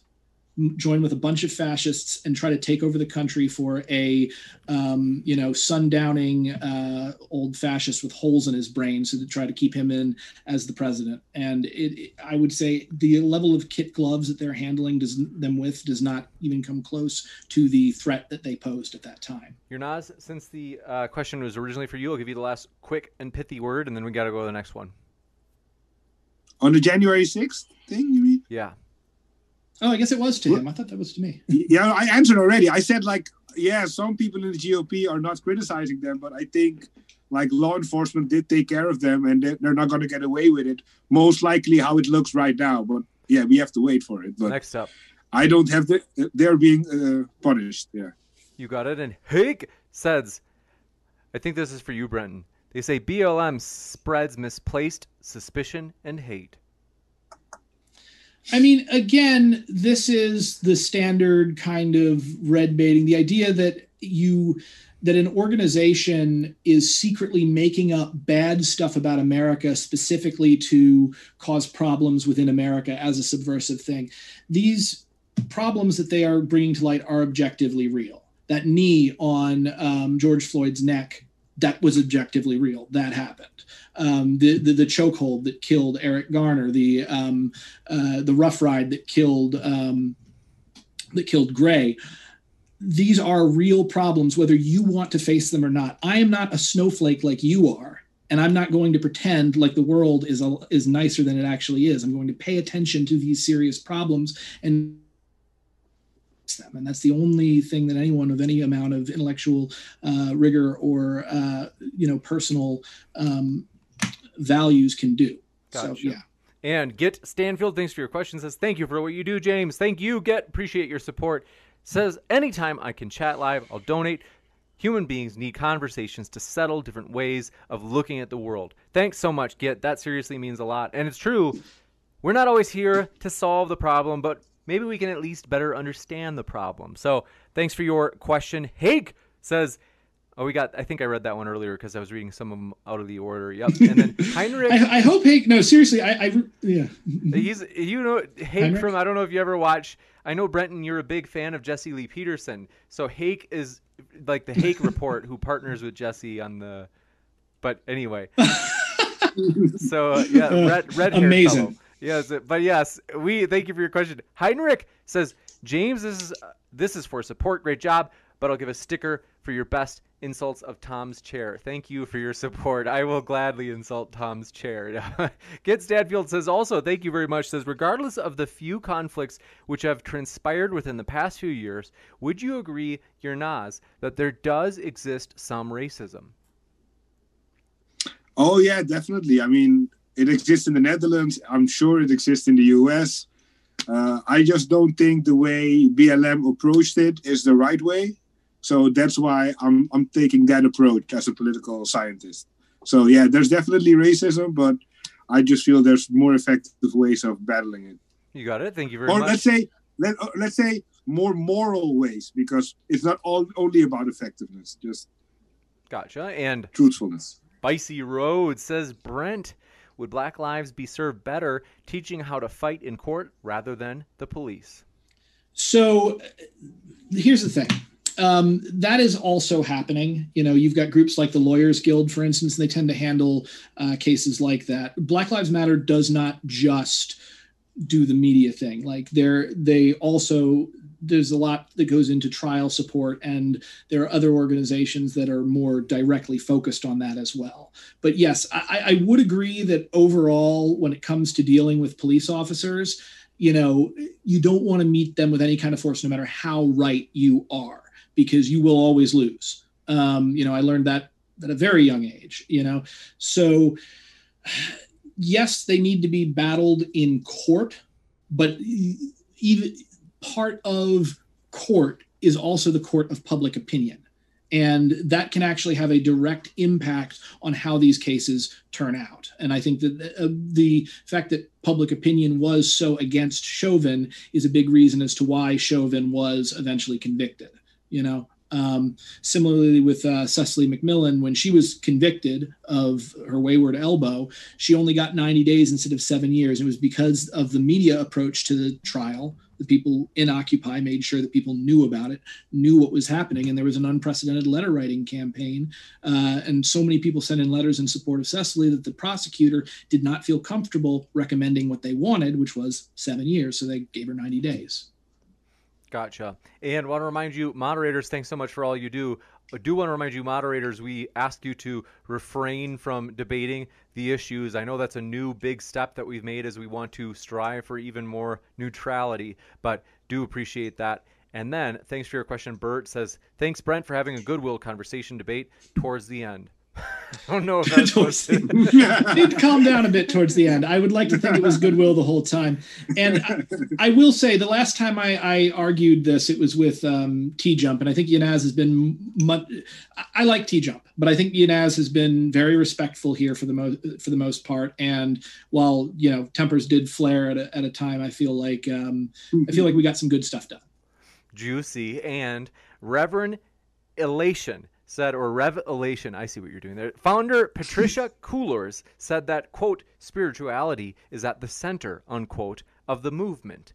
join with a bunch of fascists and try to take over the country for a um, you know sundowning uh, old fascist with holes in his brain so to try to keep him in as the president. And it, it, i would say the level of kit gloves that they're handling does, them with does not even come close to the threat that they posed at that time. Your Nas, since the uh, question was originally for you i'll give you the last quick and pithy word and then we got to go to the next one. On the january 6th thing you mean? Yeah Oh, I guess it was to him. I thought that was to me. Yeah, I answered already. I said like, yeah, some people in the GOP are not criticizing them, but I think like law enforcement did take care of them, and they're not going to get away with it. Most likely, how it looks right now. But yeah, we have to wait for it. But next up, I don't have the. They're being uh, punished. Yeah, you got it. And Hig says, I think this is for you, Brenton. They say BLM spreads misplaced suspicion and hate. I mean, again, this is the standard kind of red baiting. The idea that you that an organization is secretly making up bad stuff about America specifically to cause problems within America as a subversive thing. These problems that they are bringing to light are objectively real. That knee on um, George Floyd's neck, that was objectively real. That happened. Um, the, the, the chokehold that killed Eric Garner, the um, uh, the rough ride that killed um, that killed Gray these are real problems, whether you want to face them or not. I am not a snowflake like you are, and I'm not going to pretend like the world is a, is nicer than it actually is. I'm going to pay attention to these serious problems and them, and that's the only thing that anyone of any amount of intellectual uh, rigor or uh, you know personal um, values can do. Gotcha. So yeah. And Get Stanfield, thanks for your question. Says thank you for what you do, James. Thank you. Get appreciate your support says anytime I can chat live, I'll donate. Human beings need conversations to settle different ways of looking at the world. Thanks so much, Get. That seriously means a lot. And it's true. We're not always here to solve the problem, but maybe we can at least better understand the problem. So thanks for your question. Hake says, Oh, we got. I think I read that one earlier because I was reading some of them out of the order. Yep. And then Heinrich. I, I, hope Hake. No, seriously. I. I yeah. He's. You know, Hake from. I don't know if you ever watch I know Brenton, you're a big fan of Jesse Lee Peterson. So Hake is like the Hake report who partners with Jesse on the. But anyway. so uh, yeah, red red amazing. Fellow. Yes, but yes, we thank you for your question. Heinrich says James, this is uh, this is for support. Great job, but I'll give a sticker for your best insults of Tom's chair. Thank you for your support. I will gladly insult Tom's chair. Get Stanfield says also, thank you very much. Says, regardless of the few conflicts which have transpired within the past few years, would you agree, Yernaz, that there does exist some racism? Oh, yeah, definitely. I mean, it exists in the Netherlands. I'm sure it exists in the US. Uh, I just don't think the way BLM approached it is the right way. So that's why I'm I'm taking that approach as a political scientist. So yeah, there's definitely racism, but I just feel there's more effective ways of battling it. You got it. Thank you very or much. Or let's say let uh, let's say more moral ways because it's not all only about effectiveness. Just gotcha and truthfulness. Spicy Road says Brent. Would Black Lives be served better teaching how to fight in court rather than the police? So here's the thing um, that is also happening. You know, you've got groups like the Lawyers Guild, for instance, and they tend to handle uh, cases like that. Black Lives Matter does not just do the media thing. Like they're they also there's a lot that goes into trial support and there are other organizations that are more directly focused on that as well but yes I, I would agree that overall when it comes to dealing with police officers you know you don't want to meet them with any kind of force no matter how right you are because you will always lose. Um, you know, I learned that at a very young age, you know. So yes, they need to be battled in court, but even part of court is also the court of public opinion. And that can actually have a direct impact on how these cases turn out. And I think that uh, the fact that public opinion was so against Chauvin is a big reason as to why Chauvin was eventually convicted you know um, similarly with uh, Cecily McMillan, when she was convicted of her wayward elbow, she only got 90 days instead of seven years. It was because of the media approach to the trial. The people in Occupy made sure that people knew about it, knew what was happening, and there was an unprecedented letter writing campaign. Uh, and so many people sent in letters in support of Cecily that the prosecutor did not feel comfortable recommending what they wanted, which was seven years. So they gave her 90 days. Gotcha. And want to remind you, moderators, thanks so much for all you do. I do want to remind you, moderators, we ask you to refrain from debating the issues. I know that's a new big step that we've made as we want to strive for even more neutrality, but do appreciate that. And then, thanks for your question. Bert says, Thanks, Brent, for having a goodwill conversation debate towards the end. I don't know if that's supposed to. did calm down a bit towards the end. I would like to think it was goodwill the whole time. And I, I will say, the last time I, I argued this, it was with um, T Jump, and I think Yernaz has been. Much, I like T Jump, but I think Yernaz has been very respectful here for the most for the most part. And while you know tempers did flare at a, at a time, I feel like um, I feel like we got some good stuff done. Juicy and Reverend Elation said, or revelation, I see what you're doing there. Founder Patricia Cullors said that, quote, spirituality is at the center, unquote, of the movement.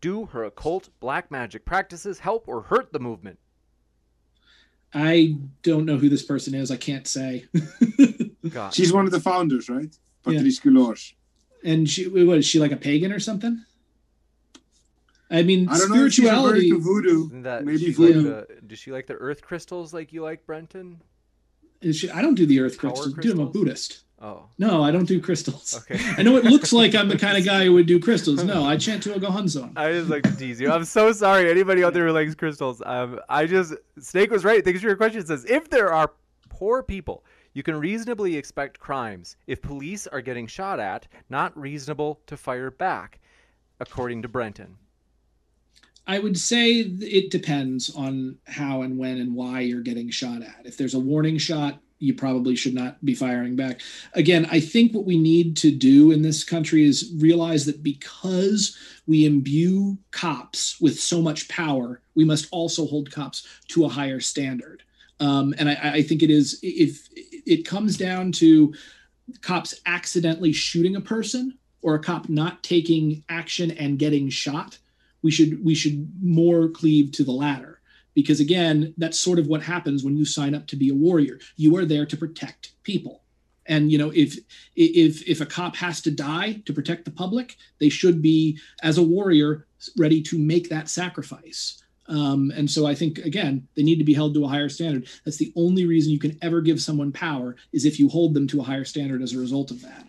Do her occult black magic practices help or hurt the movement? I don't know who this person is. I can't say. God. She's one of the founders, right? Yeah. Patrisse Cullors. and she, what is she like a pagan or something? I mean, I don't know if she's spirituality. voodoo. That Maybe she voodoo. like the, does she like the earth crystals like you like, Brenton? is she, I don't do the earth Power crystals. Dude, I'm a? Buddhist. Oh, No, I don't do crystals. okay. I know it looks like I'm the kind of guy who would do crystals. No, I chant to a Gohonzon. I just like to tease you. I'm so sorry. Anybody out there who likes crystals, um, I just Snake was right. Thanks for your question. It says if there are poor people, you can reasonably expect crimes. If police are getting shot at, not reasonable to fire back, according to Brenton. I would say it depends on how and when and why you're getting shot at. If there's a warning shot, you probably should not be firing back. Again, I think what we need to do in this country is realize that because we imbue cops with so much power, we must also hold cops to a higher standard. Um, and I, I think it is if it comes down to cops accidentally shooting a person or a cop not taking action and getting shot we should we should more cleave to the latter. Because again that's sort of what happens when you sign up to be a warrior. You are there to protect people. And you know if if if a cop has to die to protect the public they should be as a warrior ready to make that sacrifice. Um, and so i think again they need to be held to a higher standard. That's the only reason you can ever give someone power is if you hold them to a higher standard as a result of that.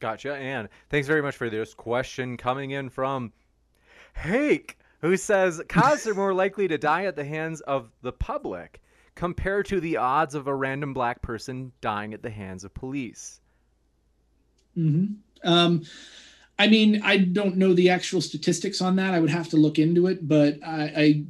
Gotcha. And thanks very much for this question coming in from Hake, who says cops are more likely to die at the hands of the public compared to the odds of a random black person dying at the hands of police. hmm Um, I mean, I don't know the actual statistics on that. I would have to look into it, but I, I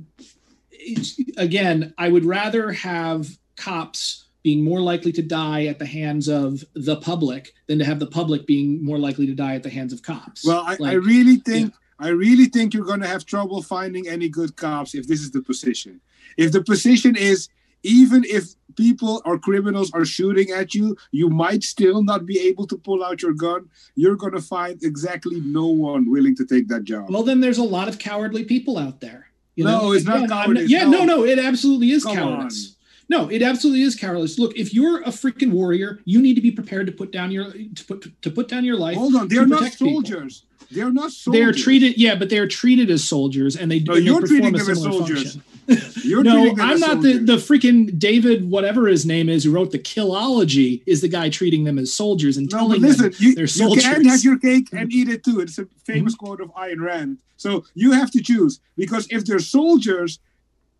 again, I would rather have cops being more likely to die at the hands of the public than to have the public being more likely to die at the hands of cops. Well, I, I really think I really think you're going to have trouble finding any good cops if this is the position. If the position is even if people or criminals are shooting at you, you might still not be able to pull out your gun. You're going to find exactly no one willing to take that job. Well, then there's a lot of cowardly people out there. You No, know? it's not I'm cowardice, yeah, no. no, it absolutely is Come cowardice. No, it absolutely is cowardice. Look, if you're a freaking warrior, you need to be prepared to put down your to put to put down your life. Hold on, they're not protect people. soldiers. They're not soldiers. They are treated, yeah, but they are treated as soldiers, and they, No, and you're treating them as soldiers. You're no, I'm not the soldiers. the freaking David, whatever his name is, who wrote the Killology, is the guy treating them as soldiers and No, but telling listen, them you, they're soldiers. you can't have your cake and mm-hmm. eat it too. It's a famous mm-hmm. quote of Ayn Rand. So you have to choose because if they're soldiers,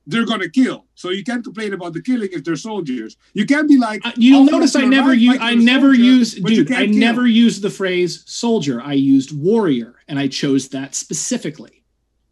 they're gonna kill. So you can't complain about the killing if they're soldiers. You can't be like Uh, You'll "Oh, notice I never use I never soldier, use dude I kill." never used the phrase soldier. I used warrior, and I chose that specifically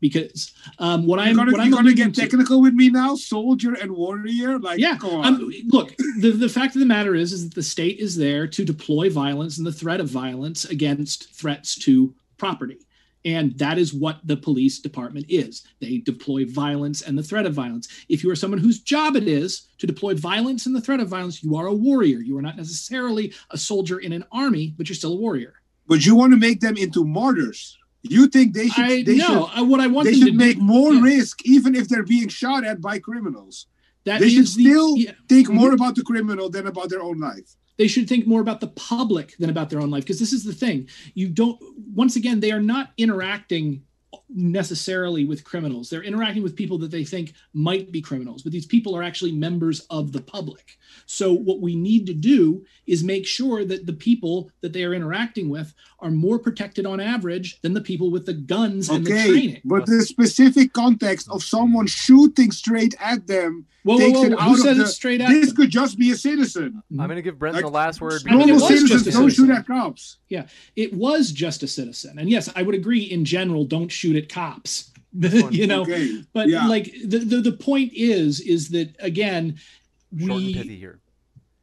because um, what You're I'm gonna, what I'm gonna get technical with me now, soldier and warrior. Like, yeah. I'm, look the, the fact of the matter is is that the state is there to deploy violence and the threat of violence against threats to property and that is what the police department is they deploy violence and the threat of violence if you are someone whose job it is to deploy violence and the threat of violence you are a warrior you are not necessarily a soldier in an army but you're still a warrior but you want to make them into martyrs. You think they should? i they know should, I- what i want they them should to make do, more yeah, risk, even if they're being shot at by criminals. that they should the- still yeah. think Mhm. more about the criminal than about their own life. They should think more about the public than about their own life because this is the thing. You don't once again they are not interacting necessarily with criminals they're interacting with people that they think might be criminals but these people are actually members of the public so what we need to do is make sure that the people that they are interacting with are more protected on average than the people with the guns and the Okay, training but the specific context of someone shooting straight at them whoa, whoa, takes whoa, it who out of said the. it straight at This them? could just be a citizen. I'm going to give Brenton Like, the last word. I mean, it Normal was just citizens a don't shoot citizen. at cops. Yeah, it was just a citizen and yes i would agree in general don't shoot at cops you know Okay, but yeah. like the, the the point is is that again Short and we pithy here.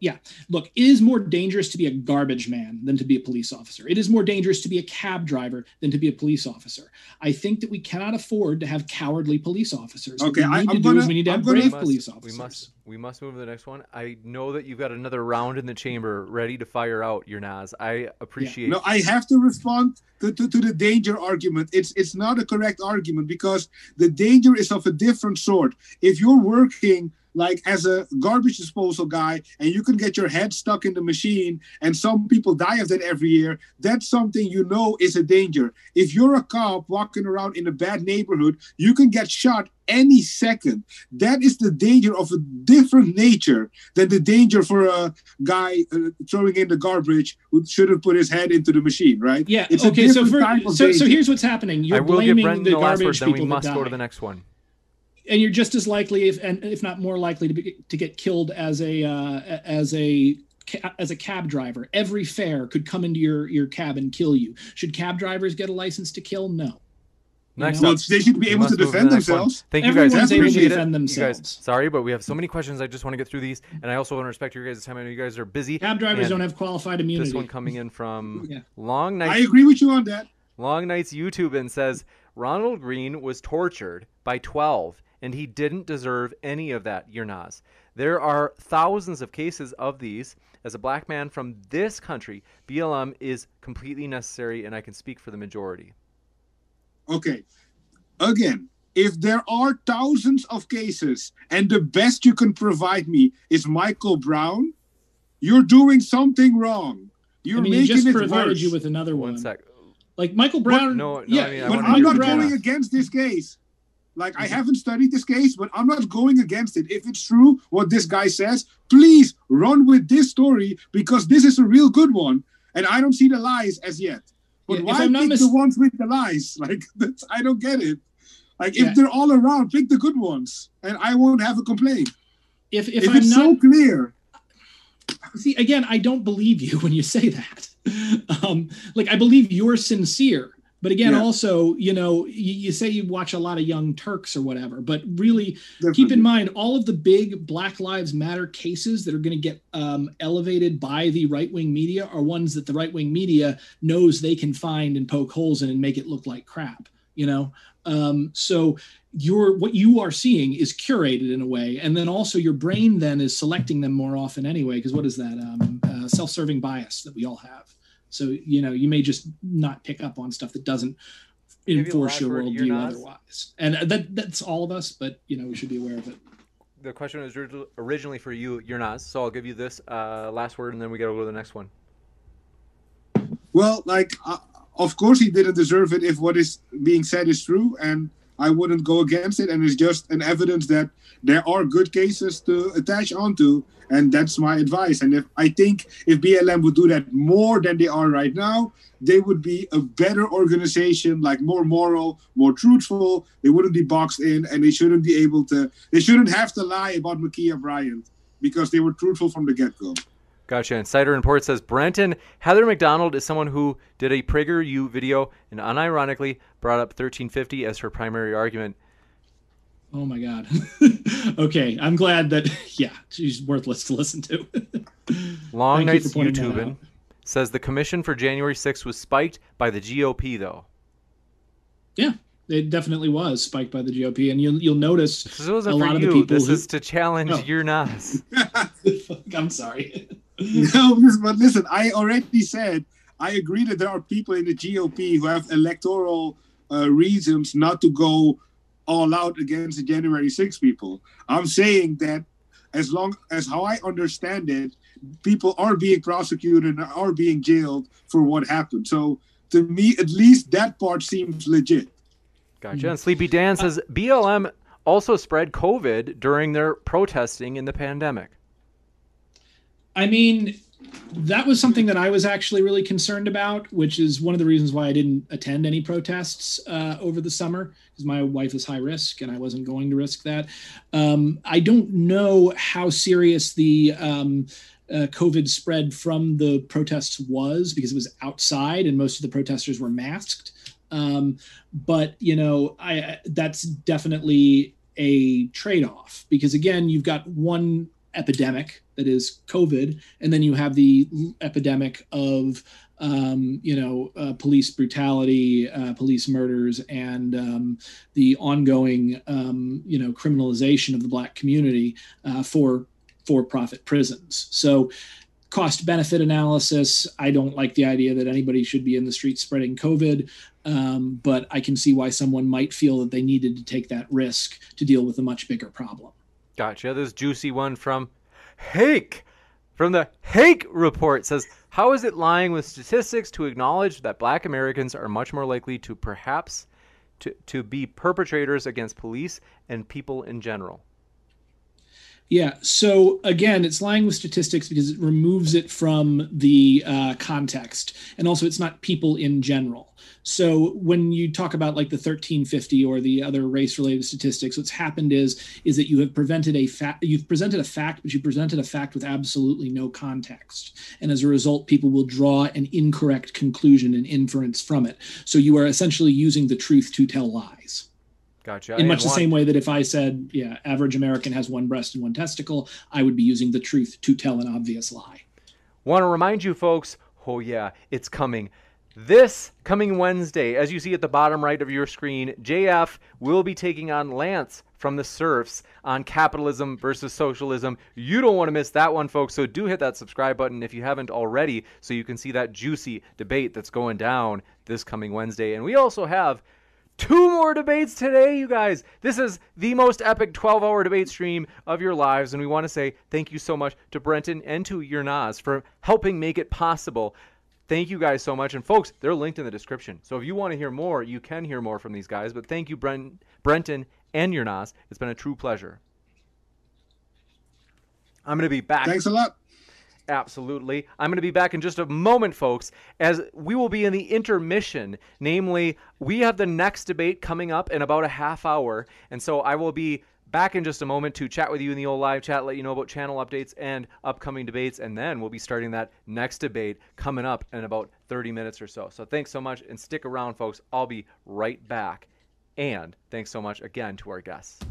Yeah. Look, it is more dangerous to be a garbage man than to be a police officer. It is more dangerous to be a cab driver than to be a police officer. I think that we cannot afford to have cowardly police officers. Okay, what we I- need I'm to do gonna- is we need to I'm have brave We must- police We officers. must we must move to the next one. I know that you've got another round in the chamber ready to fire out Yernaz. I appreciate No, I have to respond to, to, to the danger argument. It's it's not a correct argument because the danger is of a different sort. If you're working like as a garbage disposal guy and you can get your head stuck in the machine and some people die of that every year, that's something you know is a danger. If you're a cop walking around in a bad neighborhood, you can get shot any second. That is the danger of a different nature than the danger for a guy uh, throwing in the garbage who shouldn't put his head into the machine, right? Yeah. It's a okay. So for type of so so here's what's happening. You're I will give blaming Brenton the the last word, garbage then we people must go to the next one. And you're just as likely, if and if not more likely, to be, to get killed as a uh, as a as a cab driver. Every fare could come into your your cab and kill you. Should cab drivers get a license to kill? No. Next. Well, they should be able to move defend the next one. themselves. Thank you guys. Everyone's I able to appreciate defend it. You guys, themselves. sorry, but we have so many questions. I just want to get through these, and I also want to respect your guys' time. I know you guys are busy. Cab drivers And don't have qualified immunity. This one coming in from Yeah. Long Nights. I agree with you on that. Long Nights YouTube and says Ronald Green was tortured by 12 and he didn't deserve any of that, Yernaz. There are thousands of cases of these. As a black man from this country, BLM is completely necessary and I can speak for the majority. Okay. Again, if there are thousands of cases and the best you can provide me is Michael Brown, you're doing something wrong. You're I mean, he making just it provided worse. you with another one. One sec. Like Michael Brown. no, no, yeah, I mean, I but I'm not from going against this case. Like I haven't studied this case, but I'm not going against it. If it's true what this guy says, please run with this story because this is a real good one, and I don't see the lies as yet. But Yeah, why pick mis- the ones with the lies? Like that's, I don't get it. Like if Yeah. they're all around, pick the good ones, and I won't have a complaint. if if, If, I'm it's not so clear, see again, I don't believe you when you say that. Um, like I believe you're sincere, but again, Yeah. also you know you, you say you watch a lot of Young Turks or whatever, but really keep in mind all of the big Black Lives Matter cases that are going to get um, elevated by the right wing media are ones that the right wing media knows they can find and poke holes in and make it look like crap. You know, um, so your what you are seeing is curated in a way, and then also your brain then is selecting them more often anyway. Because what is that um, uh, self-serving bias that we all have? So you know you may just not pick up on stuff that doesn't enforce your worldview otherwise, and that that's all of us. But you know we should be aware of it. The question was originally for you, Yernaz, so I'll give you this uh, last word and then we got to go to the next one. Well, like, uh, of course, he didn't deserve it if what is being said is true, and I wouldn't go against it. And it's just an evidence that there are good cases to attach onto, and that's my advice. And if I think if BLM would do that more than they are right now, they would be a better organization, like more moral, more truthful. They wouldn't be boxed in, and they shouldn't be able to. They shouldn't have to lie about Ma'Khia Bryant because they were truthful from the get-go. Gotcha. Insider Report says Brenton Heather Mac Donald is someone who did a PragerU video and unironically brought up 1350 as her primary argument. Oh my god. okay, I'm glad that yeah, she's worthless to listen to. Long Thank Nights for pointing YouTubing says the commission for January 6th was spiked by the GOP, though. yeah, it definitely was spiked by the GOP, and you'll you'll notice. This wasn't A for lot of the you. people This who- is to challenge Oh. Yernaz. I'm sorry. No, but listen, I already said I agree that there are people in the GOP who have electoral uh, reasons not to go all out against the January 6 people. I'm saying that as long as how I understand it, people are being prosecuted and are being jailed for what happened. So to me, at least that part seems legit. Gotcha. And Sleepy Dan says BLM also spread COVID during their protesting in the pandemic. I mean, that was something that I was actually really concerned about, which is one of the reasons why I didn't attend any protests uh, over the summer, because my wife is high risk and I wasn't going to risk that. Um, I don't know how serious the um, uh, COVID spread from the protests was because it was outside and most of the protesters were masked. Um, but you know, I that's definitely a trade-off because again, you've got one epidemic that is COVID, and then you have the epidemic of um, you know uh, police brutality, uh, police murders, and um, the ongoing um, you know criminalization of the black community uh, for for-profit prisons. So cost benefit analysis. I don't like the idea that anybody should be in the street spreading COVID, um, but I can see why someone might feel that they needed to take that risk to deal with a much bigger problem. Gotcha. This juicy one from Hake from the Hake report says, How is it lying with statistics to acknowledge that black Americans are much more likely to perhaps to, to be perpetrators against police and people in general? Yeah. So again, it's lying with statistics because it removes it from the uh, context, and also it's not people in general. So when you talk about like the 1350 or the other race-related statistics, what's happened is is that you have prevented a fact, you've presented a fact, but you presented a fact with absolutely no context, and as a result, people will draw an incorrect conclusion and inference from it. So you are essentially using the truth to tell lies. Gotcha. In much the same way that if I said, yeah, average American has one breast and one testicle, I would be using the truth to tell an obvious lie. Want to remind you folks, oh yeah, it's coming. This coming Wednesday, as you see at the bottom right of your screen, JF will be taking on Lance from the Serfs on capitalism versus socialism. You don't want to miss that one, folks. So do hit that subscribe button if you haven't already so you can see that juicy debate that's going down this coming Wednesday. And we also have Two more debates today, you guys. This is the most epic 12 hour debate stream of your lives. And we want to say thank you so much to Brenton and to Yernaz for helping make it possible. Thank you guys so much. And folks, they're linked in the description. So if you want to hear more, you can hear more from these guys. But thank you, Brent, Brenton and Yernaz. It's been a true pleasure. I'm going to be back. Thanks a lot. Absolutely. I'm going to be back in just a moment, folks, as we will be in the intermission. Namely, we have the next debate coming up in about a half hour. And so I will be back in just a moment to chat with you in the old live chat, let you know about channel updates and upcoming debates. And then we'll be starting that next debate coming up in about 30 minutes or so. So thanks so much and stick around, folks. I'll be right back. And thanks so much again to our guests.